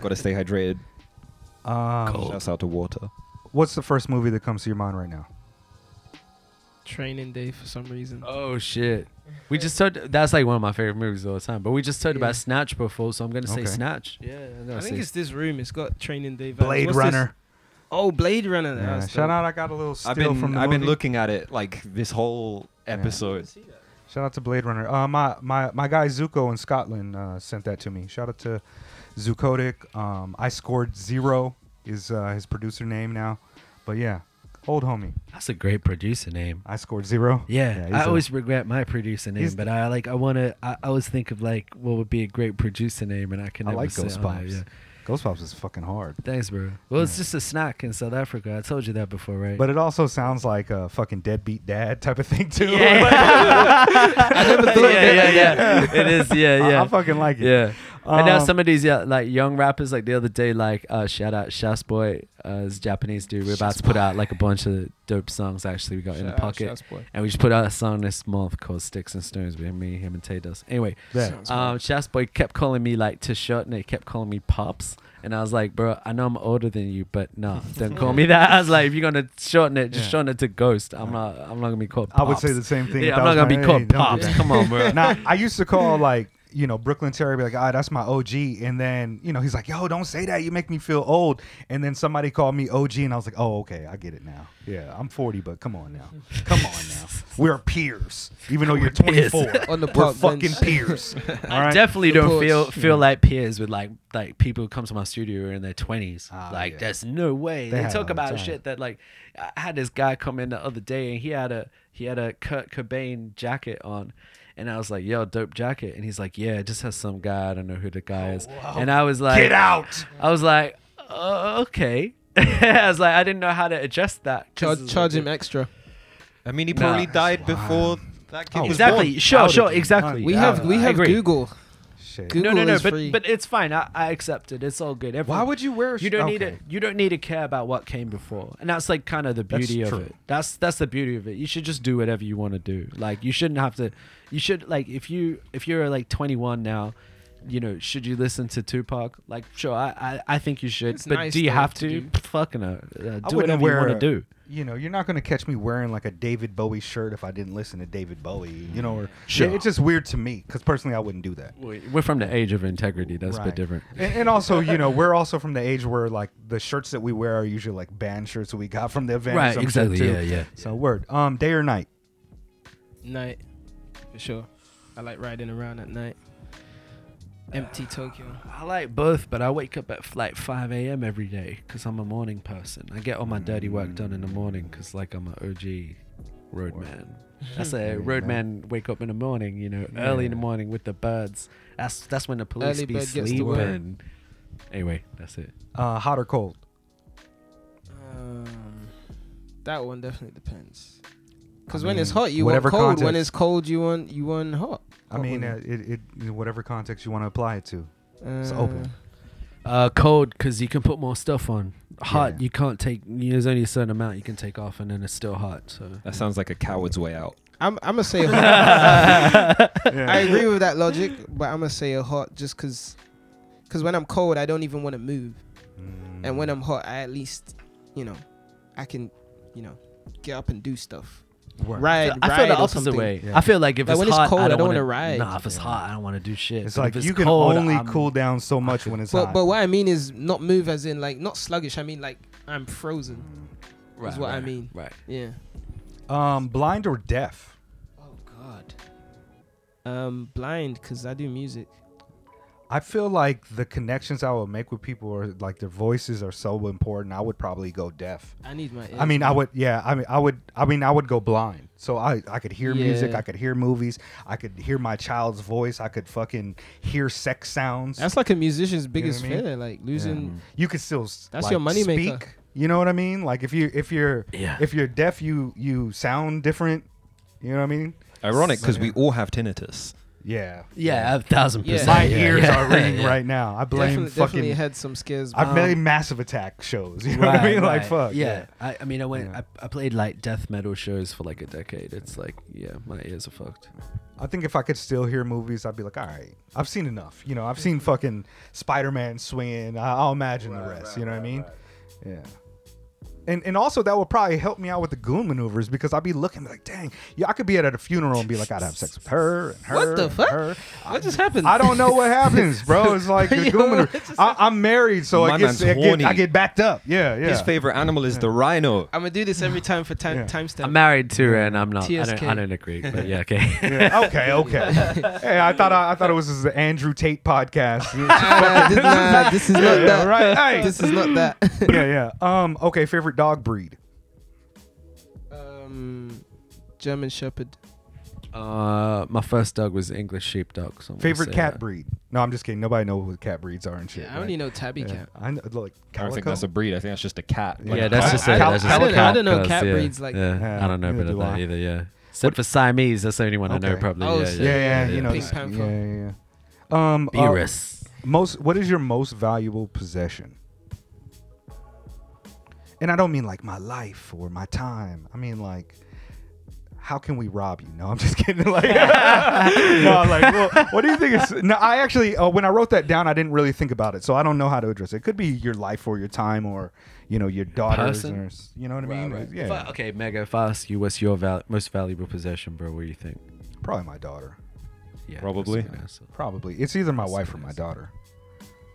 Got to stay hydrated. Um, Cold. Shouts out to water. What's the first movie that comes to your mind right now? Training day for some reason. Oh shit. We just talked. That's like one of my favorite movies of all time. But we just talked Yeah. about Snatch before, so I'm gonna say Okay. Snatch. Yeah, I'm I think it's this room. It's got training day. vibes. Blade What's this? Runner. Oh, Blade Runner. Yeah, shout out! I got a little still I've been from the I've been looking at it like this whole episode. Shout out to Blade Runner. Uh, my my my guy Zuko in Scotland uh, sent that to me. Shout out to Zukotic. Um, I scored zero is uh, his producer name now, but yeah, old homie. That's a great producer name. I scored zero. Yeah, I a- always regret my producer name, but I like I want to. I, I always think of like what would be a great producer name, and I can I never like Ghostpops. Yeah. Ghostpops is fucking hard, Thanks, bro. Well, it's just a snack in South Africa. I told you that before, right? but it also sounds like a fucking deadbeat dad type of thing too. yeah, I never thought yeah, yeah, yeah. It is, yeah, I- yeah. I, fucking like it. Yeah. And now Um, some of these yeah, like young rappers, like the other day, like uh, shout out Shas Boy, uh, this Japanese dude. We're about to put out like a bunch of dope songs. Actually, we got in the pocket, and we just put out a song this month called "Sticks and Stones" with me, him, and Tay Does. Anyway, Yeah. Sounds um, Shas Boy kept calling me like to shorten it. Kept calling me pops, and I was like, bro, I know I'm older than you, but no, don't call me that. I was like, if you're gonna shorten it, just Yeah. shorten it to Ghost. I'm not. I'm not gonna be called. I would say Pops. the same thing. Yeah, I'm not gonna be called hey, pops. Come on, bro. now I used to call like you know Brooklyn Terry be like ah that's my OG and then you know he's like yo don't say that you make me feel old and then somebody called me OG and I was like oh okay I get it now yeah I'm 40 but come on now come on now we're peers even though you're 24 On the we're park fucking bench. peers all I right definitely The don't porch. feel feel like peers with like like people who come to my studio who are in their twenties. Ah, like yeah. there's no way They they, have talk all the about time. shit that like I had this guy come in the other day and he had a he had a Kurt Cobain jacket on. And I was like, "Yo, dope jacket," and he's like, "Yeah, it just has some guy. I don't know who the guy is." And I was like, get out I was like, uh, "Okay." I was like, I didn't know how to adjust that. Charge, charge like- him extra. I mean, he Nah. probably died before that kid Oh, was Exactly. born. Sure, Outed sure, exactly. We have we have. Google. Shit. Google no, no, no, but free. but it's fine. I, I accept it. It's all good. Why would you wear? a you don't need okay. it. You don't need to care about what came before, and that's like kind of the That's beauty of true. it. That's that's the beauty of it. You should just do whatever you want to do. Like you shouldn't have to. You should like if you if you're like 21 now, you know, should you listen to Tupac? Like, sure, I I, I think you should. It's but nice do you though have to to? do. Fucking uh, uh, I do wouldn't whatever you wear want to do. You know, you're not going to catch me wearing like a David Bowie shirt if I didn't listen to David Bowie. You know, or Sure. it's just weird to me because personally, I wouldn't do that. We're from the age of integrity. That's a Right. bit different. And, and also, you know, we're also from the age where like the shirts that we wear are usually like band shirts that we got from the event. or Right, some shit, exactly, too. yeah, yeah. So word. Um, day or night. Night, for sure. I like riding around at night. Empty Tokyo. I like both, but I wake up at like 5 a.m. every day because I'm a morning person. I get all my dirty work done in the morning because, like, I'm an OG roadman. That's a roadman wake up in the morning, you know, early in the morning with the birds. That's that's when the police Early be bird gets the worm. sleeping. Anyway, that's it. Uh, hot or cold. Um, that one definitely depends. Because when it's hot, you whatever want cold. When it's cold, you want you want hot. I mean, uh, it, it whatever context you want to apply it to. it's Uh, open. Uh, cold because you can put more stuff on. Hot, Yeah. you can't take. There's only a certain amount you can take off, and then it's still hot. So That sounds like a coward's way out. I'm I'm gonna say hot. Yeah. I agree with that logic, but I'm gonna say a hot just because. Because when I'm cold, I don't even want to move, Mm. and when I'm hot, I at least, you know, I can, you know, get up and do stuff. Word. Ride, I ride feel the or opposite something. way. Yeah. I feel like if Like, it's when it's hot, cold, I I don't, don't wanna, wanna ride. Nah, if it's Yeah. hot, I don't want to do shit. It's But like if you can cold, only I'm- cool down so much when it's But hot. but what I mean is not move as in like not sluggish. I mean like I'm frozen. Right, Is what I right, mean. Right. Yeah. um, blind or deaf. Oh God. Um, blind because I do music. I feel like the connections I would make with people are like their voices are so important. I would probably go deaf. I need my. I mean, I would, yeah. I mean, I would, I mean, I would go blind. So I, I could hear music. Yeah. I could hear movies. I could hear my child's voice. I could fucking hear sex sounds. That's like a musician's biggest what I mean? fear, like losing. you could still. That's like, your moneymaker. speak, You know what I mean? Like if you, if you're, Yeah. if you're deaf, you, you sound different. You know what I mean? Ironic because we Yeah. all have tinnitus. Yeah. Yeah, a thousand Yeah. percent. My yeah, ears yeah. are ringing Yeah. right now. I blame Definitely, fucking. definitely had some scares. I've but- made um, massive attack shows. You know what I Right, mean? Like fuck. Yeah, I, I mean, I went. Yeah. I, I played like death metal shows for like a decade. It's like, yeah, my ears are fucked. I think if I could still hear movies, I'd be like, all right, I've seen enough. You know, I've seen fucking Spider Man swinging. I- I'll imagine the rest. you know what I mean? Yeah. And, and also that would probably help me out with the goon maneuvers because I'd be looking like, dang, yeah, I could be at a funeral and be like, I'd have sex with her and her. What the and fuck? her. What just happened? I don't know what happens, bro. It's like the Yo, goon maneuver. I, I'm married, so I get, I, get. I get backed up. Yeah, yeah. His favorite animal is the rhino. I'm gonna do this every time for time Yeah. timestamp. I'm married too, and I'm not. I don't, I don't agree, but yeah, okay. Yeah, okay, okay. hey, I thought I, I thought it was the Andrew Tate podcast. Nah, this, nah, this is not Yeah, yeah, that. right. Hey. This is not that. yeah, yeah. Um, okay, favorite dog breed. um, German Shepherd. Uh, my first dog was English sheepdog. So I'm gonna Favorite say cat that. breed. No, I'm just kidding. Nobody knows what cat breeds are and shit. Yeah, I right? only know Tabby Yeah. Cat. I know, like I don't think calico? that's a breed. I think that's just a cat. Yeah, Yeah, that's I- just I- a. Cal- that's I just a don't know- I don't know cause, cat yeah. breeds like- Yeah, Yeah, I don't know neither about do that I. either. Yeah, except for Siamese, that's the only one I know Okay. probably. Oh, yeah, shit. Yeah, yeah, you know. Pink this- Panther. Yeah, yeah, yeah. Um, uh, Beerus. most. What is your most valuable possession? And I don't mean like my life or my time. I mean like, how can we rob you? No, I'm just kidding. Like, no, like, well, what do you think is? No, I actually, uh, when I wrote that down, I didn't really think about it, so I don't know how to address it. It could be your life or your time, or you know, your daughters, Person? or you know what I mean? Yeah, I- okay, Mega. If I ask you, what's your val- most valuable possession, bro? What do you think? probably my daughter. Yeah, Probably. that's a good answer. Probably, it's either my wife or my daughter.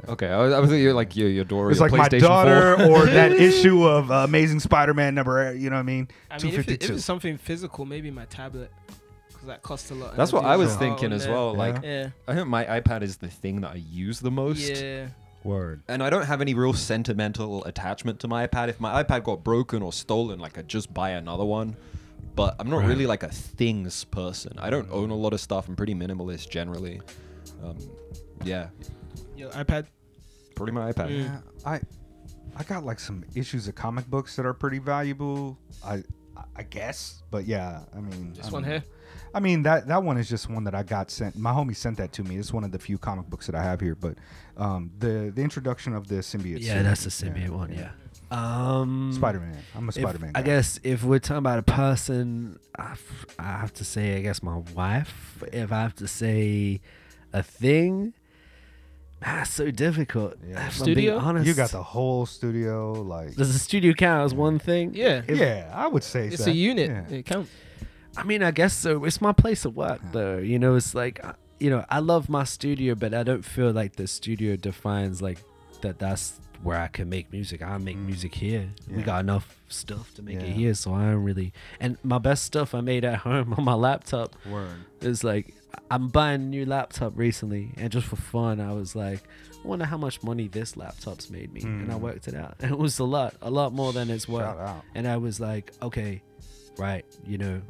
Okay, I was, I was thinking like your your door. It's your like my PlayStation daughter 4. or that issue of uh, Amazing Spider-Man number. You know what I mean? I mean, if, it, if it's something physical, maybe my tablet, because that costs a lot. That's what I was art thinking as there. well. Like, Yeah. I think my iPad is the thing that I use the most. Yeah. Word. And I don't have any real sentimental attachment to my iPad. If my iPad got broken or stolen, like I'd just buy another one. But I'm not Right. really like a things person. I don't own a lot of stuff. I'm pretty minimalist generally. Um, yeah, Your iPad. Pretty my iPad. Mm. Yeah, I I got like some issues of comic books that are pretty valuable. I I guess, but yeah, I mean, This I one don't here. I mean that that one is just one that I got sent. My homie sent that to me. It's one of the few comic books that I have here. But um, the the introduction of the symbiote. Yeah, that's the series, symbiote one. Yeah. Um, Spider Man. I'm a Spider Man. I guess if we're talking about a person, I, f- I have to say, I guess my wife. If I have to say a thing, that's so difficult. Yeah. If I'm being Studio? honest, You got the whole studio. Like, Does the studio count as one thing? Yeah. If- yeah, I would say It's so. a unit. Yeah. It counts. I mean, I guess so. It's my place of work, Yeah. though. You know, it's like, uh, you know, I love my studio, but I don't feel like the studio defines like that. That's where I can make music. I make Mm. music here. We Yeah. got enough stuff to make Yeah. it here, so I don't really. And my best stuff I made at home on my laptop Word. is like, I'm buying a new laptop recently, and just for fun, I was like, I wonder how much money this laptop's made me, and I Mm. worked it out. And it was a lot, a lot more than it's worth and I was like, okay, right, you know,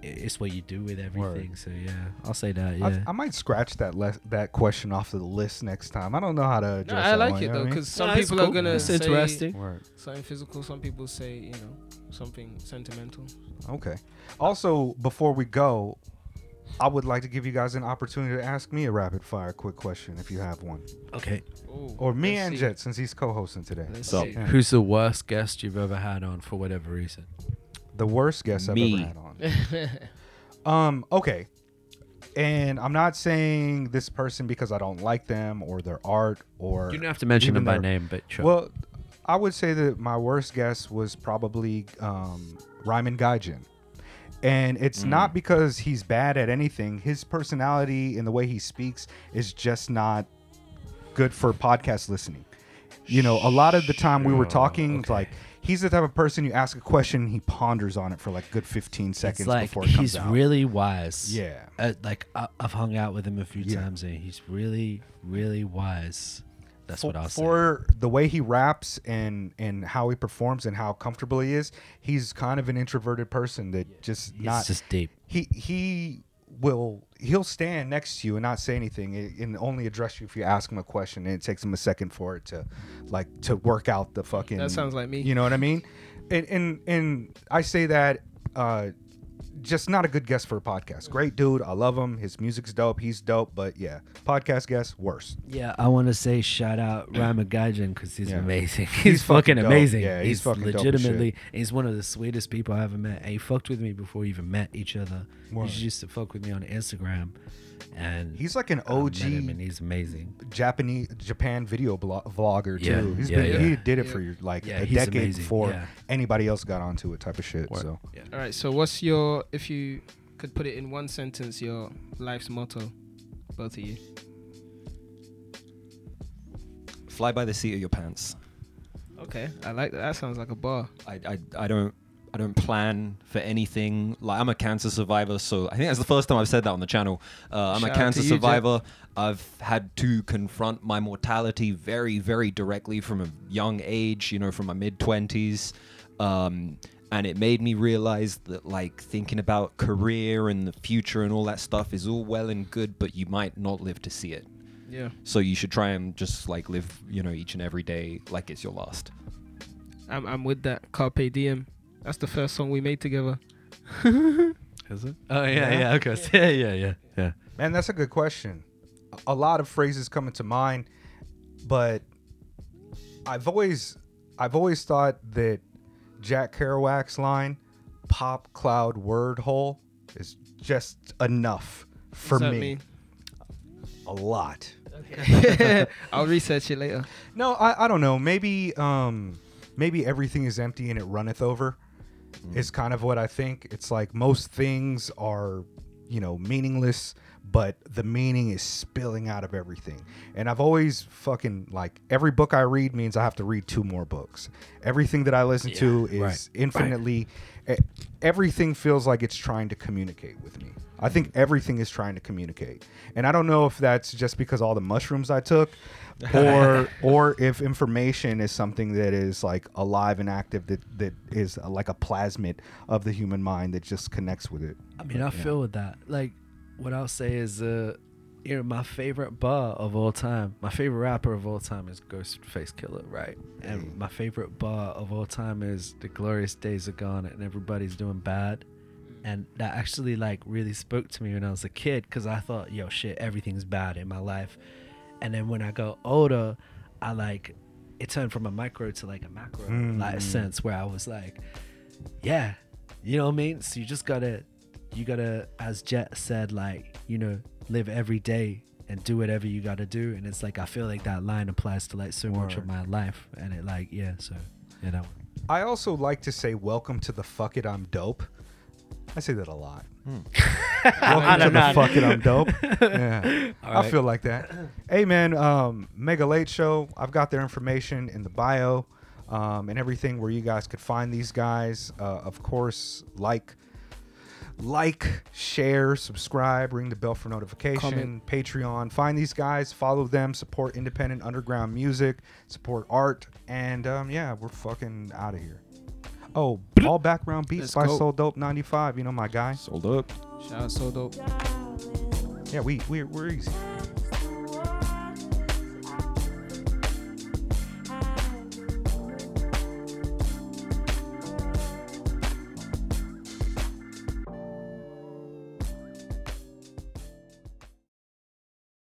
it's what you do with everything. So yeah, I'll say that. Yeah, I, I might scratch that le- that question off the list next time. I don't know how to No, address I that like one, it though, what I mean? because some No, it's people are gonna It's say interesting. Word. something physical. Some people say you know something sentimental. Okay. Also, before we go, I would like to give you guys an opportunity to ask me a rapid fire quick question if you have one, okay. Ooh, or me and see. Jet since he's co-hosting today. Let's So- see. Yeah. Who's the worst guest you've ever had on for whatever reason? The worst guest I've ever had on. Um. Okay. And I'm not saying this person because I don't like them or their art or You don't have to mention even them by their- name, but sure. Well, I would say that my worst guest was probably um, Ryman Gaijin. And it's not because he's bad at anything. His personality and the way he speaks is just not good for podcast listening. You know, a lot of the time we were talking, okay. like, he's the type of person you ask a question, he ponders on it for like good 15 seconds like before it comes he's out. really wise. Yeah. Uh, like I, I've hung out with him a few Yeah. times, and he's really, really wise. That's for, what I'll say. for the way he raps and and how he performs and how comfortable he is he's kind of an introverted person that just He's not just deep. he he will he'll stand next to you and not say anything and- and only address you if you ask him a question and it takes him a second for it to like to work out the fucking That sounds like me. you know what i mean and and and i say that uh just not a good guest for a podcast great dude i love him his music's dope he's dope but yeah podcast guest worse Yeah, I want to say shout out Rama Gaijin because he's Yeah. amazing. He's, fucking fucking dope. amazing. Yeah, he's fucking dope as legitimately. He's one of the sweetest people I ever met. And he fucked with me before we even met each other. Word. He used to fuck with me on Instagram, and he's like an og him and he's amazing. Japanese Japan video blo- vlogger Yeah, too. He's yeah, been yeah. he did it for your like Yeah, a decade amazing, before yeah. anybody else got onto it type of shit. So Yeah. All right. So what's your if you could put it in one sentence your life's motto, both of you? Fly by the seat of your pants. Okay, I like that. That sounds like a bar. I, I, I don't I don't plan for anything. Like I'm a cancer survivor, so I think that's the first time I've said that on the channel. Uh, I'm Shout a cancer to you, Jet. survivor. I've had to confront my mortality very, very directly from a young age. You know, from my mid twenties, um, and it made me realize that like thinking about career and the future and all that stuff is all well and good, but you might not live to see it. Yeah. So you should try and just like live, you know, each and every day like it's your last. I'm I'm with that. Carpe diem. That's the first song we made together. Is it? Oh yeah, Yeah. yeah, okay. Yeah, yeah, yeah, yeah. man, that's a good question. A lot of phrases come into mind, but I've always I've always thought that Jack Kerouac's line "pop cloud word hole" is just enough for me. mean? A lot. Okay. I'll research it later. No, I, I don't know. Maybe um maybe everything is empty and it runneth over. Mm-hmm. Is kind of what I think. It's like most things are, you know, meaningless, but the meaning is spilling out of everything. And I've always fucking like every book I read means I have to read two more books. Everything that I listen to is right, infinitely e- everything feels like it's trying to communicate with me. I think mm-hmm. everything is trying to communicate. And I don't know if that's just because all the mushrooms I took or or if information is something that is like alive and active that that is uh, like a plasmid of the human mind that just connects with it. I mean, I feel with that. Like, what I'll say is, uh, you know, my favorite bar of all time, my favorite rapper of all time is Ghostface Killah, right? And my favorite bar of all time is The Glorious Days Are Gone and Everybody's Doing Bad. And that actually like really spoke to me when I was a kid because I thought, yo, shit, everything's bad in my life. And then when I got older, I like it turned from a micro to like a macro like Mm. sense where I was like, yeah, you know what I mean? So you just gotta, you gotta, as Jet said, like, you know, live every day and do whatever you gotta do. And it's like, I feel like that line applies to like so much of my life. And it like, yeah, so, yeah, that one. I also like to say welcome to the fuck it I'm dope. I say that a lot. Hmm. welcome to don't the know. fuck it I'm dope. Yeah. I feel like that. Hey man, um, Mega Late Show. I've got their information in the bio, um, and everything where you guys could find these guys. Uh, of course, like, like, share, subscribe, ring the bell for notification. Comment. Patreon. Find these guys, follow them, support independent underground music, support art, and um, yeah, we're fucking out of here. Oh, all background beats Let's by go. Soul Dope 95. You know my guy. Sold up. Shout out so dope. Yeah, we we're, we're easy.